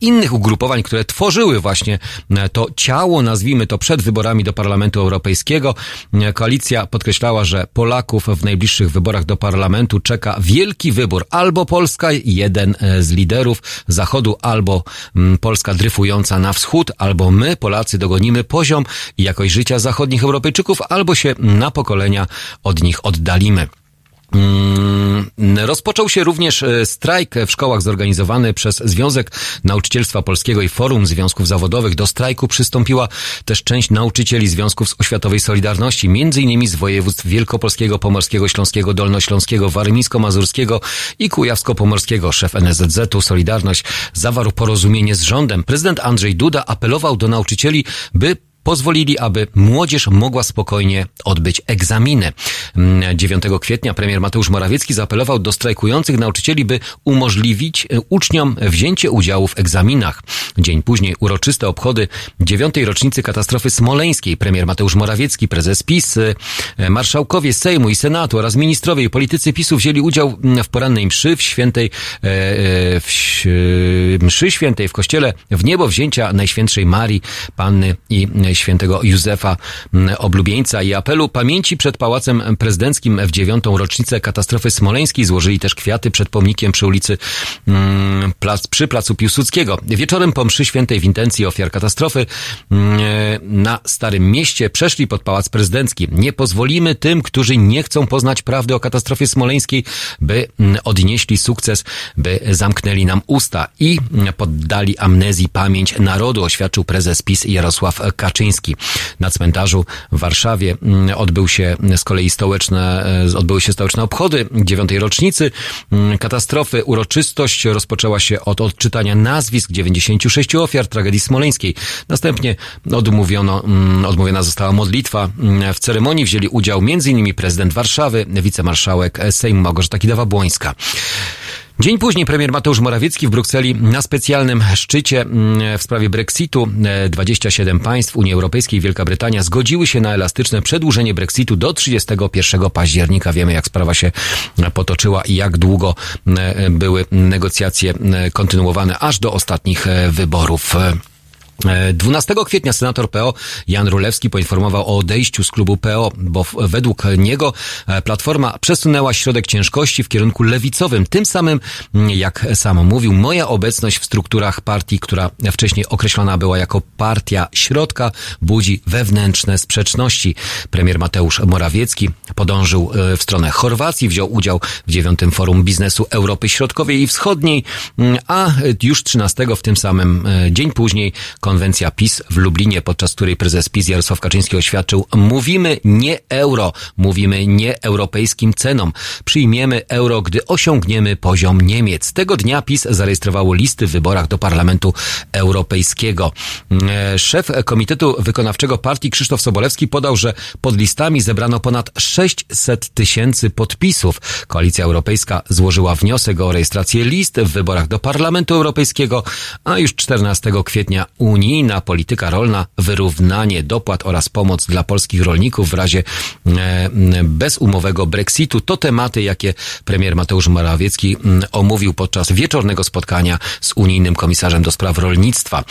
innych ugrupowań, które tworzyły właśnie e, to ciało, nazwijmy to przed wyborami do Parlamentu Europejskiego. E, Koalicja podkreślała, że Polaków w najbliższych wyborach do Parlamentu czeka wielki wybór. Albo Polska, jeden e, z liderów Zachodu, albo mm, Polska dryfująca na wschód, albo my, Polacy, dogonimy poziom i jakość życia zachodnich Europejczyków, albo się na pokolenia od nich oddalimy. Mm, Rozpoczął się również e, strajk w szkołach zorganizowany przez Związek Nauczycielstwa Polskiego i Forum Związków Zawodowych. Do strajku przystąpiła też część nauczycieli Związków z Oświatowej Solidarności, innymi z województw Wielkopolskiego, Pomorskiego, Śląskiego, Dolnośląskiego, Warmińsko-Mazurskiego i Kujawsko-Pomorskiego. Szef NSZZ-u Solidarność zawarł porozumienie z rządem. Prezydent Andrzej Duda apelował do nauczycieli, by pozwolili, aby młodzież mogła spokojnie odbyć egzaminy. 9 kwietnia premier Mateusz Morawiecki zaapelował do strajkujących nauczycieli, by umożliwić e, uczniom wzięcie udziału w egzaminach. Dzień później uroczyste obchody dziewiątej rocznicy katastrofy smoleńskiej. Premier Mateusz Morawiecki, prezes PiS, e, marszałkowie Sejmu i Senatu oraz ministrowie i politycy PiSu wzięli udział w porannej mszy w świętej, e, w mszy świętej w kościele w niebo wzięcia Najświętszej Marii, Panny i świętego Józefa mm, Oblubieńca i apelu pamięci przed Pałacem Prezydenckim w dziewiątą rocznicę katastrofy smoleńskiej złożyli też kwiaty przed pomnikiem przy ulicy mm, plac, przy placu Piłsudskiego. Wieczorem po mszy świętej w intencji ofiar katastrofy mm, na Starym Mieście przeszli pod Pałac Prezydencki. Nie pozwolimy tym, którzy nie chcą poznać prawdy o katastrofie smoleńskiej, by odnieśli sukces, by zamknęli nam usta i poddali amnezji pamięć narodu, oświadczył prezes PiS Jarosław Kaczyński. Na cmentarzu w Warszawie mm, odbył się z kolei stołeczne, e, odbyły się stołeczne obchody dziewiątej rocznicy mm, katastrofy. Uroczystość rozpoczęła się od odczytania nazwisk 96 ofiar tragedii smoleńskiej. Następnie odmówiono, mm, odmówiona została modlitwa. W ceremonii wzięli udział m.in. prezydent Warszawy, wicemarszałek Sejmu Małgorzata Kidawa-Błońska. Dzień później premier Mateusz Morawiecki w Brukseli na specjalnym szczycie mm, w sprawie Brexitu. E, 27 państw Unii Europejskiej i Wielka Brytania zgodziły się na elastyczne przedłużenie Brexitu do 31 października. Wiemy, jak sprawa się potoczyła i jak długo e, były negocjacje e, kontynuowane aż do ostatnich e, wyborów. E, 12 kwietnia senator PO Jan Rulewski poinformował o odejściu z klubu PO, bo według niego e, Platforma przesunęła środek ciężkości w kierunku lewicowym. Tym samym, mm, jak sam mówił, moja obecność w strukturach partii, która wcześniej określona była jako partia środka, budzi wewnętrzne sprzeczności. Premier Mateusz Morawiecki podążył e, w stronę Chorwacji, wziął udział w dziewiątym forum biznesu Europy Środkowej i Wschodniej, mm, a już 13 w tym samym e, dzień później konwencja PiS w Lublinie, podczas której prezes PiS Jarosław Kaczyński oświadczył, mówimy nie euro, mówimy nie europejskim cenom. Przyjmiemy euro, gdy osiągniemy poziom Niemiec. Tego dnia PiS zarejestrowało listy w wyborach do Parlamentu Europejskiego. E, Szef Komitetu Wykonawczego Partii Krzysztof Sobolewski podał, że pod listami zebrano ponad 600 tysięcy podpisów. Koalicja Europejska złożyła wniosek o rejestrację list w wyborach do Parlamentu Europejskiego, a już 14 kwietnia unijna polityka rolna, wyrównanie dopłat oraz pomoc dla polskich rolników w razie e, bezumowego Brexitu to tematy, jakie premier Mateusz Morawiecki omówił podczas wieczornego spotkania z unijnym komisarzem do spraw rolnictwa.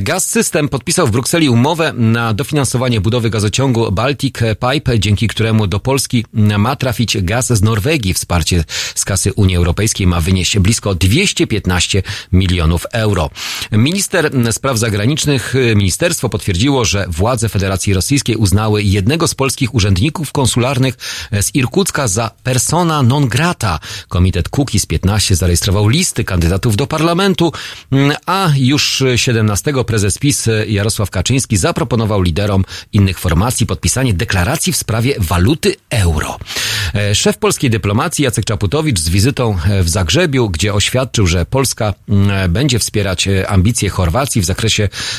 Gaz System podpisał w Brukseli umowę na dofinansowanie budowy gazociągu Baltic Pipe, dzięki któremu do Polski ma trafić gaz z Norwegii. Wsparcie z kasy Unii Europejskiej ma wynieść blisko 215 milionów euro. Minister Spraw Zagranicznych, y, ministerstwo potwierdziło, że władze Federacji Rosyjskiej uznały jednego z polskich urzędników konsularnych e, z Irkucka za persona non grata. Komitet Kukiz 15 zarejestrował listy kandydatów do parlamentu, mm, a już 17 prezes PiS e, Jarosław Kaczyński zaproponował liderom innych formacji podpisanie deklaracji w sprawie waluty euro. E, Szef polskiej dyplomacji Jacek Czaputowicz z wizytą w Zagrzebiu, gdzie oświadczył, że Polska mm, będzie wspierać ambicje Chorwacji w zakresie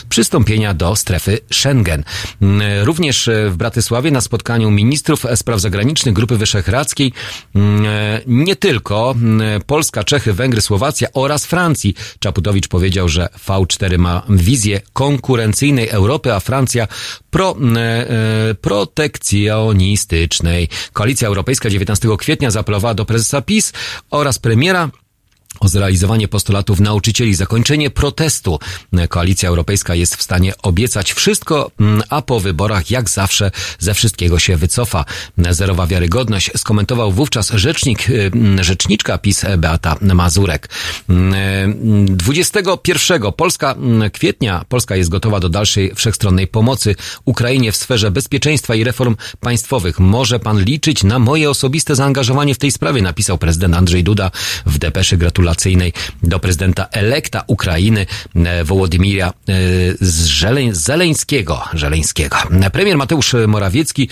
przystąpienia do strefy Schengen. Mm, Również e, w Bratysławie na spotkaniu ministrów spraw zagranicznych Grupy Wyszehradzkiej mm, e, nie tylko mm, Polska, Czechy, Węgry, Słowacja oraz Francji. Czaputowicz powiedział, że V4 ma wizję konkurencyjnej Europy, a Francja pro, e, protekcjonistycznej. Koalicja Europejska 19 kwietnia zaapelowała do prezesa PiS oraz premiera o zrealizowanie postulatów nauczycieli, zakończenie protestu. Koalicja Europejska jest w stanie obiecać wszystko, mm, a po wyborach jak zawsze ze wszystkiego się wycofa. Zerowa wiarygodność skomentował wówczas rzecznik, mm, rzeczniczka PiS Beata Mazurek. Mm, 21 Polska mm, kwietnia Polska jest gotowa do dalszej wszechstronnej pomocy Ukrainie w sferze bezpieczeństwa i reform państwowych. Może pan liczyć na moje osobiste zaangażowanie w tej sprawie, napisał prezydent Andrzej Duda w depeszy gratulacyjnej do prezydenta elekta Ukrainy e, Wołodymira e, Zeleńskiego. Żeleńskiego. Premier Mateusz Morawiecki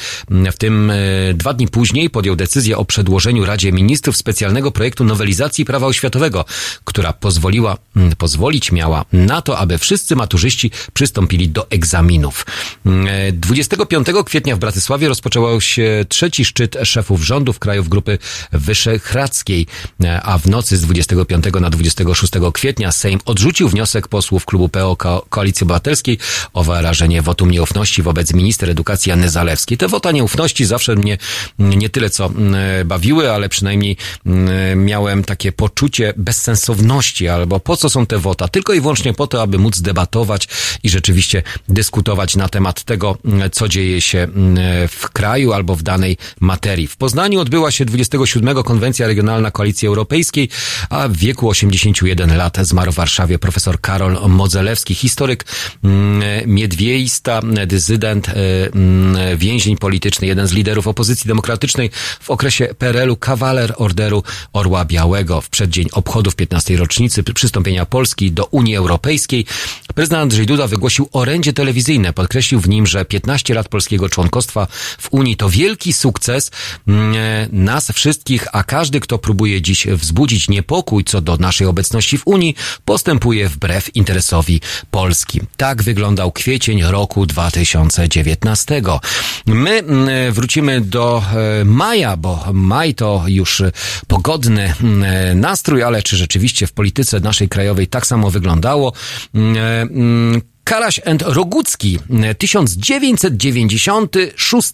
w tym e, dwa dni później podjął decyzję o przedłożeniu Radzie Ministrów specjalnego projektu nowelizacji prawa oświatowego, która pozwoliła, pozwolić miała na to, aby wszyscy maturzyści przystąpili do egzaminów. M, e, 25 kwietnia w Bratysławie rozpoczął się trzeci szczyt szefów rządów krajów Grupy Wyszehradzkiej, a w nocy z 25 25 na 26 kwietnia Sejm odrzucił wniosek posłów klubu PO Ko- Koalicji Obywatelskiej o wyrażenie wotum nieufności wobec minister edukacji Anny Zalewskiej. Te wota nieufności zawsze mnie nie tyle co mm, bawiły, ale przynajmniej mm, miałem takie poczucie bezsensowności albo po co są te wota? Tylko i wyłącznie po to, aby móc debatować i rzeczywiście dyskutować na temat tego, mm, co dzieje się w kraju albo w danej materii. W Poznaniu odbyła się 27 konwencja regionalna Koalicji Europejskiej, a w wieku 81 lat zmarł w Warszawie profesor Karol Modzelewski, historyk, mm, miedwiejsta, dysydent, e, mm, więzień polityczny, jeden z liderów opozycji demokratycznej w okresie PRL-u, kawaler Orderu Orła Białego. W przeddzień obchodów 15. rocznicy przystąpienia Polski do Unii Europejskiej prezydent Andrzej Duda wygłosił orędzie telewizyjne. Podkreślił w nim, że 15 lat polskiego członkostwa w Unii to wielki sukces mm, nas wszystkich, a każdy, kto próbuje dziś wzbudzić niepokój co do naszej obecności w Unii, postępuje wbrew interesowi Polski. Tak wyglądał kwiecień roku 2019. My mm, wrócimy do e, maja, bo maj to już e, pogodny mm, nastrój, ale czy rzeczywiście w polityce naszej krajowej tak samo wyglądało? Mm, e, mm, Karaś and Rogucki, mm, 1996.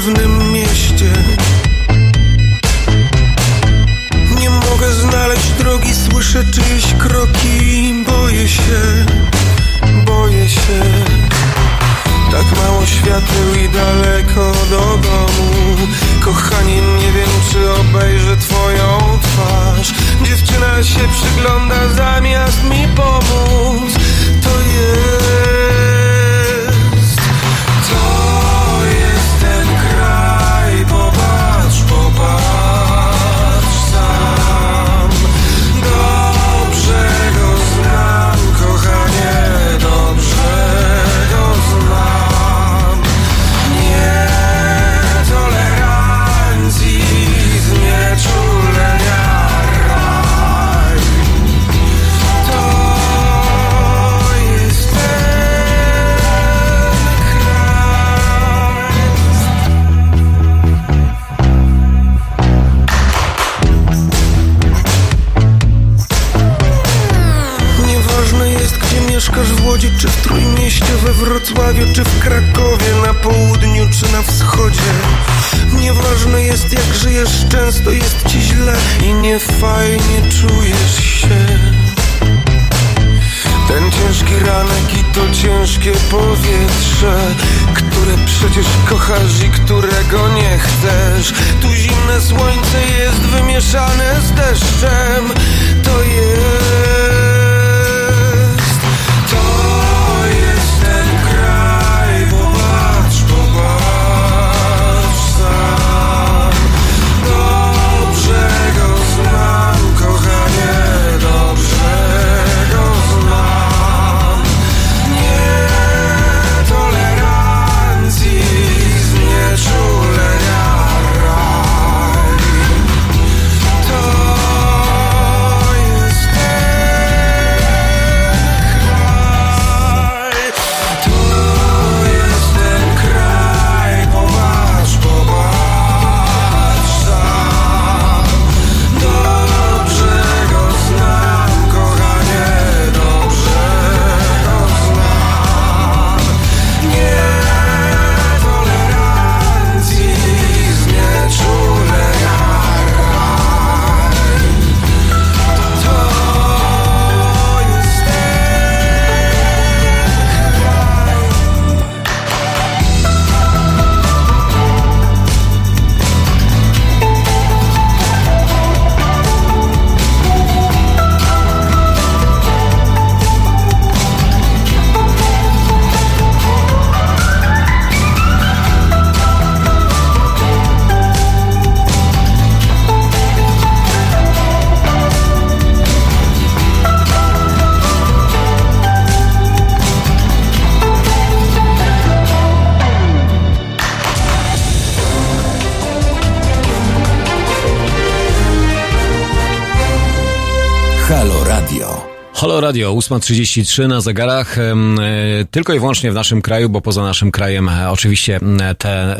W pewnym Radio, 8.33 na zegarach, e, tylko i wyłącznie w naszym kraju, bo poza naszym krajem e, oczywiście te e,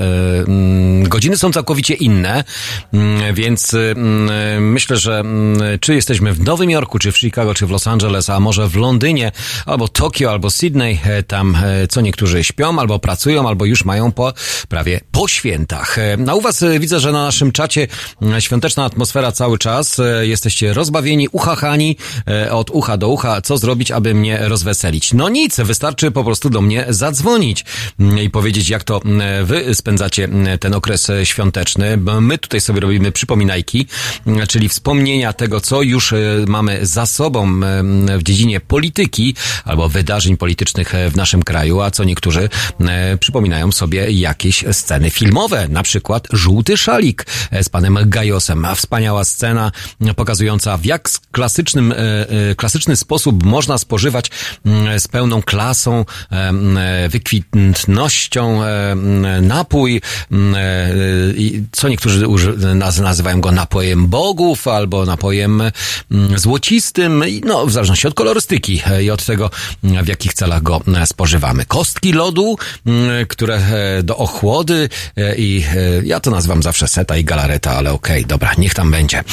m, godziny są całkowicie inne, więc m, myślę, że m, czy jesteśmy w Nowym Jorku, czy w Chicago, czy w Los Angeles, a może w Londynie, albo Tokio, albo Sydney, e, tam e, co niektórzy śpią, albo pracują, albo już mają po, prawie po świętach. E, A u was widzę, że na naszym czacie świąteczna atmosfera cały czas, jesteście rozbawieni, uchachani od ucha do ucha, co zrobić, aby mnie rozweselić. No nic, wystarczy po prostu do mnie zadzwonić mm, i powiedzieć, jak to mm, wy spędzacie mm, ten okres świąteczny. My tutaj sobie robimy przypominajki, mm, czyli wspomnienia tego, co już e, mamy za sobą mm, w dziedzinie polityki albo wydarzeń politycznych e, w naszym kraju, a co niektórzy e, przypominają sobie jakieś sceny filmowe, na przykład Żółty Szalik e, z panem Gajosem. Wspaniała scena pokazująca w jak klasycznym, e, e, klasyczny sposób można spożywać mm, z pełną klasą, e, wykwintnością e, napój, m, e, i co niektórzy uży- naz- nazywają go napojem bogów albo napojem mm, złocistym, no w zależności od kolorystyki e, i od tego, w jakich celach go e, spożywamy. Kostki lodu, mm, które e, do ochłody i ja to nazywam zawsze seta i galareta, ale okej, dobra, niech tam będzie.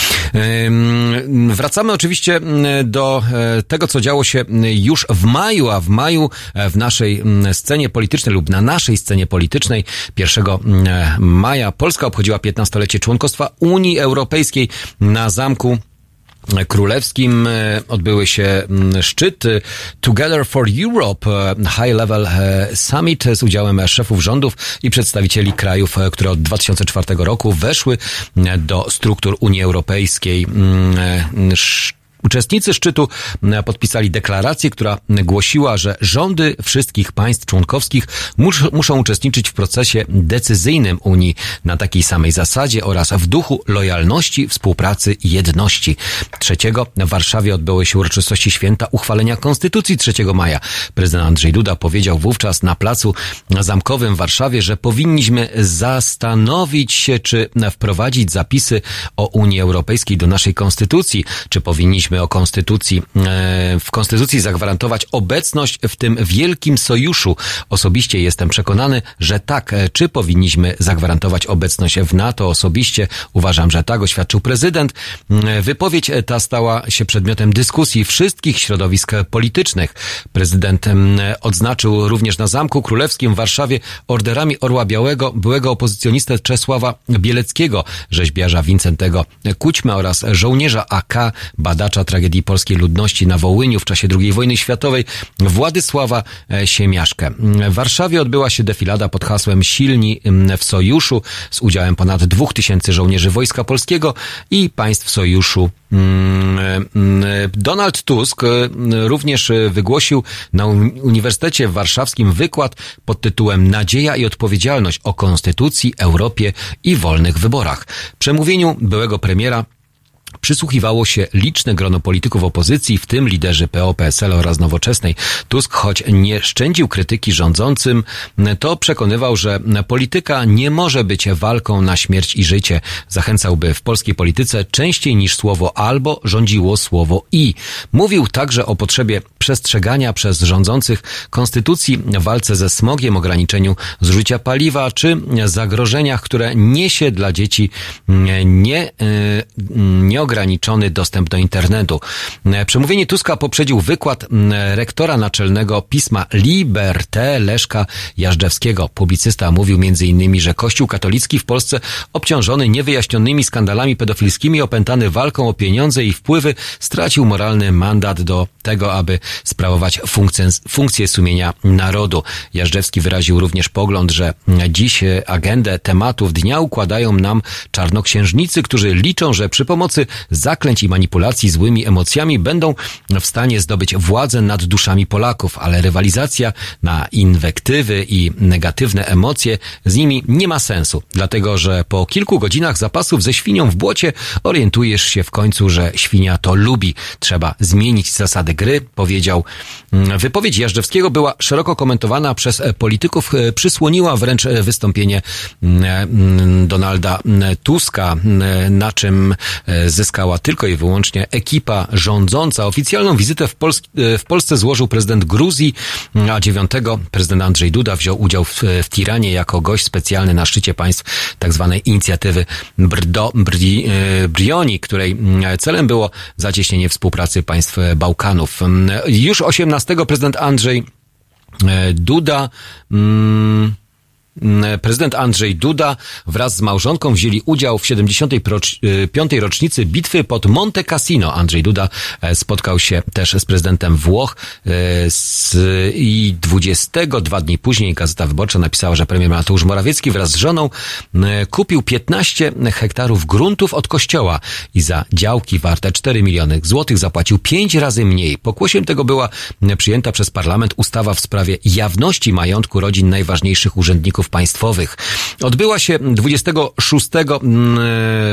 Wracamy oczywiście mm, do tego, co działo się już w maju, a w maju w naszej scenie politycznej lub na naszej scenie politycznej 1 mm, maja Polska obchodziła 15-lecie członkostwa Unii Europejskiej na zamku królewskim e, odbyły się mm, szczyt e, Together for Europe e, High Level e, Summit z udziałem szefów rządów i przedstawicieli krajów, które od 2004 roku weszły do struktur Unii Europejskiej. Uczestnicy szczytu podpisali deklarację, która głosiła, że rządy wszystkich państw członkowskich mus, muszą uczestniczyć w procesie decyzyjnym Unii na takiej samej zasadzie oraz w duchu lojalności, współpracy i jedności. Trzeciego w Warszawie odbyły się uroczystości święta uchwalenia Konstytucji 3 maja. Prezydent Andrzej Duda powiedział wówczas na placu zamkowym w Warszawie, że powinniśmy zastanowić się, czy wprowadzić zapisy o Unii Europejskiej do naszej konstytucji, czy powinniśmy o konstytucji, e, w konstytucji zagwarantować obecność w tym wielkim sojuszu. Osobiście jestem przekonany, że tak. E, Czy powinniśmy zagwarantować obecność w NATO? Osobiście uważam, że tak, oświadczył prezydent. E, Wypowiedź ta stała się przedmiotem dyskusji wszystkich środowisk politycznych. Prezydent em, odznaczył również na Zamku Królewskim w Warszawie orderami Orła Białego byłego opozycjonistę Czesława Bieleckiego, rzeźbiarza Wincentego Kućmy oraz żołnierza AK, badacza tragedii polskiej ludności na Wołyniu w czasie II wojny światowej Władysława e, Siemiaszkę. W Warszawie odbyła się defilada pod hasłem Silni w Sojuszu z udziałem ponad dwóch tysięcy żołnierzy Wojska Polskiego i państw Sojuszu. Mm, mm, Donald Tusk e, również e, wygłosił na Uni- Uniwersytecie Warszawskim wykład pod tytułem Nadzieja i odpowiedzialność o Konstytucji, Europie i wolnych wyborach. Przemówieniu byłego premiera Przysłuchiwało się liczne grono polityków opozycji, w tym liderzy PO, PSL oraz Nowoczesnej. Tusk, choć nie szczędził krytyki rządzącym, to przekonywał, że polityka nie może być walką na śmierć i życie. Zachęcałby w polskiej polityce częściej niż słowo albo rządziło słowo i. Mówił także o potrzebie przestrzegania przez rządzących konstytucji, walce ze smogiem, ograniczeniu zużycia paliwa czy zagrożeniach, które niesie dla dzieci nie, nie nieograniczony dostęp do internetu. Przemówienie Tuska poprzedził wykład rektora naczelnego pisma Liberté Leszka Jażdżewskiego. Publicysta mówił m.in., że Kościół katolicki w Polsce obciążony niewyjaśnionymi skandalami pedofilskimi, opętany walką o pieniądze i wpływy, stracił moralny mandat do tego, aby sprawować funkcję, funkcję sumienia narodu. Jażdżewski wyraził również pogląd, że dziś agendę tematów dnia układają nam czarnoksiężnicy, którzy liczą, że przy pomocy zaklęć i manipulacji złymi emocjami będą w stanie zdobyć władzę nad duszami Polaków, ale rywalizacja na inwektywy i negatywne emocje z nimi nie ma sensu, dlatego że po kilku godzinach zapasów ze świnią w błocie orientujesz się w końcu, że świnia to lubi. Trzeba zmienić zasady gry, powiedział. Wypowiedź Jażdżewskiego była szeroko komentowana przez polityków, przysłoniła wręcz wystąpienie Donalda Tuska, na czym zyskała tylko i wyłącznie ekipa rządząca. Oficjalną wizytę w, Pols w Polsce złożył prezydent Gruzji, a 9 prezydent Andrzej Duda wziął udział w, w Tiranie jako gość specjalny na szczycie państw tzw. inicjatywy Brdo, Bri, e, Brioni, której mm, celem było zacieśnienie współpracy państw Bałkanów. Już 18 prezydent Andrzej e, Duda mm, Prezydent Andrzej Duda wraz z małżonką wzięli udział w 75. rocznicy bitwy pod Monte Cassino. Andrzej Duda e, spotkał się też z prezydentem Włoch e, i 22 dni później Gazeta Wyborcza napisała, że premier Mateusz Morawiecki wraz z żoną e, kupił 15 hektarów gruntów od kościoła i za działki warte 4 miliony złotych zapłacił 5 razy mniej. Pokłosiem tego była przyjęta przez parlament ustawa w sprawie jawności majątku rodzin najważniejszych urzędników państwowych. Odbyła się 26 mm,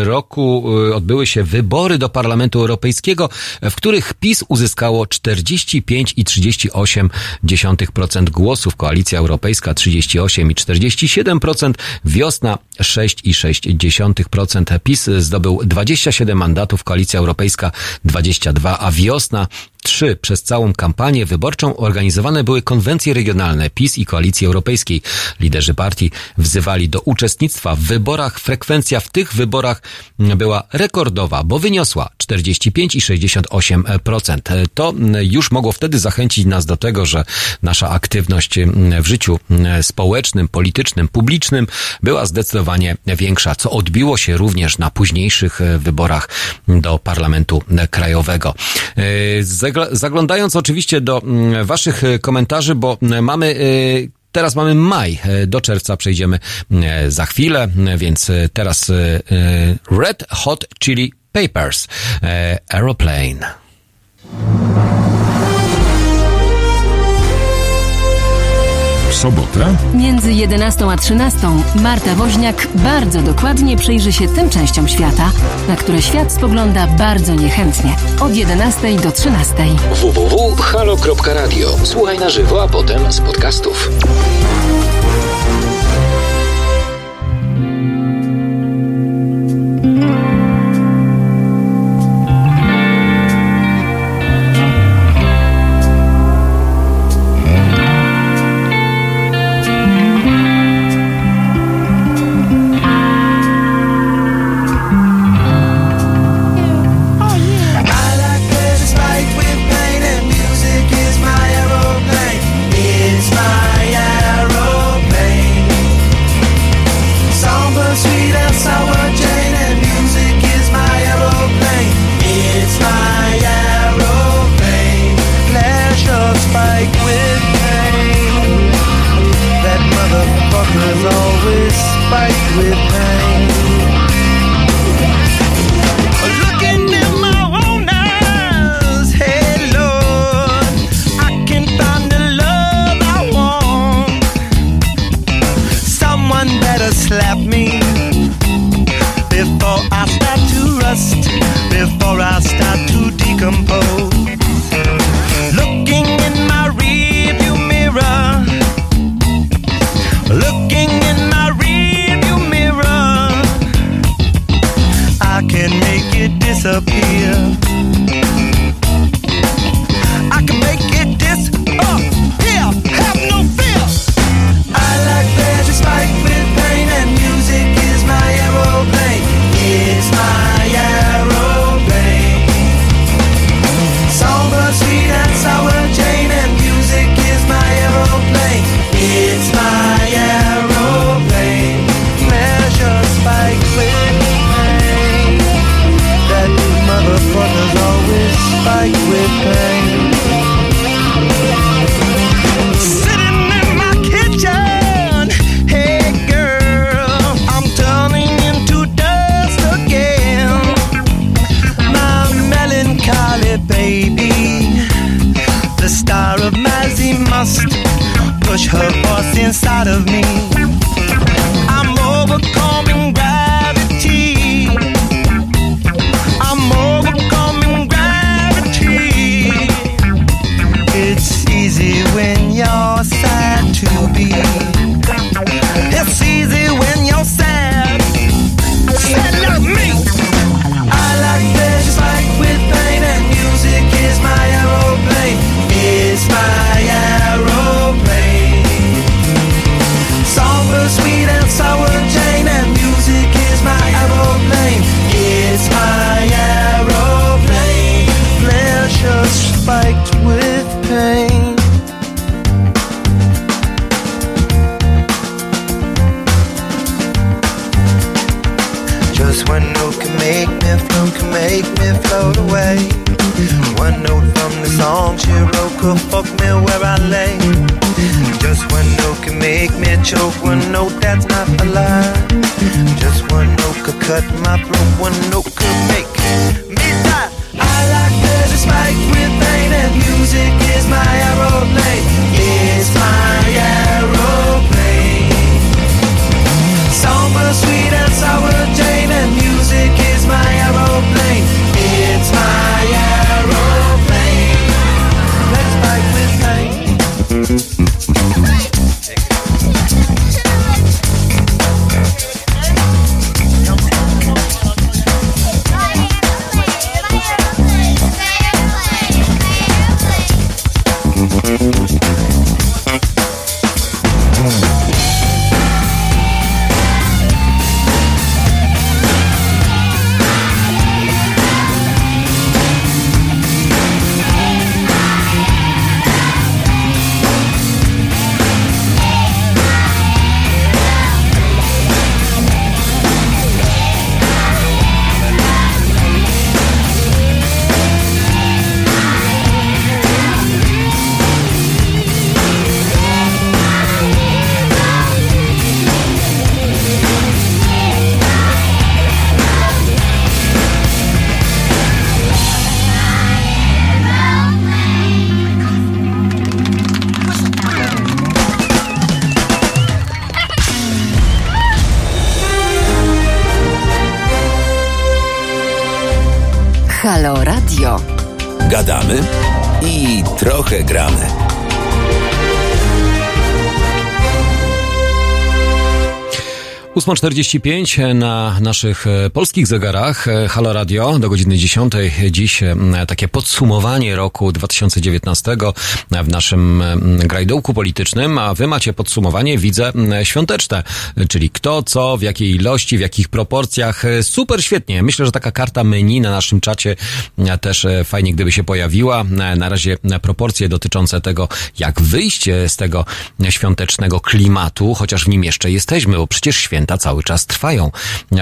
roku, y, odbyły się wybory do Parlamentu Europejskiego, w których PiS uzyskało 45,38% głosów, Koalicja Europejska 38,47%, Wiosna 6,6%. PiS zdobył 27 mandatów, Koalicja Europejska 22, a Wiosna 3. Przez całą kampanię wyborczą organizowane były konwencje regionalne PiS i Koalicji Europejskiej. Liderzy partii wzywali do uczestnictwa w wyborach. Frekwencja w tych wyborach była rekordowa, bo wyniosła 45,68%. To już mogło wtedy zachęcić nas do tego, że nasza aktywność w życiu społecznym, politycznym, publicznym była zdecydowanie większa, co odbiło się również na późniejszych wyborach do Parlamentu Krajowego. Zaglądając oczywiście do Waszych komentarzy, bo mamy Teraz mamy maj, do czerwca przejdziemy za chwilę, więc teraz Red Hot Chili Papers, Aeroplane. Sobotę? Między 11 a 13 Marta Woźniak bardzo dokładnie przyjrzy się tym częściom świata, na które świat spogląda bardzo niechętnie. Od 11 do 13. www.halo.radio. Słuchaj na żywo, a potem z podcastów. 8.45 e, na naszych e, polskich zegarach. E, Halo Radio do godziny 10. Dziś takie podsumowanie roku 2019 w naszym grajdołku politycznym, a wy macie podsumowanie, widzę, świąteczne, czyli kto, co, w jakiej ilości, w jakich proporcjach. Super świetnie. Myślę, że taka karta menu na naszym czacie też fajnie, gdyby się pojawiła. Na razie proporcje dotyczące tego, jak wyjście z tego świątecznego klimatu, chociaż w nim jeszcze jesteśmy, bo przecież święta cały czas trwają.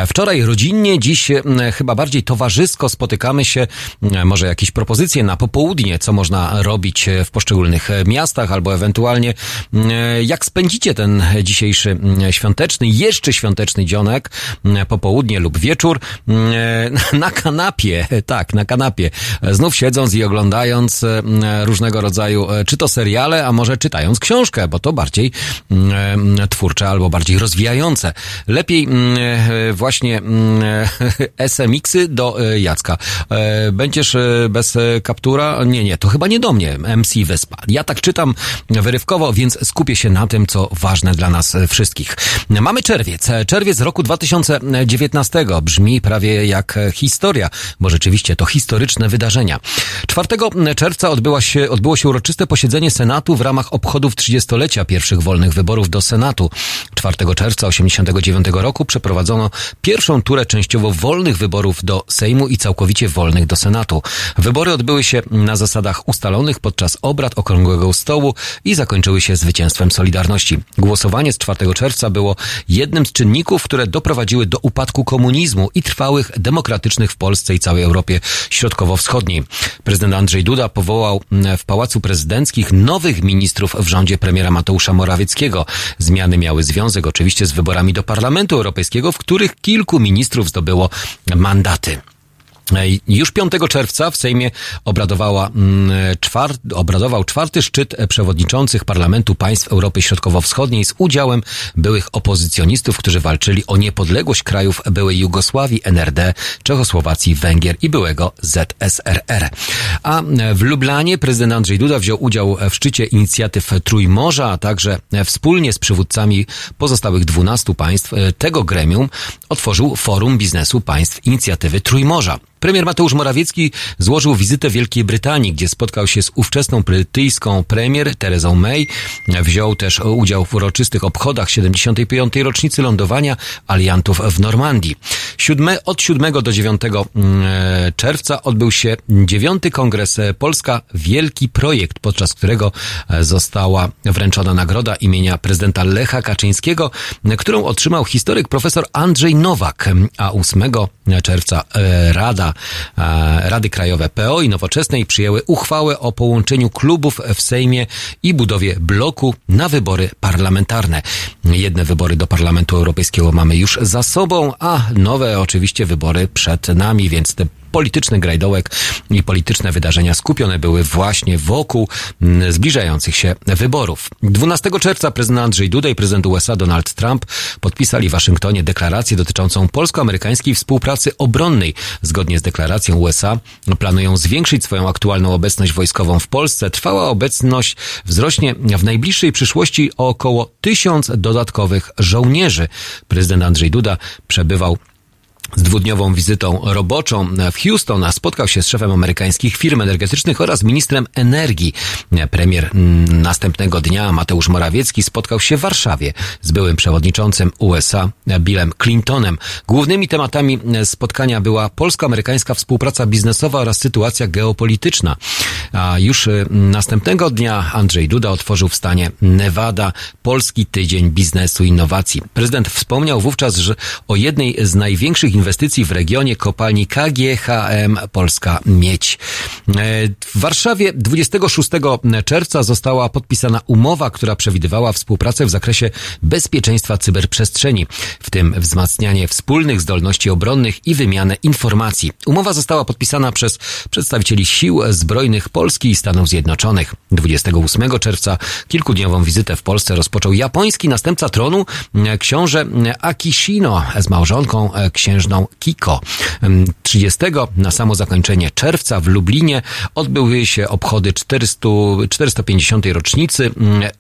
Wczoraj rodzinnie, dziś e, chyba bardziej towarzysko spotykamy się. E, Może jakieś propozycje na popołudnie, co można robić w poszczególnych e, miastach, albo ewentualnie e, jak spędzicie ten dzisiejszy świąteczny, jeszcze świąteczny dzionek, popołudnie lub wieczór e, na kanapie, tak, na kanapie, znów siedząc i oglądając e, różnego rodzaju, e, czy to seriale, a może czytając książkę, bo to bardziej e, twórcze albo bardziej rozwijające. Lepiej mm, e, właśnie mm, e, SMX-y do e, Jacka. Będziesz bez kaptura? Nie, nie, to chyba nie do mnie, MC Wyspa. Ja tak czytam wyrywkowo, więc skupię się na tym, co ważne dla nas wszystkich. Mamy czerwiec. Czerwiec roku 2019 brzmi prawie jak historia, bo rzeczywiście to historyczne wydarzenia. 4 czerwca się, odbyło się uroczyste posiedzenie Senatu w ramach obchodów 30-lecia pierwszych wolnych wyborów do Senatu. 4 czerwca 89 roku przeprowadzono pierwszą turę częściowo wolnych wyborów do Sejmu i całkowicie wolnych do Senatu. Wybory odbyły się na zasadach ustalonych podczas obrad Okrągłego Stołu i zakończyły się zwycięstwem Solidarności. Głosowanie z 4 czerwca było jednym z czynników, które doprowadziły do upadku komunizmu i trwałych demokratycznych w Polsce i całej Europie Środkowo-Wschodniej. Prezydent Andrzej Duda powołał mm, w Pałacu Prezydenckich nowych ministrów w rządzie premiera Mateusza Morawieckiego. Zmiany miały związek oczywiście z wyborami do Parlamentu Europejskiego, w których kilku ministrów zdobyło mandaty. Już 5 czerwca w Sejmie obradowała, mm, czwar, obradował czwarty szczyt przewodniczących Parlamentu Państw Europy Środkowo-Wschodniej z udziałem byłych opozycjonistów, którzy walczyli o niepodległość krajów byłej Jugosławii, NRD, Czechosłowacji, Węgier i byłego ZSRR. A w Lublanie prezydent Andrzej Duda wziął udział w szczycie inicjatyw Trójmorza, a także wspólnie z przywódcami pozostałych 12 państw tego gremium otworzył Forum Biznesu Państw Inicjatywy Trójmorza. Premier Mateusz Morawiecki złożył wizytę w Wielkiej Brytanii, gdzie spotkał się z ówczesną brytyjską premier Terezą May. Wziął też udział w uroczystych obchodach 75. rocznicy lądowania aliantów w Normandii. Siódme, od 7 do 9 mm, czerwca odbył się dziewiąty kongres e, Polska Wielki Projekt, podczas którego e, została wręczona nagroda imienia prezydenta Lecha Kaczyńskiego, e, którą otrzymał historyk profesor Andrzej Nowak, a 8 czerwca Rada, Rady Krajowe PO i Nowoczesnej przyjęły uchwałę o połączeniu klubów w Sejmie i budowie bloku na wybory parlamentarne. Jedne wybory do Parlamentu Europejskiego mamy już za sobą, a nowe oczywiście wybory przed nami, więc te polityczny grajdołek i polityczne wydarzenia skupione były właśnie wokół mm, zbliżających się wyborów. 12 czerwca prezydent Andrzej Duda i prezydent USA Donald Trump podpisali w Waszyngtonie deklarację dotyczącą polsko-amerykańskiej współpracy obronnej. Zgodnie z deklaracją USA planują zwiększyć swoją aktualną obecność wojskową w Polsce. Trwała obecność wzrośnie w najbliższej przyszłości o około tysiąc dodatkowych żołnierzy. Prezydent Andrzej Duda przebywał z dwudniową wizytą roboczą w Houston, a spotkał się z szefem amerykańskich firm energetycznych oraz ministrem energii. Premier następnego dnia, Mateusz Morawiecki, spotkał się w Warszawie z byłym przewodniczącym USA Billem Clintonem. Głównymi tematami spotkania była polsko-amerykańska współpraca biznesowa oraz sytuacja geopolityczna. A już następnego dnia Andrzej Duda otworzył w stanie Nevada Polski Tydzień Biznesu Innowacji. Prezydent wspomniał wówczas że o jednej z największych inwestycji w regionie kopalni KGHM Polska Miedź. E, W Warszawie 26 czerwca została podpisana umowa, która przewidywała współpracę w zakresie bezpieczeństwa cyberprzestrzeni, w tym wzmacnianie wspólnych zdolności obronnych i wymianę informacji. Umowa została podpisana przez przedstawicieli sił zbrojnych Polski i Stanów Zjednoczonych. 28 czerwca kilkudniową wizytę w Polsce rozpoczął japoński następca tronu, e, książę Akishino z małżonką e, księżną Kiko. 30 na samo zakończenie czerwca w Lublinie odbyły się obchody 400, 450. rocznicy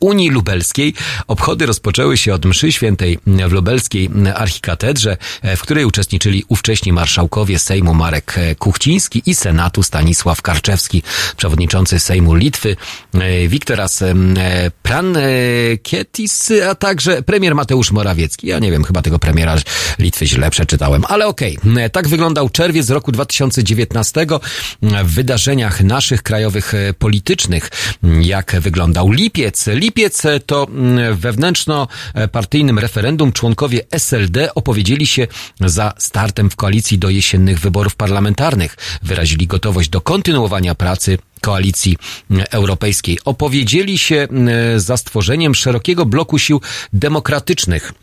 Unii Lubelskiej. Obchody rozpoczęły się od mszy świętej w lubelskiej archikatedrze, e, w której uczestniczyli ówcześni marszałkowie Sejmu Marek e, Kuchciński i Senatu Stanisław Karczewski, przewodniczący Sejmu Litwy e, Wiktoras Prankietis, a także premier Mateusz Morawiecki. Ja nie wiem, chyba tego premiera Litwy źle przeczytałem, ale okej. E, Tak wyglądał czerwiec roku 2019 w wydarzeniach naszych krajowych e, politycznych. Jak wyglądał lipiec? Lipiec e, to wewnętrzno-partyjnym referendum członkowie SLD opowiedzieli się za startem w koalicji do jesiennych wyborów parlamentarnych. Wyrazili gotowość do kontynuowania pracy koalicji europejskiej. Opowiedzieli się za stworzeniem szerokiego bloku sił demokratycznych e,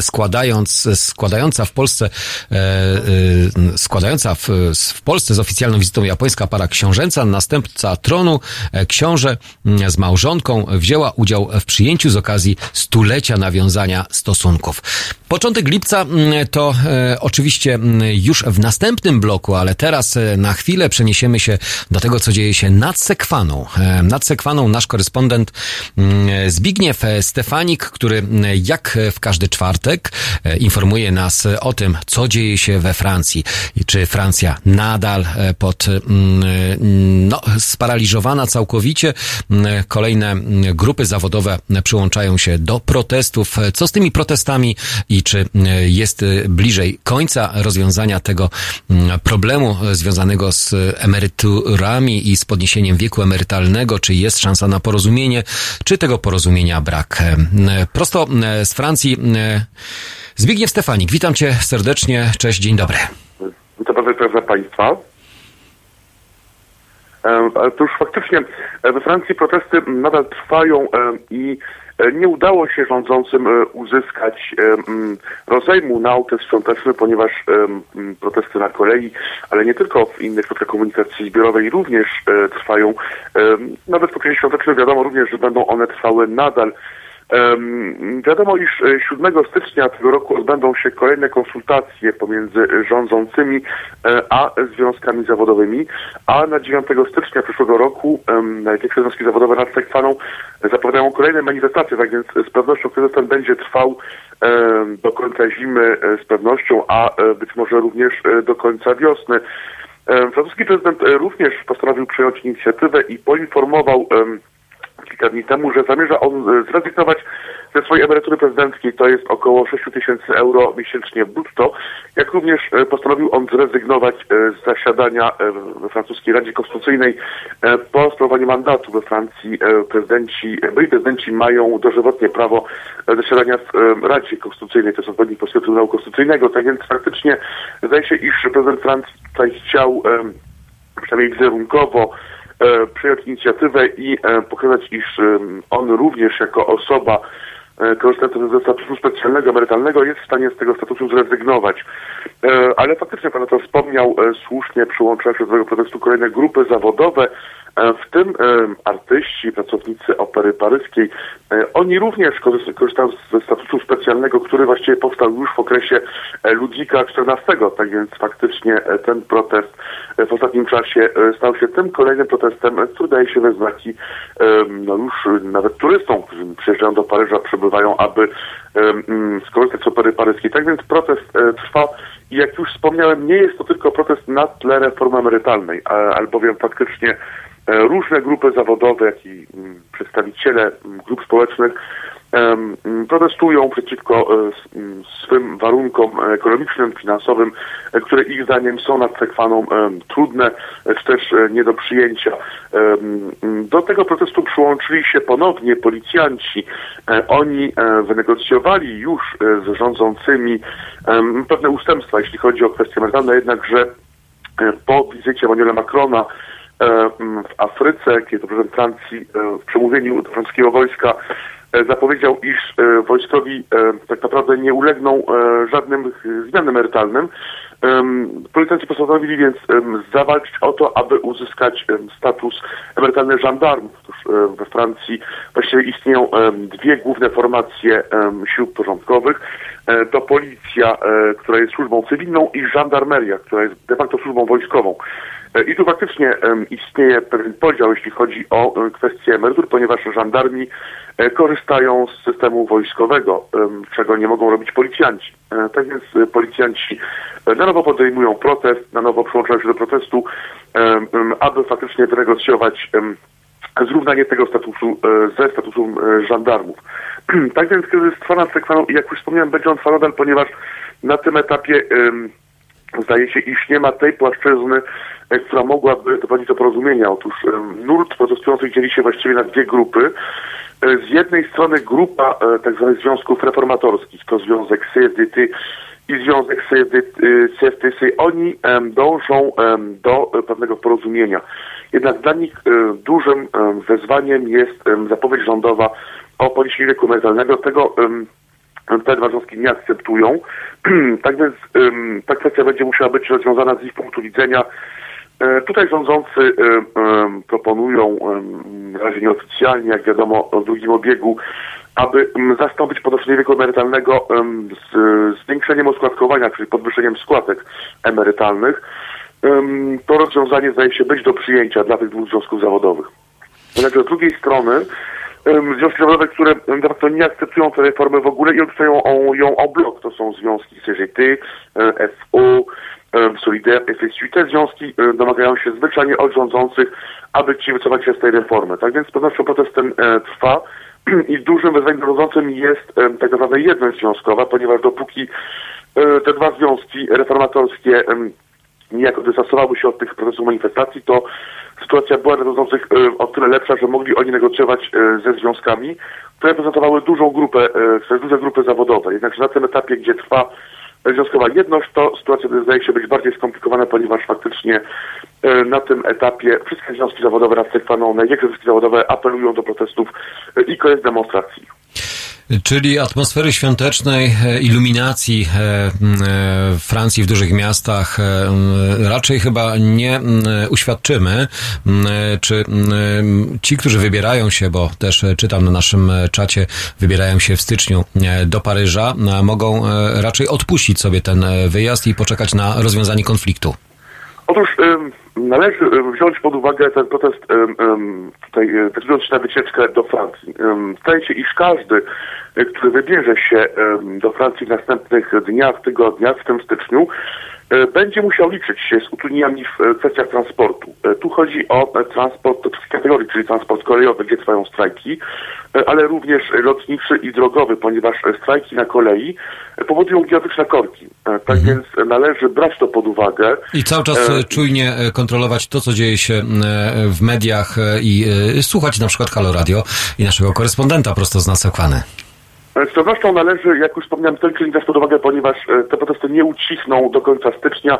składając, składająca w Polsce, e, e, składająca w, w Polsce z oficjalną wizytą japońska para książęca, następca tronu, e, książę mm, z małżonką wzięła udział w przyjęciu z okazji stulecia nawiązania stosunków. Początek lipca mm, to e, oczywiście mm, już w następnym bloku, ale teraz e, na chwilę przeniesiemy się do tego, co dzieje się nad Sekwaną. E, nad Sekwaną nasz korespondent mm, Zbigniew e, Stefanik, który mm, jak w każdy czwartek e, informuje nas o tym, co dzieje się we Francji. I czy Francja nadal e, pod, mm, e, no, sparaliżowana całkowicie. Mm, Kolejne mm, grupy zawodowe przyłączają się do protestów. Co z tymi protestami i czy e, jest e, bliżej końca rozwiązania tego problemu e, związanego z emeryturami i z podniesieniem wieku emerytalnego? Czy jest szansa na porozumienie, czy tego porozumienia brak? E, Prosto e, z Francji e, Zbigniew Stefanik, witam cię serdecznie. Cześć, dzień dobry. Witam bardzo serdecznie Państwa. E, Otóż faktycznie e, we Francji protesty nadal trwają i nie udało się rządzącym uzyskać rozejmu na okres świąteczny, ponieważ protesty na kolei, ale nie tylko w innych środkach komunikacji zbiorowej również trwają. Nawet w okresie świątecznym wiadomo również, że będą one trwały nadal. Wiadomo, iż e, 7 stycznia tego roku odbędą się kolejne konsultacje pomiędzy rządzącymi e, a związkami zawodowymi, a na 9 stycznia przyszłego roku największe związki zawodowe nad Sekwaną zapowiadają kolejne manifestacje, tak więc z pewnością kryzys ten będzie trwał do końca zimy e, z pewnością, a e, być może również e, do końca wiosny. Francuski prezydent e, również postanowił przejąć inicjatywę i poinformował kilka dni temu, że zamierza on e, zrezygnować ze swojej emerytury prezydenckiej, to jest około 6 tysięcy euro miesięcznie brutto, jak również e, postanowił on zrezygnować e, z zasiadania we francuskiej Radzie Konstytucyjnej po sprawowaniu mandatu we Francji. Prezydenci, byli prezydenci mają dożywotnie prawo zasiadania w Radzie Konstytucyjnej, to jest odpowiednik Polskiego Trybunału Konstytucyjnego, tak więc faktycznie zdaje się, iż prezydent Francji tutaj chciał przynajmniej wizerunkowo przyjąć inicjatywę i e, pokazać, iż on również jako osoba e, korzystająca ze statusu specjalnego emerytalnego jest w stanie z tego statusu zrezygnować. E, ale faktycznie pan to wspomniał, e, słusznie przyłączają się do tego protestu kolejne grupy zawodowe, e, w tym e, artyści, pracownicy opery paryskiej. E, Oni również korzy- korzystają ze statusu specjalnego, który właściwie powstał już w okresie e, Ludwika XIV, tak więc faktycznie e, ten protest e, w ostatnim czasie e, stał się tym kolejnym protestem, e, który daje się we znaki e, no już e, nawet turystom, którzy przyjeżdżają do Paryża, przybywają, aby e, skorzystać z opery paryskiej. Tak więc protest e, trwa i jak już wspomniałem, nie jest to tylko protest na tle reformy emerytalnej, albowiem faktycznie e, różne grupy zawodowe, jak i mm, przedstawiciele mm, grup społecznych mm, protestują przeciwko e, swym warunkom ekonomicznym, finansowym, e, które ich zdaniem są nad Sekwaną trudne, e, czy też e, nie do przyjęcia. Do tego protestu przyłączyli się ponownie policjanci. E, Oni e, wynegocjowali już e, z rządzącymi pewne ustępstwa, jeśli chodzi o kwestie emerytalne, jednakże e, po wizycie Emmanuela Macrona e, w Afryce, kiedy prezydent Francji e, w przemówieniu do francuskiego wojska e, zapowiedział, iż e, wojskowi e, tak naprawdę nie ulegną e, żadnym e, zmianom emerytalnym. Em, Policjanci postanowili więc zawalczyć o to, aby uzyskać status emerytalny żandarmów. Otóż e, we Francji właściwie istnieją dwie główne formacje sił porządkowych. E, To policja, e, która jest służbą cywilną i żandarmeria, która jest de facto służbą wojskową. E, I tu faktycznie istnieje pewien podział, jeśli chodzi o e, kwestię emerytur, ponieważ żandarmi e, korzystają z systemu wojskowego, czego nie mogą robić policjanci. Tak więc policjanci na nowo podejmują protest, na nowo przyłączają się do protestu, aby faktycznie wynegocjować zrównanie tego statusu ze statusem żandarmów. tak więc kryzys trwa nad Sekwaną i jak już wspomniałem, będzie on trwał nadal, ponieważ na tym etapie zdaje się, iż nie ma tej płaszczyzny, e, która mogłaby doprowadzić do porozumienia. Otóż em, nurt protestujących dzieli się właściwie na dwie grupy. E, Z jednej strony grupa e, tak związków reformatorskich, to związek CFDT i związek e, CFTC, oni dążą do e, pewnego porozumienia. Jednak dla nich e, dużym em, wezwaniem jest zapowiedź rządowa o podniesieniu wieku emerytalnego. Tego te dwa związki nie akceptują. tak więc ta kwestia będzie musiała być rozwiązana z ich punktu widzenia. E, tutaj rządzący y, ym, proponują, na razie nieoficjalnie, jak wiadomo, w drugim obiegu, aby zastąpić podnoszenie wieku emerytalnego z zwiększeniem oskładkowania, czyli podwyższeniem składek emerytalnych. To rozwiązanie zdaje się być do przyjęcia dla tych dwóch związków zawodowych. Jednakże z drugiej strony związki zawodowe, które de facto nie akceptują tej reformy w ogóle i odrzucają o- ją o blok. To są związki CGT, FO, Solidaire, FSU. Te związki domagają się zwyczajnie od rządzących, aby ci wycofać się z tej reformy. Tak więc z pewnością protest ten e, trwa i dużym wyzwaniem rządzącym jest tak naprawdę jedność związkowa, ponieważ dopóki e, te dwa związki reformatorskie niejako dystansowały się od tych protestów manifestacji, to sytuacja była dla rządzących e, o tyle lepsza, że mogli oni negocjować e, ze związkami, które prezentowały dużą grupę, e, duże grupy zawodowe. Jednakże na tym etapie, gdzie trwa związkowa jedność, to sytuacja zdaje się być bardziej skomplikowana, ponieważ faktycznie na tym etapie wszystkie związki zawodowe nad Sekwaną, największe związki zawodowe apelują do protestów i koniec demonstracji. Czyli atmosfery świątecznej, e, iluminacji e, m, e, w Francji, w dużych miastach e, raczej chyba nie uświadczymy. E, Czy ci, którzy wybierają się, bo też e, czytam na naszym e, czacie, wybierają się w styczniu e, do Paryża, e, mogą e, raczej odpuścić sobie ten e, wyjazd i poczekać na rozwiązanie konfliktu? Otóż ym, należy ym, wziąć pod uwagę ten protest, tutaj y, decydując się na wycieczkę do Francji. Ym, Zdaje się, iż każdy e, który wybierze się do Francji w następnych dniach, tygodniach, w tym styczniu, e, będzie musiał liczyć się z utrudnieniami w e, kwestiach transportu. E, Tu chodzi o e, transport wszystkich kategorii, czyli transport kolejowy, gdzie trwają strajki, e, ale również e, lotniczy i drogowy, ponieważ e, strajki na kolei e, powodują gigantyczne korki. E, Tak więc e, należy brać to pod uwagę. I cały czas E, e, czujnie e, kontrolować to, co dzieje się e, w mediach e, i e, słuchać na przykład Halo Radio i naszego korespondenta prosto z Nasekwany. Z pewnością należy, jak już wspomniałem, czynnik brać pod uwagę, ponieważ te protesty nie ucichną do końca stycznia.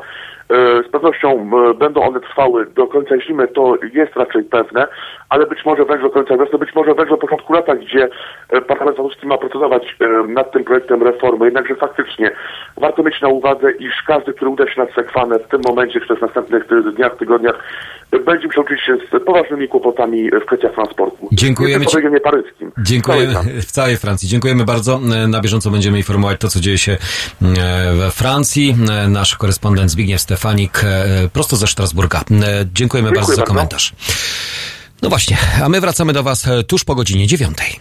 E, Z pewnością e, będą one trwały do końca zimy, to jest raczej pewne, ale być może wręcz do końca wiosny, być może wręcz do początku lata, gdzie e, Parlament Francuski ma procedować nad tym projektem reformy. Jednakże faktycznie warto mieć na uwadze, iż każdy, który uda się na sekwanę w tym momencie, czy też w następnych dniach, tygodniach, będzie musiał liczyć się z poważnymi kłopotami w kwestiach transportu. Dziękujemy w ci- regionie paryskim. Dziękujemy w całej Francji. Dziękujemy bardzo. Na bieżąco będziemy informować to, co dzieje się e, we Francji. E, Nasz korespondent Zbigniew Stefanik e, prosto ze Strasburga. Dziękujemy bardzo za bardzo. komentarz. No właśnie, a my wracamy do Was tuż po godzinie dziewiątej.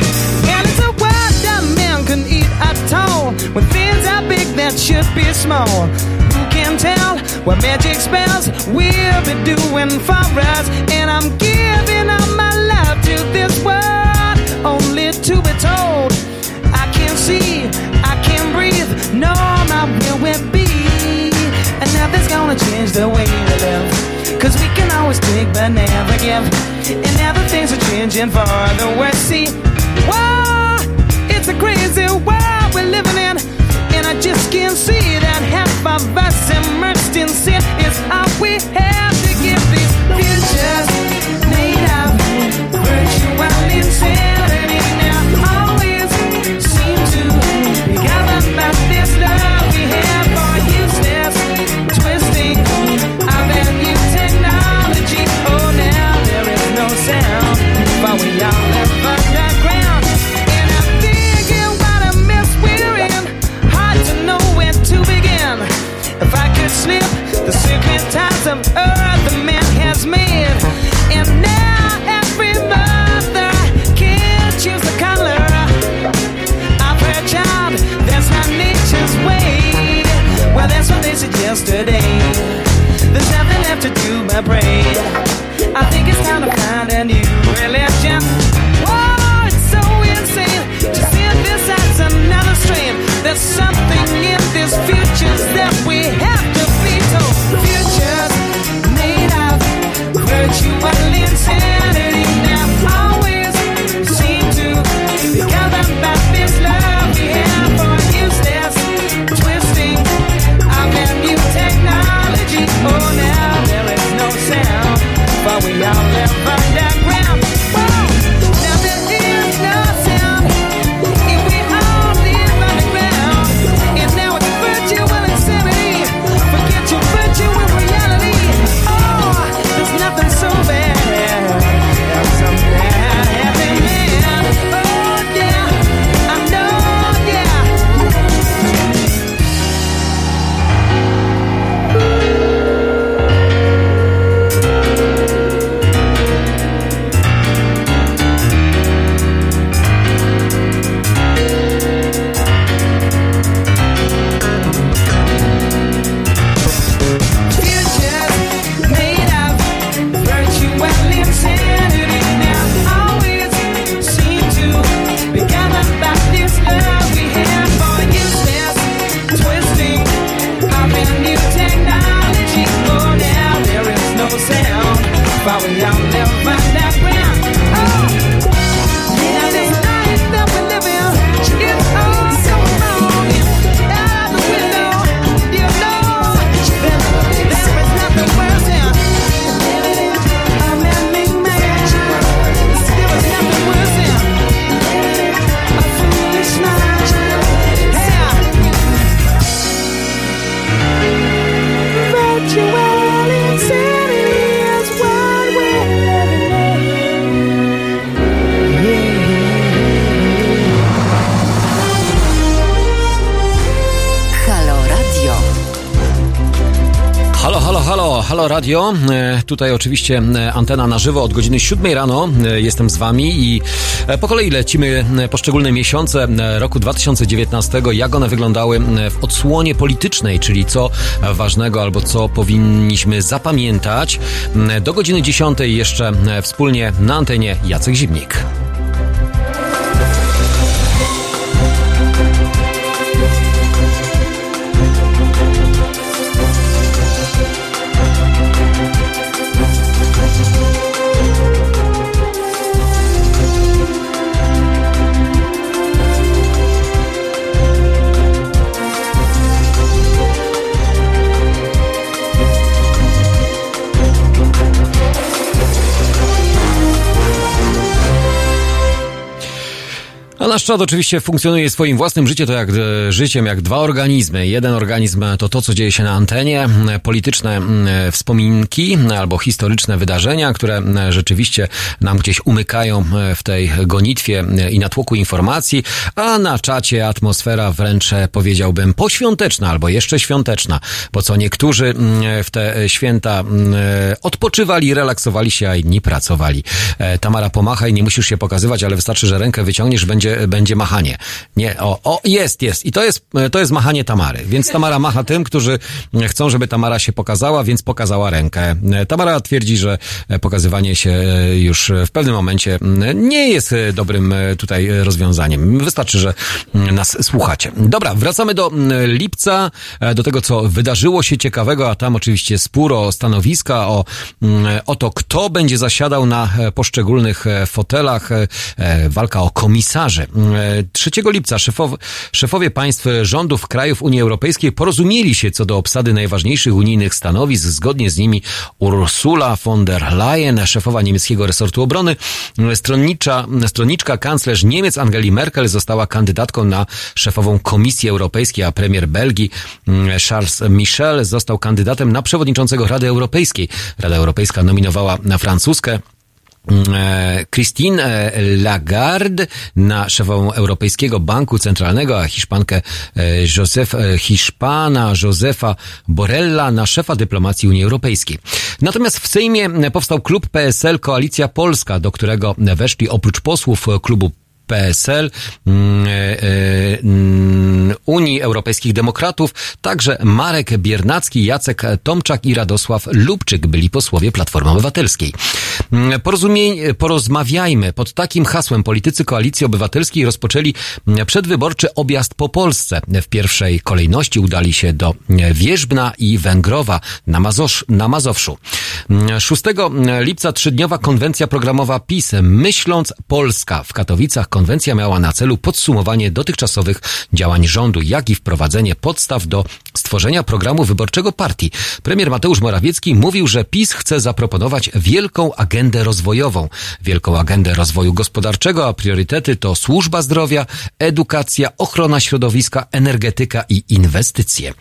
That should be small. Who can tell what magic spells we'll be doing for us? And I'm giving all my love to this world, only to be told. I can't see, I can't breathe, no, my will will be. And nothing's gonna change the way we live. Cause we can always take but never give. And now the things are changing for the worse. See, whoa, it's a crazy world we're living in. Just can't see that half of us immersed in sin. Is all we have yesterday. There's nothing left to do but pray. Halo Radio. E, Tutaj oczywiście e, antena na żywo od godziny 7 rano. E, Jestem z Wami i po kolei lecimy poszczególne miesiące roku 2019, jak one wyglądały w odsłonie politycznej, czyli co ważnego albo co powinniśmy zapamiętać. Do godziny 10 jeszcze wspólnie na antenie Jacek Zimnik. Nasz czad oczywiście funkcjonuje swoim własnym życiem, to jak e, życiem, jak dwa organizmy. Jeden organizm to to, co dzieje się na antenie, polityczne m, wspominki albo historyczne wydarzenia, które m, rzeczywiście nam gdzieś umykają e, w tej gonitwie e, i natłoku informacji, a na czacie atmosfera wręcz e, powiedziałbym poświąteczna albo jeszcze świąteczna, bo co niektórzy w te święta odpoczywali, relaksowali się, a inni pracowali. E, Tamara, pomachaj, nie musisz się pokazywać, ale wystarczy, że rękę wyciągniesz, będzie, będzie machanie. Nie, o, o, jest, jest. I to jest, to jest machanie Tamary. Więc Tamara macha tym, którzy chcą, żeby Tamara się pokazała, więc pokazała rękę. E, Tamara twierdzi, że e, pokazywanie się e, już w pewnym momencie nie jest e, dobrym e, tutaj e, rozwiązaniem. Wystarczy, że nas słuchacie. Dobra, wracamy do lipca, e, do tego, co wydarzyło się ciekawego, a tam oczywiście spór o stanowiska, o, o to, kto będzie zasiadał na e, poszczególnych e, fotelach, e, e, walka o komisarzy. E, 3 lipca szefow, szefowie państw e, rządów krajów Unii Europejskiej porozumieli się co do obsady najważniejszych unijnych stanowisk. Zgodnie z nimi Ursula von der Leyen, szefowa niemieckiego resortu obrony, e, stronnicza, stronniczka kanclerz Niemiec Angeli Merkel została kandydatką na szefową Komisji Europejskiej, a premier Belgii mm, Charles Michel został kandydatem na przewodniczącego Rady Europejskiej. Rada Europejska nominowała na francuskę Christine e, Lagarde na szefową Europejskiego Banku Centralnego, a Hiszpankę e, Józef, e, Hiszpana Józefa Borrella na szefa dyplomacji Unii Europejskiej. Natomiast w Sejmie powstał klub PSL Koalicja Polska, do którego weszli oprócz posłów klubu PSL, mm, e, e, mm, Unii Europejskich Demokratów, także Marek Biernacki, Jacek Tomczak i Radosław Lubczyk byli posłowie Platformy Obywatelskiej. Mm, porozmawiajmy. Pod takim hasłem politycy Koalicji Obywatelskiej rozpoczęli przedwyborczy objazd po Polsce. W pierwszej kolejności udali się do Wierzbna i Węgrowa na, Mazosz, na Mazowszu. Mm, 6 lipca trzydniowa konwencja programowa PiS Myśląc Polska w Katowicach konwencja miała na celu podsumowanie dotychczasowych działań rządu, jak i wprowadzenie podstaw do stworzenia programu wyborczego partii. Premier Mateusz Morawiecki mówił, że PiS chce zaproponować wielką agendę rozwojową, wielką agendę rozwoju gospodarczego, a priorytety to służba zdrowia, edukacja, ochrona środowiska, energetyka i inwestycje.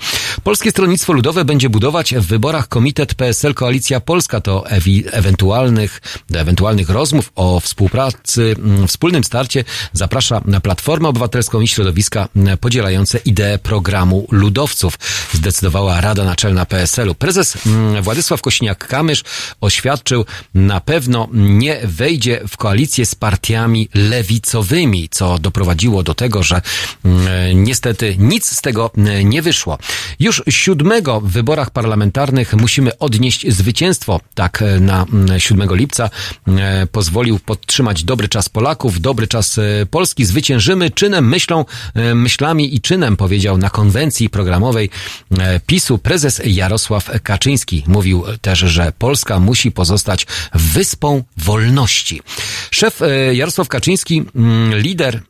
Polskie Stronnictwo Ludowe będzie budować w wyborach Komitet PSL Koalicja Polska to ewi- ewentualnych, do ewentualnych rozmów o współpracy, mm, wspólnym starcie zaprasza na Platformę Obywatelską i środowiska podzielające ideę programu ludowców, zdecydowała Rada Naczelna PSL-u. Prezes mm, Władysław Kosiniak-Kamysz oświadczył, na pewno nie wejdzie w koalicję z partiami lewicowymi, co doprowadziło do tego, że mm, niestety nic z tego mm, nie wyszło. Już siódmego w wyborach parlamentarnych musimy odnieść zwycięstwo. Tak e, na mm, 7 lipca e, pozwolił podtrzymać dobry czas Polaków, dobry czas e, Polski. Zwyciężymy czynem, myślą, e, myślami i czynem, powiedział na konwencji programowej e, PiSu prezes Jarosław Kaczyński. Mówił też, że Polska musi pozostać wyspą wolności. Szef Jarosław Kaczyński, mm, lider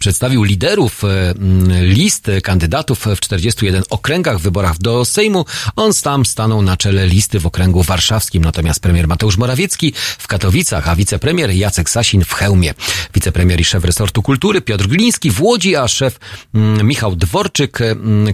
przedstawił liderów e, list kandydatów w 41 okręgach w wyborach do Sejmu. On sam stanął na czele listy w okręgu warszawskim, natomiast premier Mateusz Morawiecki w Katowicach, a wicepremier Jacek Sasin w Chełmie. Wicepremier i szef resortu kultury Piotr Gliński w Łodzi, a szef Michał Dworczyk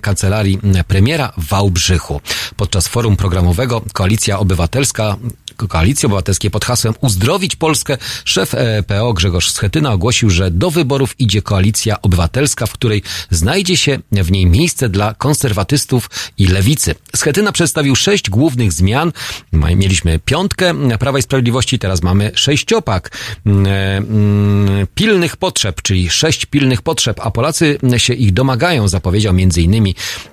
kancelarii premiera w Wałbrzychu. Podczas forum programowego Koalicja Obywatelska Koalicji Obywatelskiej pod hasłem Uzdrowić Polskę szef e, PO Grzegorz Schetyna ogłosił, że do wyborów idzie Koalicja Obywatelska, w której znajdzie się w niej miejsce dla konserwatystów i lewicy. Schetyna przedstawił sześć głównych zmian. Mieliśmy piątkę Prawa i Sprawiedliwości, teraz mamy sześciopak mm, mm, pilnych potrzeb, czyli sześć pilnych potrzeb, a Polacy się ich domagają, zapowiedział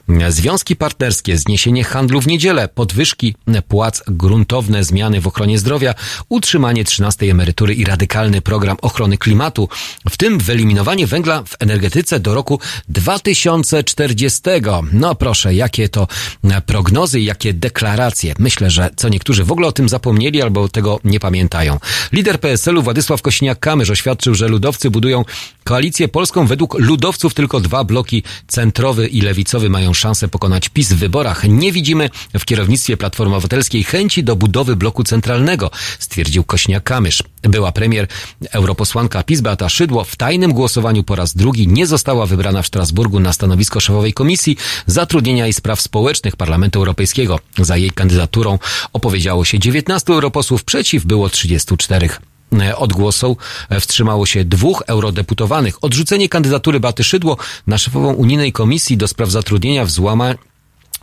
mm, związki partnerskie, zniesienie handlu w niedzielę, podwyżki płac gruntowne, zmiany w ochronie zdrowia, utrzymanie 13 emerytury i radykalny program ochrony klimatu, w tym wyeliminowanie węgla w energetyce do roku 2040. No proszę, jakie to e, prognozy, jakie deklaracje. Myślę, że co niektórzy w ogóle o tym zapomnieli albo tego nie pamiętają. Lider PSL-u Władysław Kosiniak-Kamysz oświadczył, że ludowcy budują koalicję polską. Według ludowców tylko dwa bloki centrowy i lewicowy mają szansę pokonać PiS w wyborach. Nie widzimy w kierownictwie Platformy Obywatelskiej chęci do budowy bloku centralnego, stwierdził Kośniak-Kamysz. Była premier europosłanka PiS Beata Szydło w tajnym głosowaniu po raz drugi nie została wybrana w Strasburgu na stanowisko szefowej Komisji Zatrudnienia i Spraw Społecznych Parlamentu Europejskiego. Za jej kandydaturą opowiedziało się 19 europosłów, przeciw było 34. E, Od głosu wstrzymało się dwóch eurodeputowanych. Odrzucenie kandydatury Baty Szydło na szefową Unijnej Komisji do Spraw Zatrudnienia w złama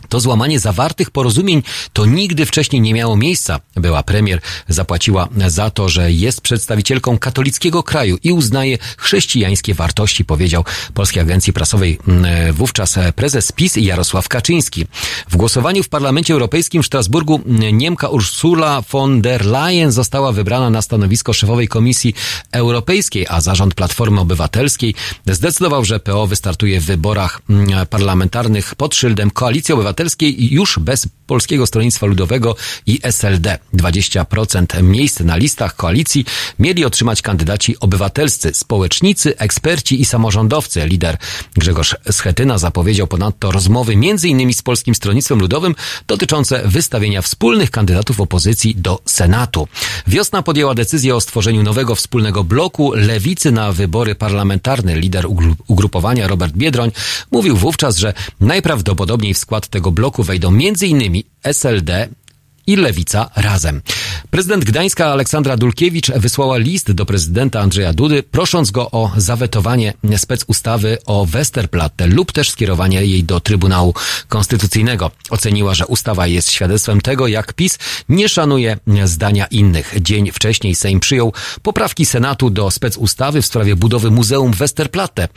to złamanie zawartych porozumień to nigdy wcześniej nie miało miejsca. Była premier zapłaciła za to, że jest przedstawicielką katolickiego kraju i uznaje chrześcijańskie wartości, powiedział Polskiej Agencji Prasowej mm, wówczas prezes PiS Jarosław Kaczyński. W głosowaniu w Parlamencie Europejskim w Strasburgu mm, Niemka Ursula von der Leyen została wybrana na stanowisko szefowej Komisji Europejskiej, a zarząd Platformy Obywatelskiej zdecydował, że PO wystartuje w wyborach mm, parlamentarnych pod szyldem Koalicji Obywatelskiej już bez Polskiego Stronnictwa Ludowego i SLD. 20% miejsc na listach koalicji mieli otrzymać kandydaci obywatelscy, społecznicy, eksperci i samorządowcy. Lider Grzegorz Schetyna zapowiedział ponadto rozmowy m.in. z Polskim Stronnictwem Ludowym dotyczące wystawienia wspólnych kandydatów opozycji do Senatu. Wiosna podjęła decyzję o stworzeniu nowego wspólnego bloku lewicy na wybory parlamentarne. Lider ugru- ugrupowania Robert Biedroń mówił wówczas, że najprawdopodobniej w skład tego bloku wejdą m.in. SLD, i Lewica razem. Prezydent Gdańska Aleksandra Dulkiewicz wysłała list do prezydenta Andrzeja Dudy, prosząc go o zawetowanie specustawy o Westerplatte lub też skierowanie jej do Trybunału Konstytucyjnego. Oceniła, że ustawa jest świadectwem tego, jak PiS nie szanuje zdania innych. Dzień wcześniej Sejm przyjął poprawki Senatu do specustawy w sprawie budowy Muzeum Westerplatte,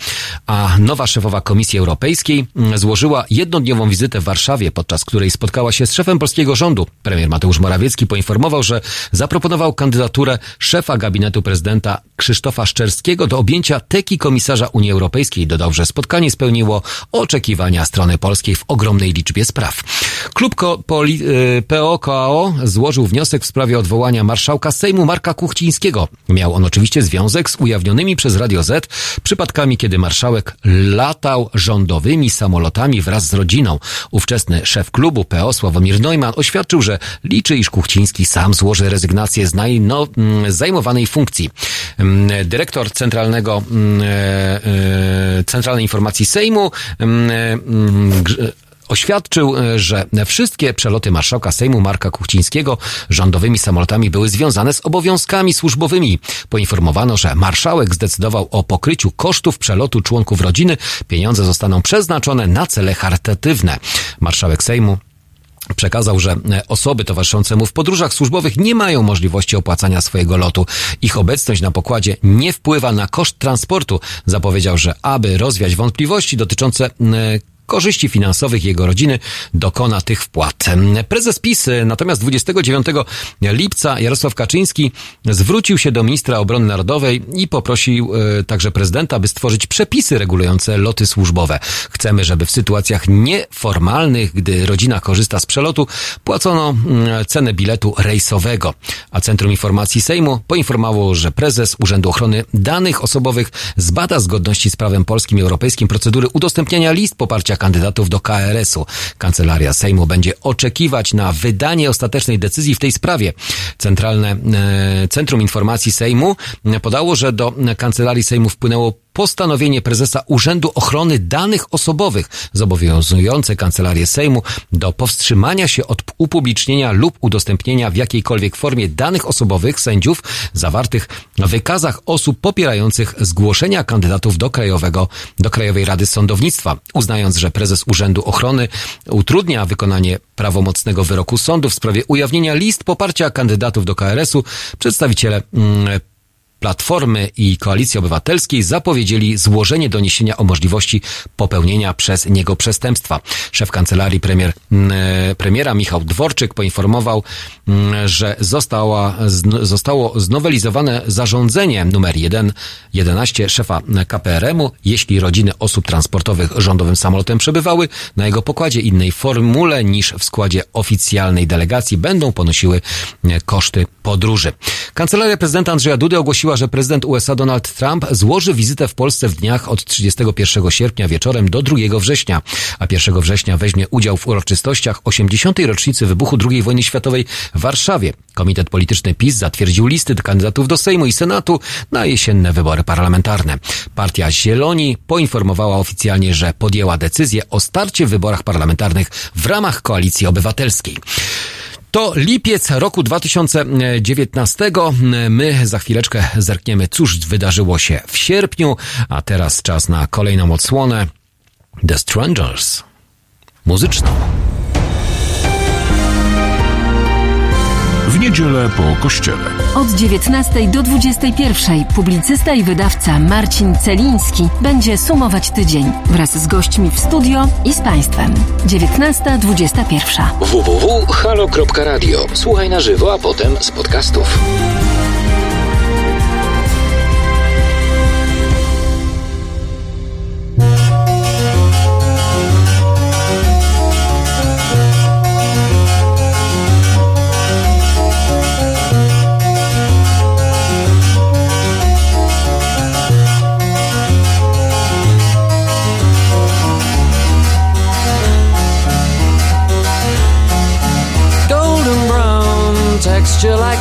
a nowa szefowa Komisji Europejskiej złożyła jednodniową wizytę w Warszawie, podczas której spotkała się z szefem polskiego rządu. Premier Mateusz Morawiecki poinformował, że zaproponował kandydaturę szefa gabinetu prezydenta Krzysztofa Szczerskiego do objęcia teki komisarza Unii Europejskiej. Dodał, że spotkanie spełniło oczekiwania strony polskiej w ogromnej liczbie spraw. Klub Ko- Poli- y, PO-KO złożył wniosek w sprawie odwołania marszałka Sejmu Marka Kuchcińskiego. Miał on oczywiście związek z ujawnionymi przez Radio Z przypadkami, kiedy marszałek latał rządowymi samolotami wraz z rodziną. Ówczesny szef klubu PO Sławomir Neumann oświadczył, że liczy, iż Kuchciński sam złoży rezygnację z najno, mm, zajmowanej funkcji. Mm, Dyrektor Centralnego, mm, e, e, Centralnej Informacji Sejmu Oświadczył, e, że wszystkie przeloty marszałka Sejmu Marka Kuchcińskiego rządowymi samolotami były związane z obowiązkami służbowymi. Poinformowano, że marszałek zdecydował o pokryciu kosztów przelotu członków rodziny. Pieniądze zostaną przeznaczone na cele charytatywne. Marszałek Sejmu Przekazał, że e, osoby towarzyszące mu w podróżach służbowych nie mają możliwości opłacania swojego lotu. Ich obecność na pokładzie nie wpływa na koszt transportu. Zapowiedział, że aby rozwiać wątpliwości dotyczące e, korzyści finansowych jego rodziny dokona tych wpłat. Prezes PiS natomiast 29 lipca Jarosław Kaczyński zwrócił się do ministra obrony narodowej i poprosił e, także prezydenta, by stworzyć przepisy regulujące loty służbowe. Chcemy, żeby w sytuacjach nieformalnych, gdy rodzina korzysta z przelotu, płacono cenę biletu rejsowego. A Centrum Informacji Sejmu poinformowało, że prezes Urzędu Ochrony Danych Osobowych zbada zgodności z prawem polskim i europejskim procedury udostępniania list poparcia kandydatów do KRS-u. Kancelaria Sejmu będzie oczekiwać na wydanie ostatecznej decyzji w tej sprawie. Centralne e, Centrum Informacji Sejmu podało, że do Kancelarii Sejmu wpłynęło postanowienie prezesa Urzędu Ochrony Danych Osobowych zobowiązujące Kancelarię Sejmu do powstrzymania się od upublicznienia lub udostępnienia w jakiejkolwiek formie danych osobowych sędziów zawartych w wykazach osób popierających zgłoszenia kandydatów do Krajowego, do Krajowej Rady Sądownictwa, uznając, że prezes Urzędu Ochrony utrudnia wykonanie prawomocnego wyroku sądu w sprawie ujawnienia list poparcia kandydatów do KRS-u, przedstawiciele mm, Platformy i Koalicji Obywatelskiej zapowiedzieli złożenie doniesienia o możliwości popełnienia przez niego przestępstwa. Szef kancelarii premier, mm, e, premiera Michał Dworczyk poinformował, mm, że została, zostało znowelizowane zarządzenie numer 1, 11 szefa KPRM-u, jeśli rodziny osób transportowych rządowym samolotem przebywały na jego pokładzie innej formule niż w składzie oficjalnej delegacji będą ponosiły e, koszty podróży. Kancelaria prezydenta Andrzeja Dudy ogłosiła, że prezydent USA Donald Trump złoży wizytę w Polsce w dniach od 31 sierpnia wieczorem do 2 września, a 1 września weźmie udział w uroczystościach 80. rocznicy wybuchu II wojny światowej w Warszawie. Komitet polityczny PiS zatwierdził listy kandydatów do Sejmu i Senatu na jesienne wybory parlamentarne. Partia Zieloni poinformowała oficjalnie, że podjęła decyzję o starcie w wyborach parlamentarnych w ramach Koalicji Obywatelskiej. To lipiec roku 2019. My za chwileczkę zerkniemy, cóż wydarzyło się w sierpniu, a teraz czas na kolejną odsłonę The Strangers. Muzyczną. Niedzielę po kościele. Od 19 do 21 publicysta i wydawca Marcin Celiński będzie sumować tydzień wraz z gośćmi w studio i z Państwem. 19.21. www.halo.radio. Słuchaj na żywo, a potem z podcastów.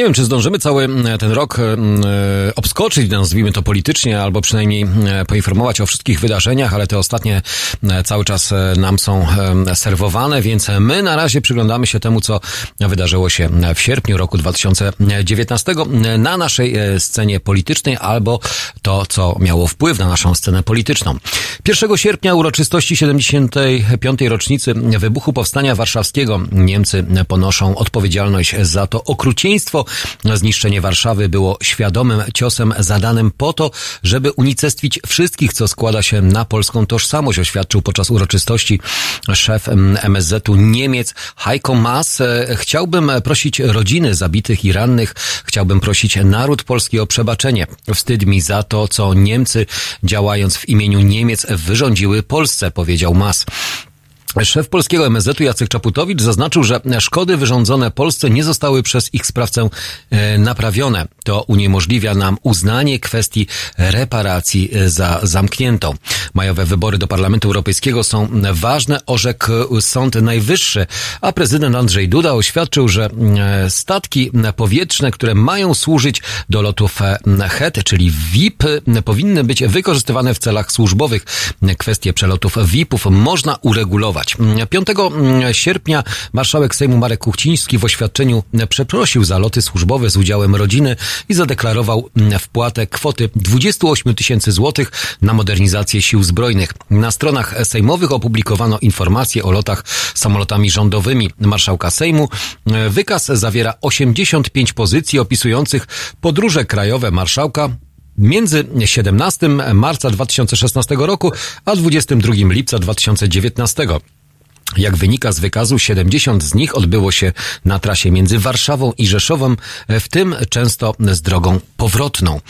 Nie wiem, czy zdążymy cały mm, ten rok mm, e, obskoczyć, nazwijmy to politycznie, albo przynajmniej e, poinformować o wszystkich wydarzeniach, ale te ostatnie e, cały czas nam są serwowane, więc my na razie przyglądamy się temu, co wydarzyło się w sierpniu roku 2019 na naszej scenie politycznej, albo to, co miało wpływ na naszą scenę polityczną. 1 sierpnia uroczystości 75. rocznicy wybuchu Powstania Warszawskiego. Niemcy ponoszą odpowiedzialność za to okrucieństwo. Zniszczenie Warszawy było świadomym ciosem zadanym po to, żeby unicestwić wszystkich, co składa się na polską tożsamość, oświadczył podczas uroczystości szef MSZ-u Niemiec Heiko Maas. Chciałbym prosić rodziny zabitych i rannych, chciałbym prosić naród polski o przebaczenie. Wstyd mi za to, co Niemcy działając w imieniu Niemiec wyrządziły Polsce, powiedział Mas. Szef polskiego MSZ-u Jacek Czaputowicz zaznaczył, że szkody wyrządzone Polsce nie zostały przez ich sprawcę e, naprawione. To uniemożliwia nam uznanie kwestii reparacji e, za zamkniętą. Majowe wybory do Parlamentu Europejskiego są ważne, orzekł Sąd Najwyższy, a prezydent Andrzej Duda oświadczył, że e, statki powietrzne, które mają służyć do lotów HET, czyli VIP, powinny być wykorzystywane w celach służbowych. Kwestie przelotów VIP-ów można uregulować. 5 sierpnia marszałek Sejmu Marek Kuchciński w oświadczeniu przeprosił za loty służbowe z udziałem rodziny i zadeklarował wpłatę kwoty 28 tysięcy złotych na modernizację sił zbrojnych. Na stronach sejmowych opublikowano informacje o lotach samolotami rządowymi marszałka Sejmu. Wykaz zawiera 85 pozycji opisujących podróże krajowe marszałka Między 17 marca 2016 roku a 22 lipca 2019. Jak wynika z wykazu, 70 z nich odbyło się na trasie między Warszawą i Rzeszowem, w tym często z drogą powrotną.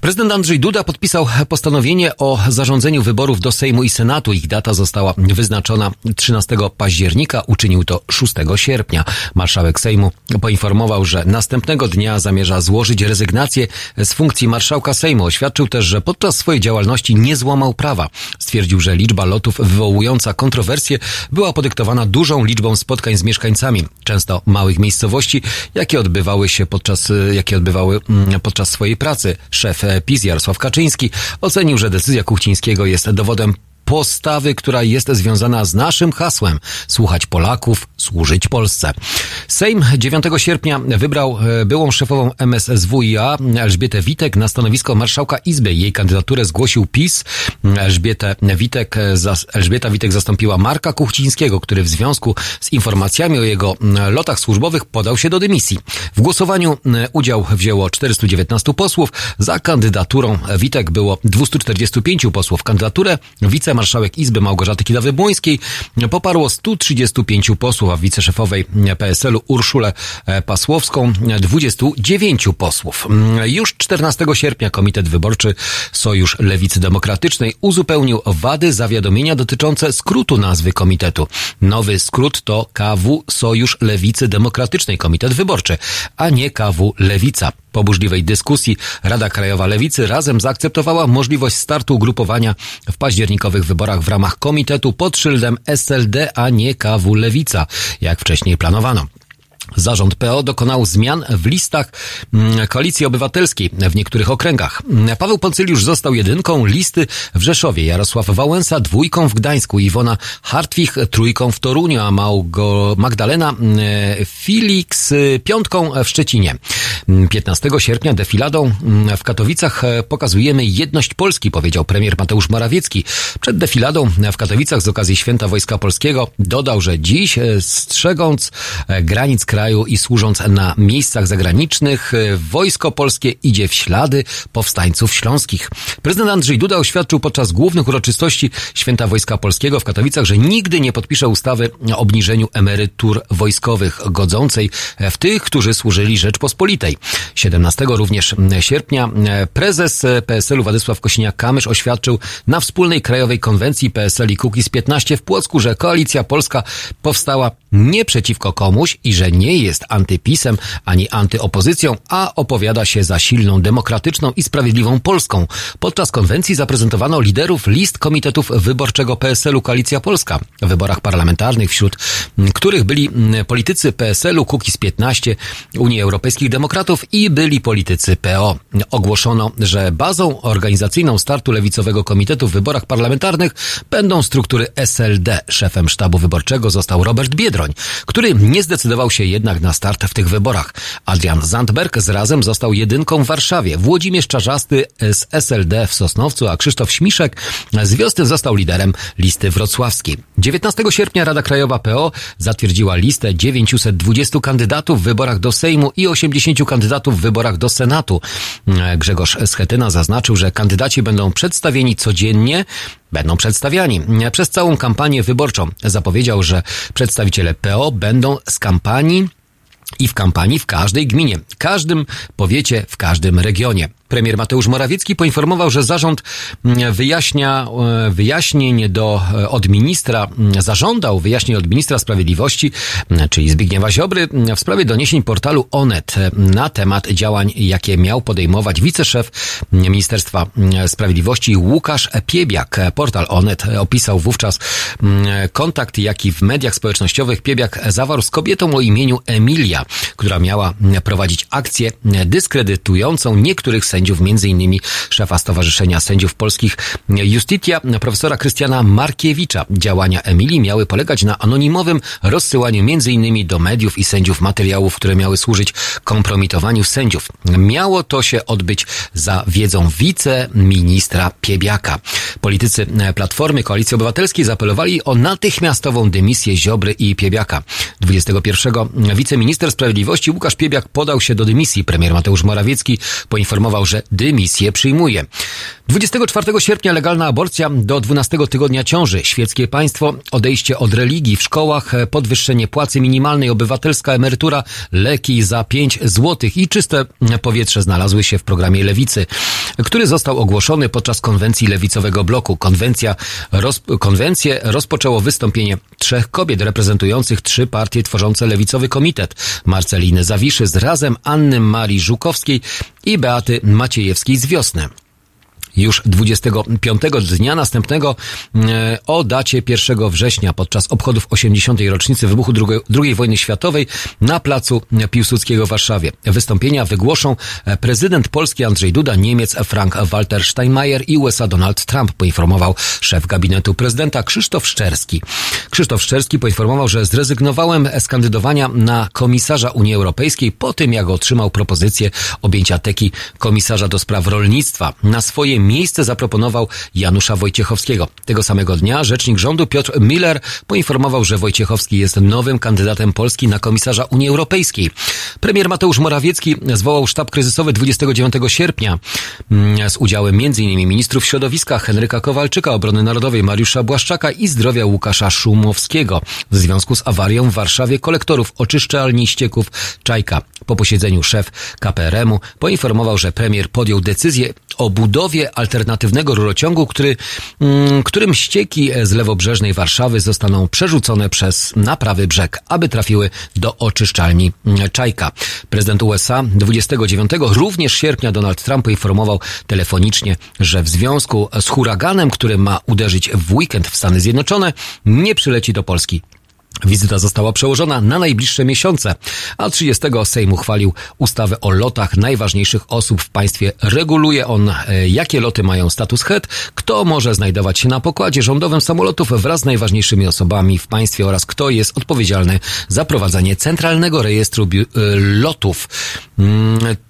Prezydent Andrzej Duda podpisał postanowienie o zarządzeniu wyborów do Sejmu i Senatu. Ich data została wyznaczona 13 października, uczynił to 6 sierpnia. Marszałek Sejmu poinformował, że następnego dnia zamierza złożyć rezygnację z funkcji marszałka Sejmu. Oświadczył też, że podczas swojej działalności nie złamał prawa. Stwierdził, że liczba lotów wywołująca kontrowersje była podyktowana dużą liczbą spotkań z mieszkańcami, często małych miejscowości, jakie odbywały się podczas, jakie odbywały mm, podczas swojej pracy. Szef PiS Jarosław Kaczyński ocenił, że decyzja Kuchcińskiego jest dowodem postawy, która jest związana z naszym hasłem słuchać Polaków, służyć Polsce. Sejm 9 sierpnia wybrał e, byłą szefową MSSWiA Elżbietę Witek na stanowisko marszałka Izby. Jej kandydaturę zgłosił PiS. Elżbietę Witek, e, Elżbieta Witek zastąpiła Marka Kuchcińskiego, który w związku z informacjami o jego lotach służbowych podał się do dymisji. W głosowaniu udział wzięło 419 posłów. Za kandydaturą Witek było 245 posłów. Kandydaturę wicemarszałek Izby Małgorzaty Kidawy-Błońskiej poparło 135 posłów, a wiceszefowej PSL-u Urszulę e, Pasłowską 29 posłów. Mm, Już 14 sierpnia Komitet Wyborczy Sojusz Lewicy Demokratycznej uzupełnił wady zawiadomienia dotyczące skrótu nazwy komitetu. Nowy skrót to KW Sojusz Lewicy Demokratycznej Komitet Wyborczy, a nie KW Lewica. Po burzliwej dyskusji Rada Krajowa Lewicy razem zaakceptowała możliwość startu ugrupowania w październikowych wyborach w ramach komitetu pod szyldem SLD, a nie KW Lewica, jak wcześniej planowano. Zarząd PO dokonał zmian w listach mm, Koalicji Obywatelskiej w niektórych okręgach. Mm, Paweł Poncyliusz został jedynką listy w Rzeszowie, Jarosław Wałęsa dwójką w Gdańsku, Iwona Hartwich trójką w Toruniu, a Małgo Magdalena mm, Felix y, piątką w Szczecinie. Mm, 15 sierpnia defiladą w Katowicach e, pokazujemy jedność Polski, powiedział premier Mateusz Morawiecki. Przed defiladą w Katowicach z okazji Święta Wojska Polskiego dodał, że dziś e, strzegąc e, granic kraju i służąc na miejscach zagranicznych, e, wojsko polskie idzie w ślady powstańców śląskich. Prezydent Andrzej Duda oświadczył podczas głównych uroczystości Święta Wojska Polskiego w Katowicach, że nigdy nie podpisze ustawy o obniżeniu emerytur wojskowych godzącej w tych, którzy służyli Rzeczpospolitej. 17 również sierpnia e, prezes PSL-u Władysław Kosiniak-Kamysz oświadczył na wspólnej krajowej konwencji PSL i Kukiz 15 w Płocku, że Koalicja Polska powstała nie przeciwko komuś i że nie nie jest antypisem ani antyopozycją, a opowiada się za silną, demokratyczną i sprawiedliwą Polską. Podczas konwencji zaprezentowano liderów list komitetów wyborczego PSL-u Koalicja Polska w wyborach parlamentarnych, wśród których byli politycy PSL-u, Kukiz 15, Unii Europejskich Demokratów i byli politycy PO. Ogłoszono, że bazą organizacyjną startu lewicowego komitetu w wyborach parlamentarnych będą struktury SLD. Szefem sztabu wyborczego został Robert Biedroń, który nie zdecydował się jednak na start w tych wyborach. Adrian Zandberg z razem został jedynką w Warszawie, Włodzimierz Czarzasty z SLD w Sosnowcu, a Krzysztof Śmiszek z Wiosny został liderem listy wrocławskiej. 19 sierpnia Rada Krajowa PO zatwierdziła listę 920 kandydatów w wyborach do Sejmu i 80 kandydatów w wyborach do Senatu. Grzegorz Schetyna zaznaczył, że kandydaci będą przedstawieni codziennie będą przedstawiani przez całą kampanię wyborczą. Zapowiedział, że przedstawiciele PO będą z kampanii i w kampanii w każdej gminie, każdym powiecie, w każdym regionie. Premier Mateusz Morawiecki poinformował, że zarząd wyjaśnia, wyjaśnień do, od ministra, zażądał wyjaśnień od ministra sprawiedliwości, czyli Zbigniewa Ziobry, w sprawie doniesień portalu Onet na temat działań, jakie miał podejmować wiceszef Ministerstwa Sprawiedliwości Łukasz Piebiak. Portal Onet opisał wówczas kontakt, jaki w mediach społecznościowych Piebiak zawarł z kobietą o imieniu Emilia, która miała prowadzić akcję dyskredytującą niektórych sędziów, innymi szefa Stowarzyszenia Sędziów Polskich Justitia, profesora Krystiana Markiewicza. Działania Emilii miały polegać na anonimowym rozsyłaniu innymi do mediów i sędziów materiałów, które miały służyć kompromitowaniu sędziów. Miało to się odbyć za wiedzą wiceministra Piebiaka. Politycy Platformy Koalicji Obywatelskiej zapelowali o natychmiastową dymisję Ziobry i Piebiaka. 21 wiceminister sprawiedliwości Łukasz Piebiak podał się do dymisji. Premier Mateusz Morawiecki poinformował, że dymisję przyjmuje. 24 sierpnia legalna aborcja do 12 tygodnia ciąży, świeckie państwo, odejście od religii w szkołach, podwyższenie płacy minimalnej, obywatelska emerytura, leki za 5 złotych i czyste powietrze znalazły się w programie Lewicy, który został ogłoszony podczas konwencji lewicowego bloku. Konwencja, roz, konwencję rozpoczęło wystąpienie trzech kobiet reprezentujących trzy partie tworzące lewicowy komitet. Marceliny Zawiszy z Razem, Anny Marii Żukowskiej i Beaty Maciejewskiej z Wiosny już 25 dnia następnego e, o dacie 1 września podczas obchodów 80. rocznicy wybuchu II wojny światowej na placu Piłsudskiego w Warszawie. Wystąpienia wygłoszą prezydent Polski Andrzej Duda, Niemiec Frank-Walter Steinmeier i USA Donald Trump, poinformował szef gabinetu prezydenta Krzysztof Szczerski. Krzysztof Szczerski poinformował, że zrezygnowałem z kandydowania na komisarza Unii Europejskiej po tym, jak otrzymał propozycję objęcia teki komisarza do spraw rolnictwa. Na swoje miejsce zaproponował Janusza Wojciechowskiego. Tego samego dnia rzecznik rządu Piotr Miller poinformował, że Wojciechowski jest nowym kandydatem Polski na komisarza Unii Europejskiej. Premier Mateusz Morawiecki zwołał sztab kryzysowy 29 sierpnia z udziałem m.in. ministrów środowiska Henryka Kowalczyka, obrony narodowej Mariusza Błaszczaka i zdrowia Łukasza Szumowskiego w związku z awarią w Warszawie kolektorów oczyszczalni ścieków Czajka. Po posiedzeniu szef KPRM-u poinformował, że premier podjął decyzję o budowie alternatywnego rurociągu, który, którym ścieki z lewobrzeżnej Warszawy zostaną przerzucone przez naprawy brzeg, aby trafiły do oczyszczalni Czajka. Prezydent USA 29 również sierpnia Donald Trump poinformował telefonicznie, że w związku z huraganem, który ma uderzyć w weekend w Stany Zjednoczone, nie przyleci do Polski. Wizyta została przełożona na najbliższe miesiące, a 30 Sejm uchwalił ustawę o lotach najważniejszych osób w państwie. Reguluje on, jakie loty mają status HET, kto może znajdować się na pokładzie rządowym samolotów wraz z najważniejszymi osobami w państwie oraz kto jest odpowiedzialny za prowadzenie centralnego rejestru lotów.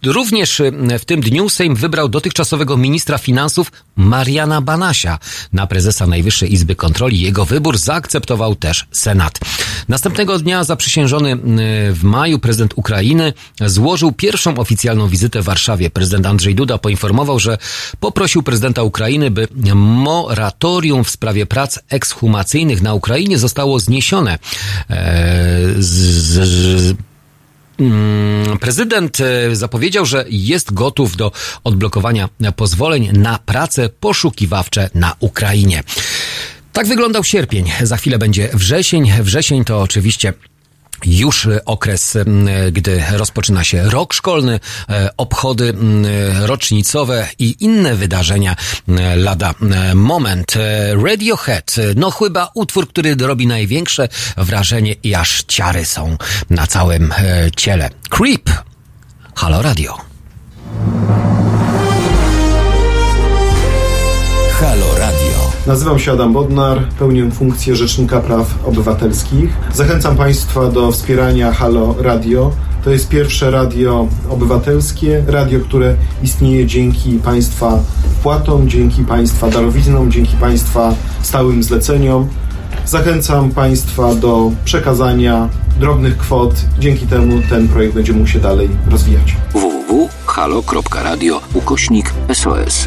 Również w tym dniu Sejm wybrał dotychczasowego ministra finansów Mariana Banasia na prezesa Najwyższej Izby Kontroli. Jego wybór zaakceptował też Senat. Następnego dnia zaprzysiężony w maju prezydent Ukrainy złożył pierwszą oficjalną wizytę w Warszawie. Prezydent Andrzej Duda poinformował, że poprosił prezydenta Ukrainy, by moratorium w sprawie prac ekshumacyjnych na Ukrainie zostało zniesione. Z, z, Prezydent zapowiedział, że jest gotów do odblokowania pozwoleń na prace poszukiwawcze na Ukrainie. Tak wyglądał sierpień. Za chwilę będzie wrzesień. Wrzesień to oczywiście już okres, gdy rozpoczyna się rok szkolny, e, obchody rocznicowe i inne wydarzenia lada moment. E, Radiohead, e, no chyba utwór, który robi największe wrażenie i aż ciary są na całym ciele. Creep. Halo Radio. Halo Radio. Nazywam się Adam Bodnar, pełnię funkcję Rzecznika Praw Obywatelskich. Zachęcam Państwa do wspierania Halo Radio. To jest pierwsze radio obywatelskie, radio, które istnieje dzięki Państwa wpłatom, dzięki Państwa darowiznom, dzięki Państwa stałym zleceniom. Zachęcam Państwa do przekazania drobnych kwot. Dzięki temu ten projekt będzie mógł się dalej rozwijać. www.halo.radio ukośnik SOS.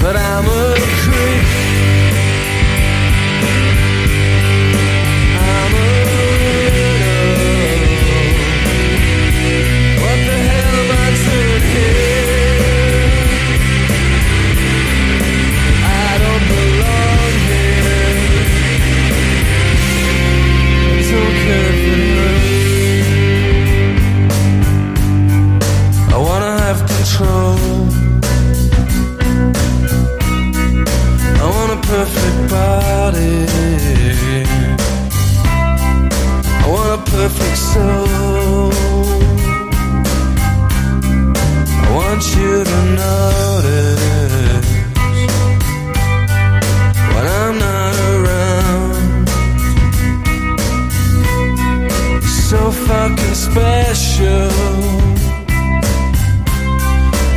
But I'm a creep. Perfect body. I want a perfect soul. I want you to notice when I'm not around. So fucking special.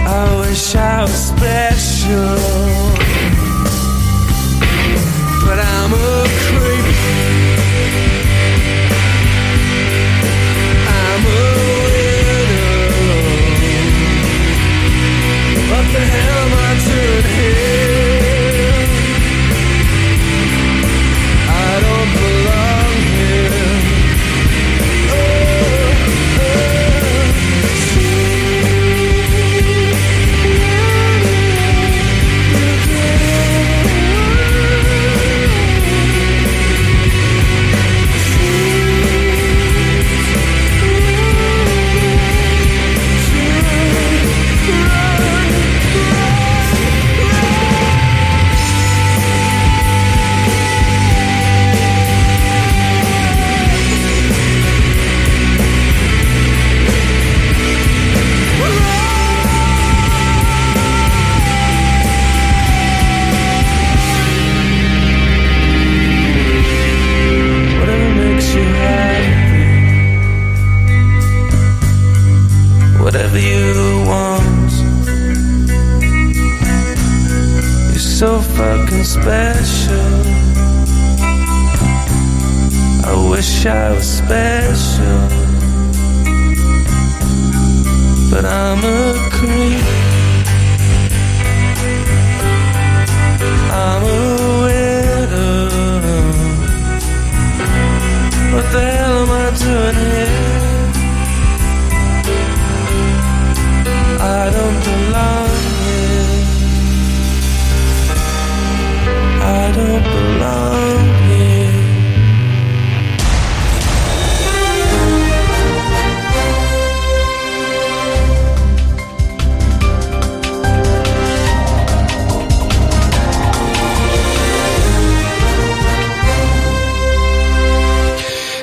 I wish I was special summer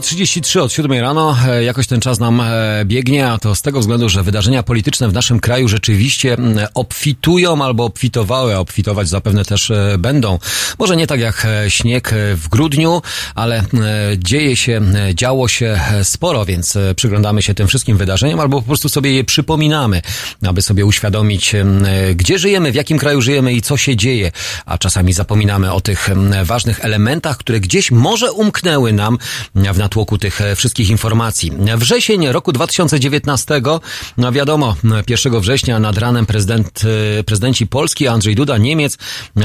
9.33 od 7 rano, e, jakoś ten czas nam e, biegnie, a to z tego względu, że wydarzenia polityczne w naszym kraju rzeczywiście obfitują albo obfitowały, a obfitować zapewne też e, będą. Może nie tak jak śnieg w grudniu, ale dzieje się, działo się sporo, więc przyglądamy się tym wszystkim wydarzeniom albo po prostu sobie je przypominamy, aby sobie uświadomić, gdzie żyjemy, w jakim kraju żyjemy i co się dzieje, a czasami zapominamy o tych ważnych elementach, które gdzieś może umknęły nam w natłoku tych e, wszystkich informacji. Wrzesień roku 2019, no wiadomo, 1 września nad ranem prezydent, e, prezydenci Polski Andrzej Duda, Niemiec,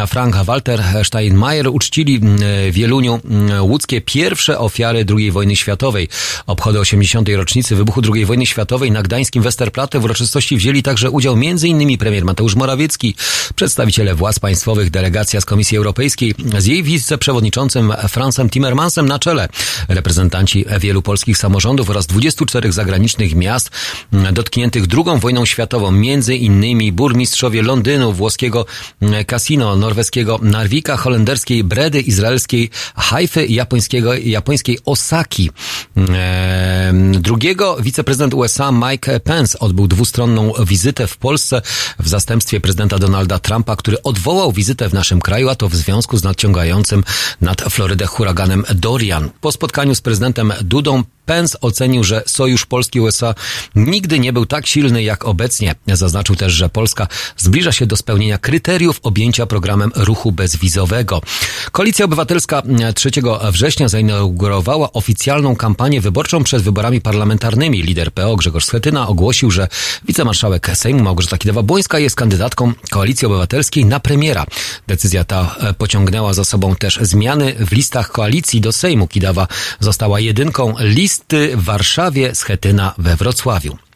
Frank Walter Steinmeier uczcili w Wieluniu łódzkie pierwsze ofiary II wojny światowej. Obchody 80. rocznicy wybuchu II wojny światowej na gdańskim Westerplatte w uroczystości wzięli także udział m.in. premier Mateusz Morawiecki, przedstawiciele władz państwowych, delegacja z Komisji Europejskiej z jej wiceprzewodniczącym Fransem Timmermansem na czele reprezentanci wielu polskich samorządów oraz 24 zagranicznych miast dotkniętych II wojną światową, między innymi burmistrzowie Londynu, włoskiego Casino, norweskiego Narvika, holenderskiej Bredy, izraelskiej Haify japońskiego, japońskiej Osaki. Drugiego wiceprezydent USA Mike Pence odbył dwustronną wizytę w Polsce w zastępstwie prezydenta Donalda Trumpa, który odwołał wizytę w naszym kraju, a to w związku z nadciągającym nad Florydę huraganem Dorian. Po spotkaniu z prezydentem Dudą Pence ocenił, że sojusz Polski-USA nigdy nie był tak silny jak obecnie. Zaznaczył też, że Polska zbliża się do spełnienia kryteriów objęcia programem ruchu bezwizowego. Koalicja Obywatelska 3 września zainaugurowała oficjalną kampanię wyborczą przed wyborami parlamentarnymi. Lider PO Grzegorz Schetyna ogłosił, że wicemarszałek Sejmu Małgorzata Kidawa-Błońska jest kandydatką Koalicji Obywatelskiej na premiera. Decyzja ta pociągnęła za sobą też zmiany w listach koalicji do Sejmu. Kidawa została jedynką listy w Warszawie, Schetyna we Wrocławiu.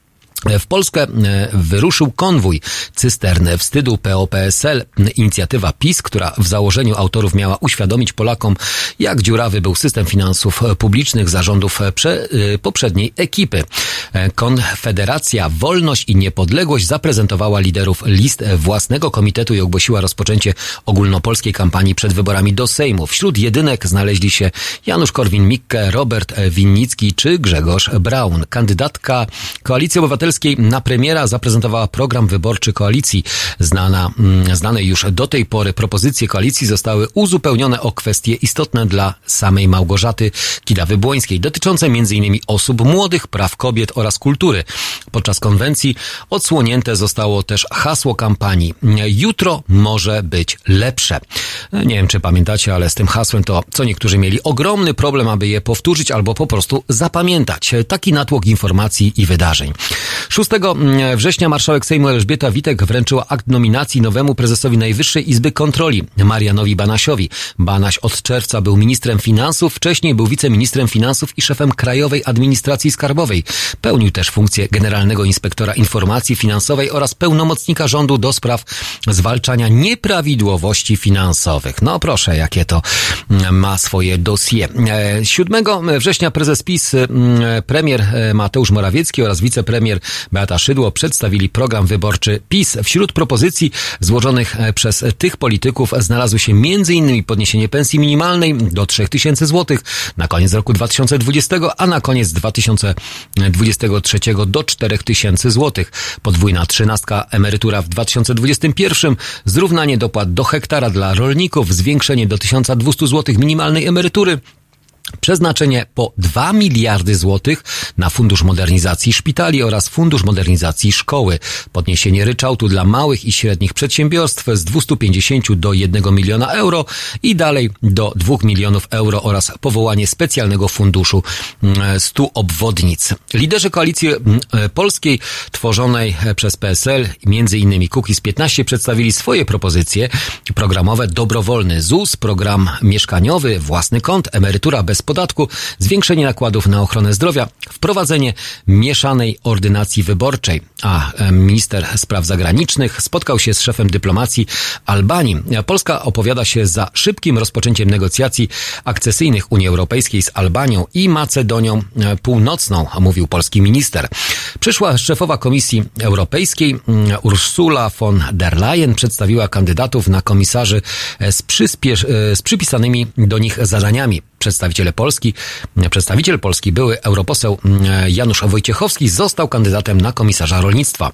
W Polskę e, wyruszył konwój cystern wstydu PO-PSL. Inicjatywa PiS, która w założeniu autorów miała uświadomić Polakom, jak dziurawy był system finansów publicznych zarządów prze, e, poprzedniej ekipy. E, Konfederacja Wolność i Niepodległość zaprezentowała liderów list własnego komitetu i ogłosiła rozpoczęcie ogólnopolskiej kampanii przed wyborami do Sejmu. Wśród jedynek znaleźli się Janusz Korwin-Mikke, Robert Winnicki czy Grzegorz Braun. Kandydatka Koalicji Obywatelskiej na premiera zaprezentowała program wyborczy koalicji. Znana, mm, znane już do tej pory propozycje koalicji zostały uzupełnione o kwestie istotne dla samej Małgorzaty Kidawy-Błońskiej, dotyczące m.in. osób młodych, praw kobiet oraz kultury. Podczas konwencji odsłonięte zostało też hasło kampanii Jutro może być lepsze. Nie wiem, czy pamiętacie, ale z tym hasłem to co niektórzy mieli ogromny problem, aby je powtórzyć albo po prostu zapamiętać. Taki natłok informacji i wydarzeń. 6 września marszałek Sejmu Elżbieta Witek wręczyła akt nominacji nowemu prezesowi Najwyższej Izby Kontroli, Marianowi Banasiowi. Banaś od czerwca był ministrem finansów, wcześniej był wiceministrem finansów i szefem Krajowej Administracji Skarbowej. Pełnił też funkcję generalnego inspektora informacji finansowej oraz pełnomocnika rządu do spraw zwalczania nieprawidłowości finansowych. No proszę, jakie to ma swoje dosie. 7 września prezes PiS, premier Mateusz Morawiecki oraz wicepremier Beata Szydło przedstawili program wyborczy PiS. Wśród propozycji złożonych przez tych polityków znalazły się m.in. podniesienie pensji minimalnej do 3000 zł na koniec roku 2020, a na koniec 2023 do 4000 zł. Podwójna trzynastka emerytura w 2021, zrównanie dopłat do hektara dla rolników, zwiększenie do 1200 zł minimalnej emerytury, Przeznaczenie po 2 miliardy złotych na Fundusz Modernizacji Szpitali oraz Fundusz Modernizacji Szkoły. Podniesienie ryczałtu dla małych i średnich przedsiębiorstw z 250 do 1 miliona euro i dalej do 2 milionów euro oraz powołanie specjalnego funduszu 100 obwodnic. Liderzy koalicji polskiej tworzonej przez PSL, innymi Kukiz 15 przedstawili swoje propozycje programowe dobrowolny ZUS, program mieszkaniowy, własny kąt, emerytura bez podatku, zwiększenie nakładów na ochronę zdrowia, wprowadzenie mieszanej ordynacji wyborczej. A minister spraw zagranicznych spotkał się z szefem dyplomacji Albanii. Polska opowiada się za szybkim rozpoczęciem negocjacji akcesyjnych Unii Europejskiej z Albanią i Macedonią Północną, mówił polski minister. Przyszła szefowa Komisji Europejskiej Ursula von der Leyen przedstawiła kandydatów na komisarzy z, z przypisanymi do nich zadaniami. Przedstawiciele Polski, przedstawiciel Polski, były europoseł mm, Janusz Wojciechowski został kandydatem na komisarza rolnictwa.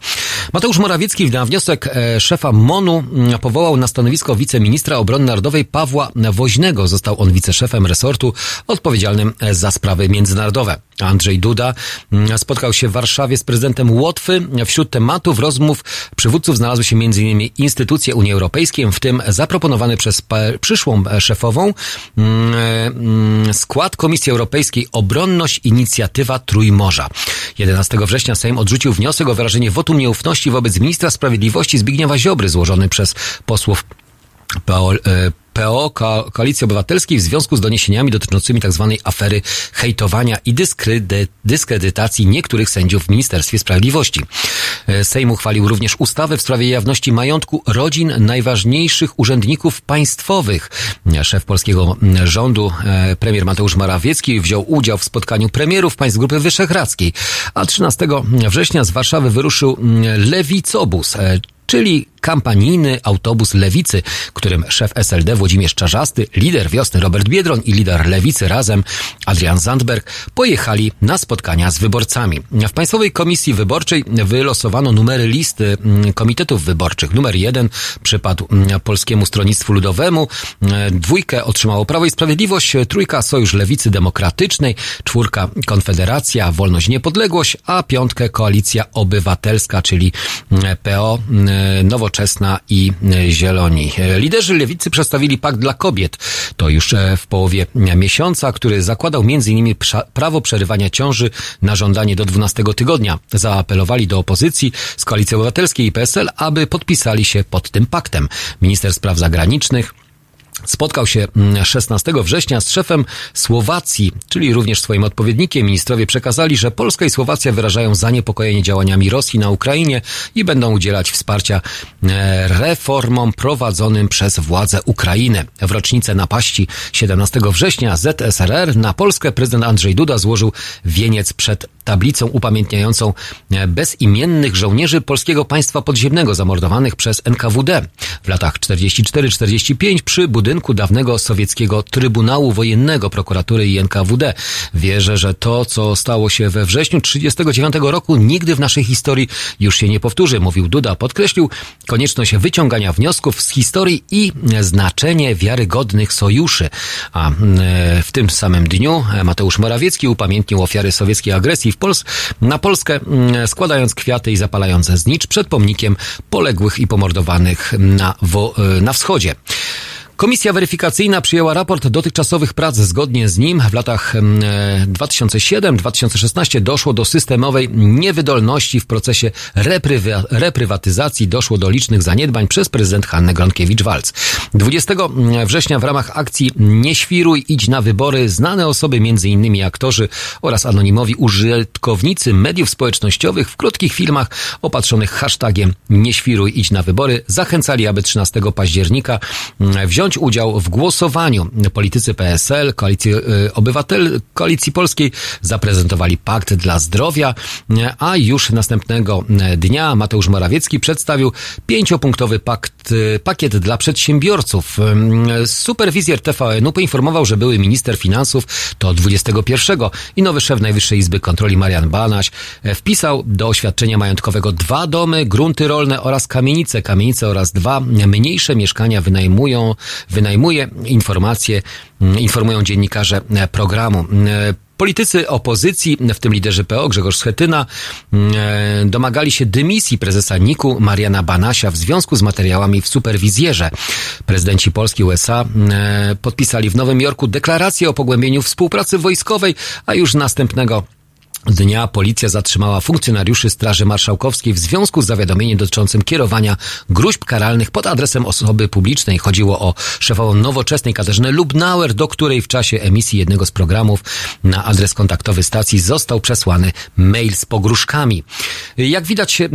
Mateusz Morawiecki na wniosek e, szefa MONU mm, powołał na stanowisko wiceministra obrony narodowej Pawła Woźnego. Został on wiceszefem resortu odpowiedzialnym e, za sprawy międzynarodowe. Andrzej Duda mm, spotkał się w Warszawie z prezydentem Łotwy. Wśród tematów rozmów przywódców znalazły się m.in. instytucje Unii Europejskiej, w tym zaproponowany przez przyszłą szefową mm, mm, skład Komisji Europejskiej Obronność Inicjatywa Trójmorza. 11 września Sejm odrzucił wniosek o wyrażenie wotum nieufności wobec ministra sprawiedliwości Zbigniewa Ziobry złożony przez posłów PO, PO Ko- Koalicji Obywatelskiej w związku z doniesieniami dotyczącymi tzw. afery hejtowania i dyskredy, dyskredytacji niektórych sędziów w Ministerstwie Sprawiedliwości. E, Sejm uchwalił również ustawę w sprawie jawności majątku rodzin najważniejszych urzędników państwowych. Szef polskiego rządu, e, premier Mateusz Morawiecki, wziął udział w spotkaniu premierów państw Grupy Wyszehradzkiej, a 13 września z Warszawy wyruszył mm, Lewicobus, e, czyli kampanijny autobus Lewicy, którym szef SLD Włodzimierz Czarzasty, lider wiosny Robert Biedroń i lider Lewicy razem Adrian Zandberg pojechali na spotkania z wyborcami. W Państwowej Komisji Wyborczej wylosowano numery listy mm, komitetów wyborczych. Numer jeden przypadł mm, Polskiemu Stronnictwu Ludowemu, e, dwójkę otrzymało Prawo i Sprawiedliwość, trójka Sojusz Lewicy Demokratycznej, czwórka Konfederacja, Wolność i Niepodległość, a piątkę Koalicja Obywatelska, czyli mm, PO, Nowoczesna i e, Zieloni. E, Liderzy lewicy przedstawili pakt dla kobiet. To już e, w połowie miesiąca, który zakładał m.in. prawo przerywania ciąży na żądanie do 12 tygodnia. Zaapelowali do opozycji z Koalicji Obywatelskiej i PSL, aby podpisali się pod tym paktem. Minister Spraw Zagranicznych Spotkał się mm, 16 września z szefem Słowacji, czyli również swoim odpowiednikiem. Ministrowie przekazali, że Polska i Słowacja wyrażają zaniepokojenie działaniami Rosji na Ukrainie i będą udzielać wsparcia e, reformom prowadzonym przez władze Ukrainy. W rocznicę napaści 17 września ZSRR na Polskę prezydent Andrzej Duda złożył wieniec przed tablicą upamiętniającą e, bezimiennych żołnierzy polskiego państwa podziemnego zamordowanych przez NKWD w latach 44-45 przy budynku dawnego sowieckiego Trybunału Wojennego Prokuratury i NKWD. Wierzę, że to, co stało się we wrześniu 1939 roku, nigdy w naszej historii już się nie powtórzy, mówił Duda. Podkreślił konieczność wyciągania wniosków z historii i znaczenie wiarygodnych sojuszy. A e, w tym samym dniu Mateusz Morawiecki upamiętnił ofiary sowieckiej agresji w Pols na Polskę, mm, składając kwiaty i zapalając znicz przed pomnikiem poległych i pomordowanych na, e, na wschodzie. Komisja weryfikacyjna przyjęła raport dotychczasowych prac. Zgodnie z nim w latach mm, e, 2007-2016 doszło do systemowej niewydolności w procesie reprywa- reprywatyzacji. Doszło do licznych zaniedbań przez prezydent Hannę Gronkiewicz-Walc. 20 września w ramach akcji Nie świruj, idź na wybory znane osoby, m.in. aktorzy oraz anonimowi użytkownicy mediów społecznościowych w krótkich filmach opatrzonych hashtagiem Nie świruj, idź na wybory zachęcali, aby 13 października mm, wziąć udział w głosowaniu. Politycy PSL, Koalicji y, Obywatel, Koalicji Polskiej zaprezentowali pakt dla zdrowia, a już następnego dnia Mateusz Morawiecki przedstawił pięciopunktowy pakt, y, pakiet dla przedsiębiorców. Y, Superwizjer TVN-u poinformował, że były minister finansów to 21 i nowy szef Najwyższej Izby Kontroli Marian Banaś wpisał do oświadczenia majątkowego dwa domy, grunty rolne oraz kamienice. Kamienice oraz dwa mniejsze mieszkania wynajmują wynajmuje. Informacje mm, informują dziennikarze e, programu. E, Politycy opozycji, w tym liderzy PO Grzegorz Schetyna, mm, e, domagali się dymisji prezesa NIK-u Mariana Banasia w związku z materiałami w superwizjerze. Prezydenci Polski i USA mm, podpisali w Nowym Jorku deklarację o pogłębieniu współpracy wojskowej, a już następnego dnia policja zatrzymała funkcjonariuszy Straży Marszałkowskiej w związku z zawiadomieniem dotyczącym kierowania gruźb karalnych pod adresem osoby publicznej. Chodziło o szefową nowoczesnej Katarzynę Lubnauer, do której w czasie emisji jednego z programów na adres kontaktowy stacji został przesłany mail z pogróżkami. Jak widać, e,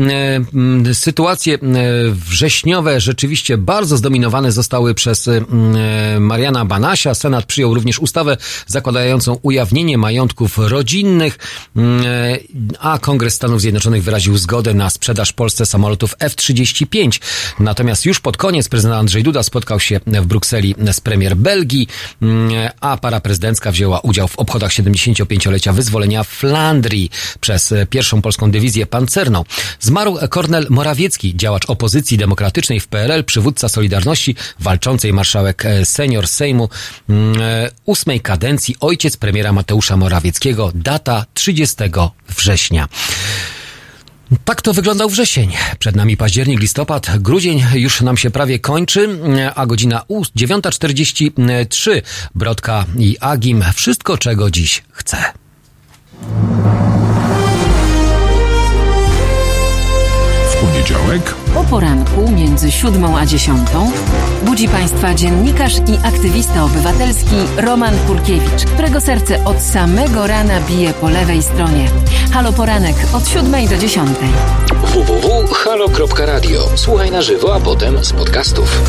sytuacje e, wrześniowe rzeczywiście bardzo zdominowane zostały przez e, Mariana Banasia. Senat przyjął również ustawę zakładającą ujawnienie majątków rodzinnych Mm, A Kongres Stanów Zjednoczonych wyraził zgodę na sprzedaż Polsce samolotów F-35. Natomiast już pod koniec prezydent Andrzej Duda spotkał się w Brukseli z premier Belgii, mm, a para prezydencka wzięła udział w obchodach 75-lecia wyzwolenia Flandrii przez pierwszą polską dywizję pancerną. Zmarł Kornel Morawiecki, działacz opozycji demokratycznej w PRL, przywódca Solidarności, walczącej marszałek e, senior Sejmu mm, e, ósmej kadencji, ojciec premiera Mateusza Morawieckiego, data 30 września. Tak to wyglądał wrzesień. Przed nami październik, listopad, grudzień już nam się prawie kończy, a godzina u- 9.43. Brodka i Agim. Wszystko, czego dziś chcę. Poniedziałek O poranku między siódmą a dziesiątą budzi Państwa dziennikarz i aktywista obywatelski Roman Kurkiewicz, którego serce od samego rana bije po lewej stronie. Halo Poranek od siódmej do dziesiątej. www.halo.radio. Słuchaj na żywo, a potem z podcastów.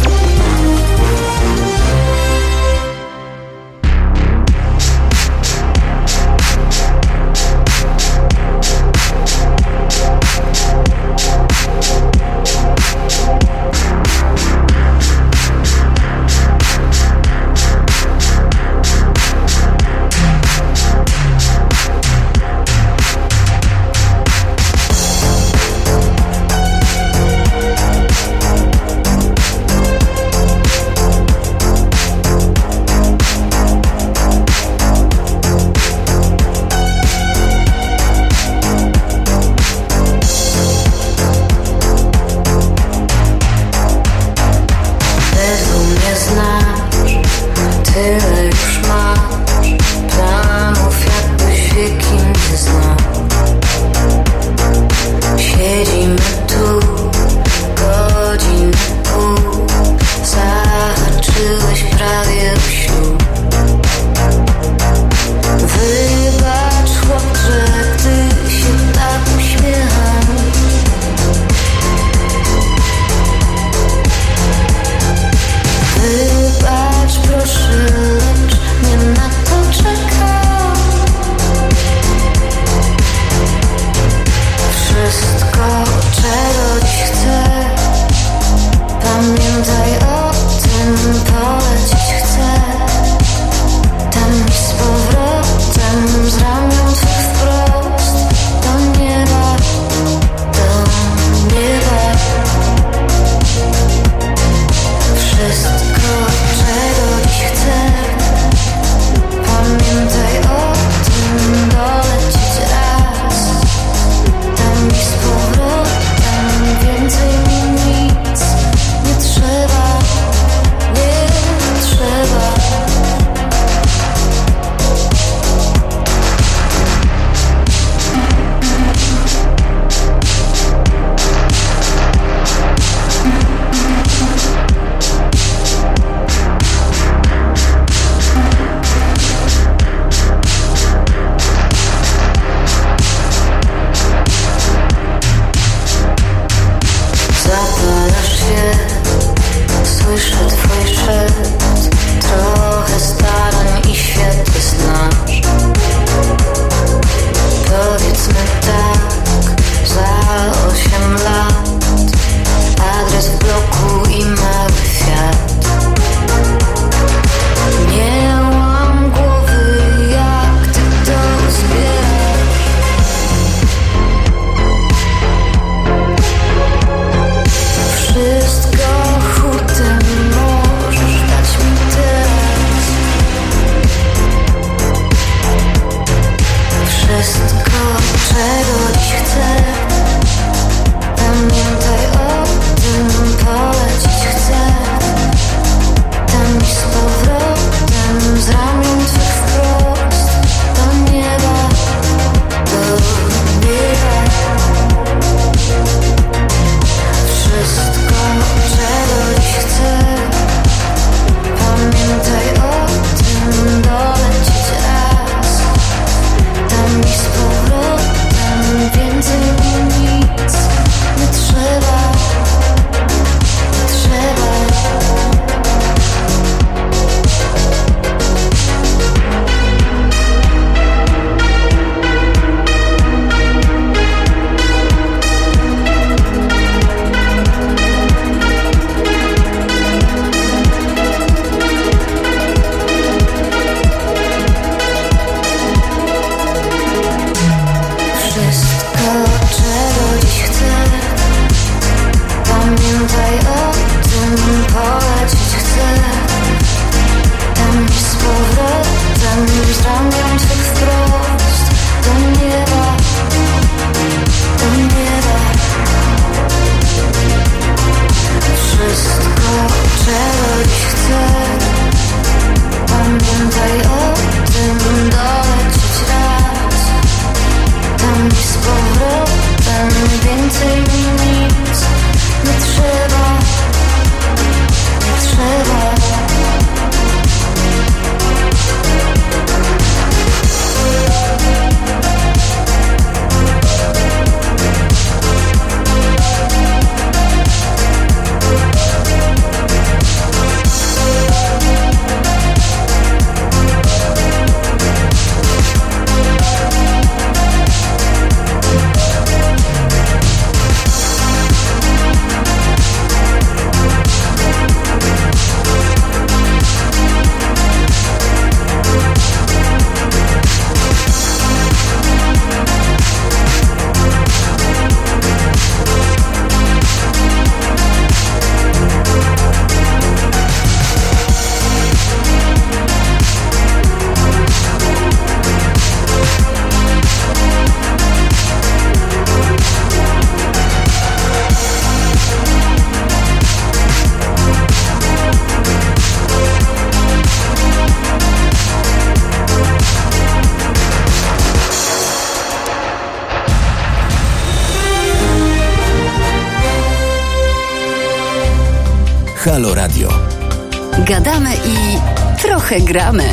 Trochę gramy.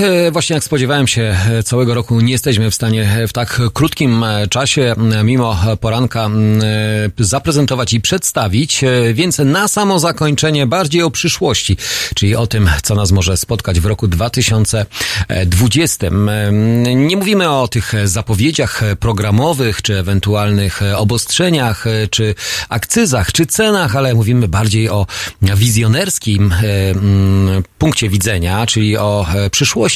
E, właśnie jak spodziewałem się, e, całego roku nie jesteśmy w stanie w tak krótkim e, czasie, mimo poranka, zaprezentować i przedstawić, więc na samo zakończenie bardziej o przyszłości, czyli o tym, co nas może spotkać w roku 2020. Nie mówimy o tych zapowiedziach programowych, czy ewentualnych obostrzeniach, czy akcyzach, czy cenach, ale mówimy bardziej o wizjonerskim punkcie widzenia, czyli o przyszłości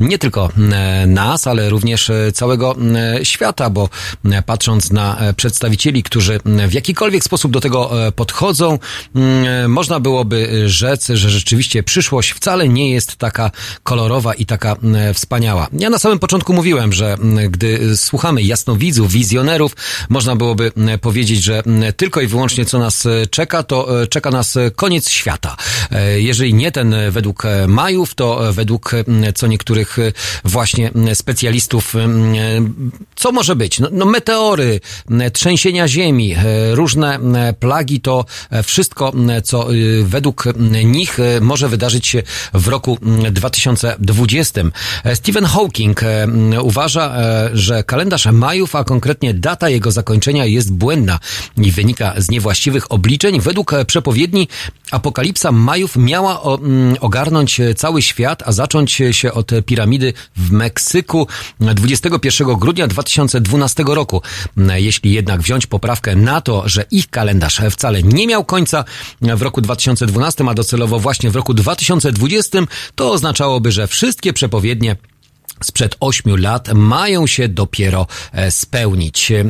nie tylko e, nas, ale również e, całego e, świata, bo patrząc na przedstawicieli, którzy w jakikolwiek sposób do tego podchodzą, można byłoby rzec, że rzeczywiście przyszłość wcale nie jest taka kolorowa i taka wspaniała. Ja na samym początku mówiłem, że gdy słuchamy jasnowidzów, wizjonerów, można byłoby powiedzieć, że tylko i wyłącznie co nas czeka, to czeka nas koniec świata. Jeżeli nie ten według Majów, to według co niektórych właśnie specjalistów, co może być? No, no meteory, trzęsienia ziemi, różne plagi, to wszystko, co według nich może wydarzyć się w roku 2020. Stephen Hawking uważa, że kalendarz Majów, a konkretnie data jego zakończenia jest błędna i wynika z niewłaściwych obliczeń. Według przepowiedni apokalipsa Majów miała ogarnąć cały świat, a zacząć się od piramidy w Meksyku 21 grudnia 2012 roku. Jeśli jednak wziąć poprawkę na to, że ich kalendarz wcale nie miał końca w roku 2012, a docelowo właśnie w roku 2020, to oznaczałoby, że wszystkie przepowiednie sprzed ośmiu lat mają się dopiero e, spełnić. E,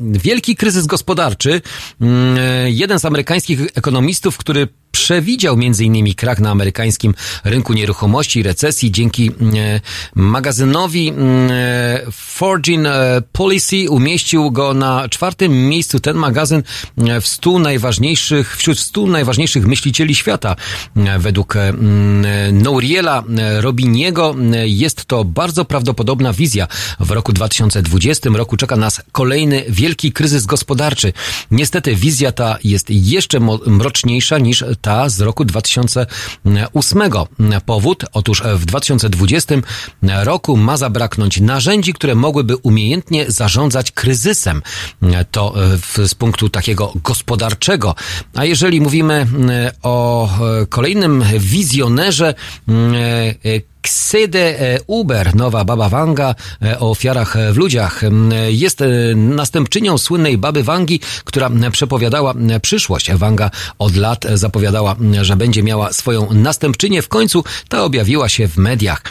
wielki kryzys gospodarczy. Jeden z amerykańskich ekonomistów, który przewidział m.in. krach na amerykańskim rynku nieruchomości i recesji dzięki e, magazynowi e, Forging e, Policy umieścił go na czwartym miejscu ten magazyn w stu najważniejszych, wśród stu najważniejszych myślicieli świata. Według Nouriela Robiniego jest to bardzo prawdopodobna wizja. W roku 2020 roku czeka nas kolejny wielki kryzys gospodarczy. Niestety wizja ta jest jeszcze mroczniejsza niż ta z roku 2008. Powód? Otóż w 2020 roku ma zabraknąć narzędzi, które mogłyby umiejętnie zarządzać kryzysem. To z punktu takiego gospodarczego. A jeżeli mówimy o kolejnym wizjonerze, Ksede e, Uber, nowa baba Wanga e, o ofiarach w ludziach. Jest e, następczynią słynnej baby Wangi, która przepowiadała przyszłość. Wanga od lat zapowiadała, że będzie miała swoją następczynię. W końcu ta objawiła się w mediach.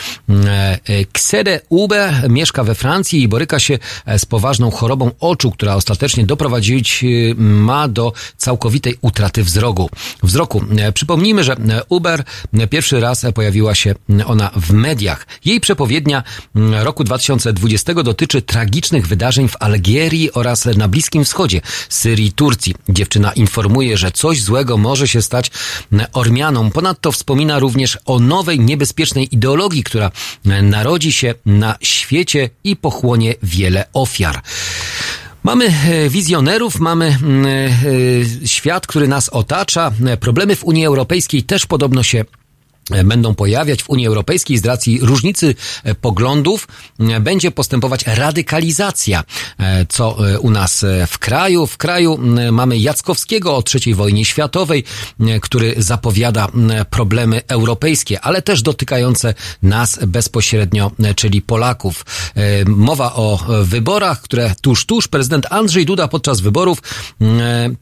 Ksede Uber mieszka we Francji i boryka się z poważną chorobą oczu, która ostatecznie doprowadzić ma do całkowitej utraty wzroku. wzroku. Przypomnijmy, że Uber pierwszy raz pojawiła się ona w w mediach. Jej przepowiednia mm, roku 2020 dotyczy tragicznych wydarzeń w Algierii oraz na Bliskim Wschodzie, Syrii, Turcji. Dziewczyna informuje, że coś złego może się stać mm, Ormianom. Ponadto wspomina również o nowej, niebezpiecznej ideologii, która mm, narodzi się na świecie i pochłonie wiele ofiar. Mamy e, wizjonerów, mamy e, świat, który nas otacza. Problemy w Unii Europejskiej też podobno się E, będą pojawiać w Unii Europejskiej z racji różnicy e, poglądów, e, będzie postępować radykalizacja, co u nas w kraju. W kraju mamy Jackowskiego o III wojnie światowej, który zapowiada problemy europejskie, ale też dotykające nas bezpośrednio, czyli Polaków. Mowa o wyborach, które tuż, tuż prezydent Andrzej Duda podczas wyborów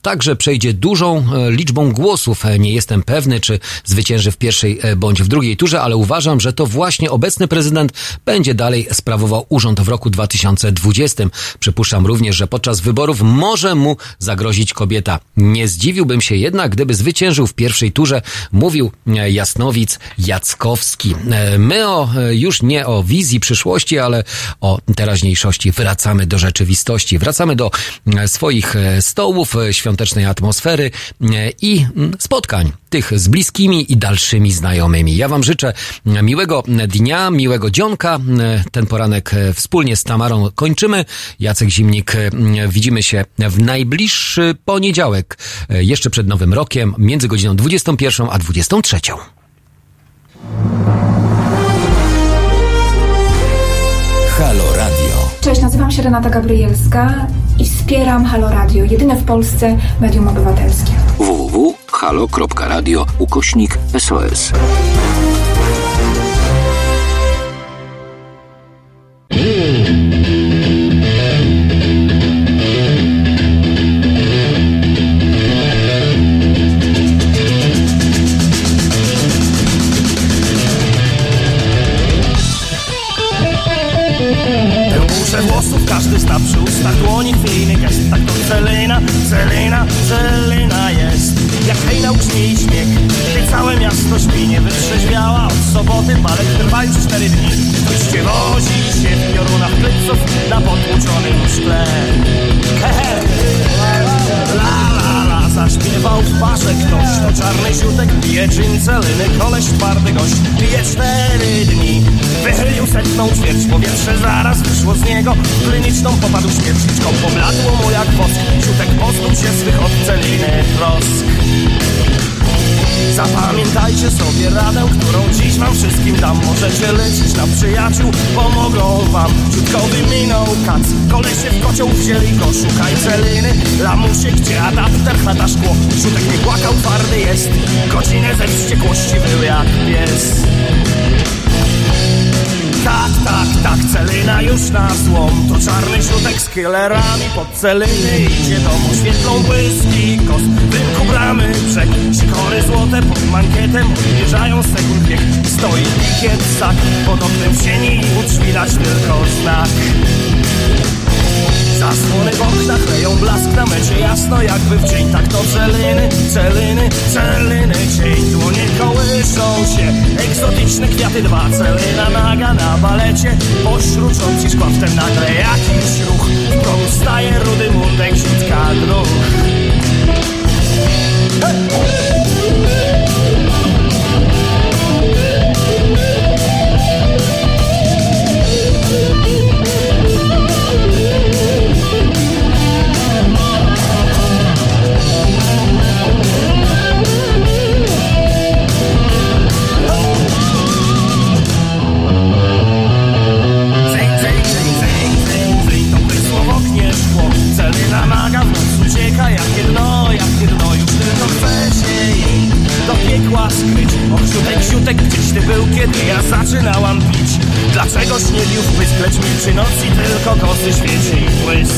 także przejdzie dużą liczbą głosów. Nie jestem pewny, czy zwycięży w pierwszej bądź w drugiej turze, ale uważam, że to właśnie obecny prezydent będzie dalej sprawował urząd w roku 2020. Przypuszczam również, że podczas wyborów może mu zagrozić kobieta. Nie zdziwiłbym się jednak, gdyby zwyciężył w pierwszej turze, mówił e, Jasnowic Jackowski. E, my o, e, już nie o wizji przyszłości, ale o teraźniejszości. Wracamy do rzeczywistości, wracamy do swoich stołów, świątecznej atmosfery i spotkań tych z bliskimi i dalszymi znajomymi. Ja Wam życzę miłego dnia, miłego dzionka. Ten poranek wspólnie z Tamarą kończymy. Jacek Zimnik, widzimy się w najbliższy poniedziałek, jeszcze przed Nowym Rokiem, między godziną 21 a 23. Halo Radio. Cześć, nazywam się Renata Gabrielska i wspieram Halo Radio, jedyne w Polsce medium obywatelskie. www.halo.radio ukośnik SOS. Każdy zna przy ustach dłoni chwiejny gest Tak to Celina, Celina, Celina hejnał grzmi i śmiech. Całe miasto śpi Nie wytrzeźwiała od soboty Balet trwa już cztery dni. Ktoś wozi się w piorunach pleców Na potłuczonym szkle. Hehe Zaśpiewał w parze ktoś To czarny ziutek pije gin Celiny Koleś twardy gość Pije cztery dni. Wychylił setną ćwierć Powietrze zaraz wyszło z niego. Kliniczną popadł świeczniczką Pobladło mu jak wosk. Ziutek pozbył się swych od celiny trosk Zapamiętajcie sobie radę, którą dziś wam wszystkim dam. Możecie lecieć na przyjaciół, pomogą wam. Ciutkowy minął kac, kolesie w kocioł wzięli go. Szukaj celiny, lamusie, gdzie adapter chata szkło. Rzutek nie płakał, twardy jest. Godzinę ze wściekłości był jak pies tak, tak, tak, celina już na złom. To czarny środek z killerami pod celiny Idzie domu świetlą błyski kost W rynku brzeg Sikory złote pod mankietem Odmierzają sekund bieg Stoi pikiet sak Pod oknem w sieni i u drzwi dać tylko znak Zasłony w oknach leją blask na mecie jasno jakby w dzień. Tak to celiny, celiny, celiny Dzień dłonie kołyszą się Egzotyczne kwiaty dwa. Celina naga na balecie Pośród rządzi szkła wtem nagle jakiś ruch. W progu staje rudy mundek Ziutka druh Zeń, siutek, gdzieś ty był, kiedy ja zaczynałam pić. Dlaczegoś nie w pysk, lecz milczy noc i tylko kosy świeci błysk.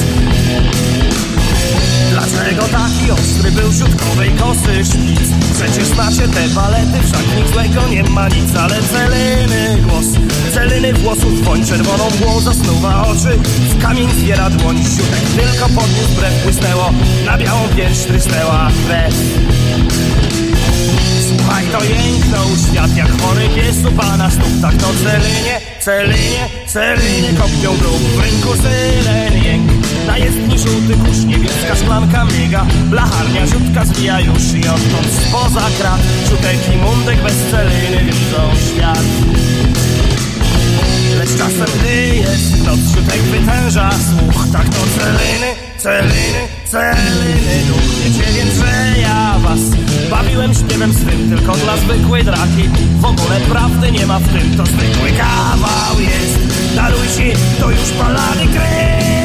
Dlaczego taki ostry był siutkowej kosy szpic? Przecież znacie te balety, wszak nic złego nie ma nic Ale celiny głos, celiny włosów dwoń Czerwoną mgłą zasnuwa oczy, w kamień zbiera dłoń Siutek tylko podniósł brew, błysnęło. Na białą pierś trysnęła krew Słuchaj, to jęknął świat jak chory pies u pana stóp Tak to celinie, celinie, celinie kopią grób W rynku syren jęk na jezdni żółty kurz Niebieska szklanka miga Blacharnia rzutka zwija już I odtąd spoza krat. Czutek i mundek bez celiny Widzą świat Gdy jest noc Czutek wytęża. Słuch Tak to celiny, celiny, celiny. Duch wiecie więc, że ja was Bawiłem śpiewem swym. Tylko dla zwykłej draki. W ogóle prawdy nie ma w tym. To zwykły kawał jest. Darujcie, to już palany krew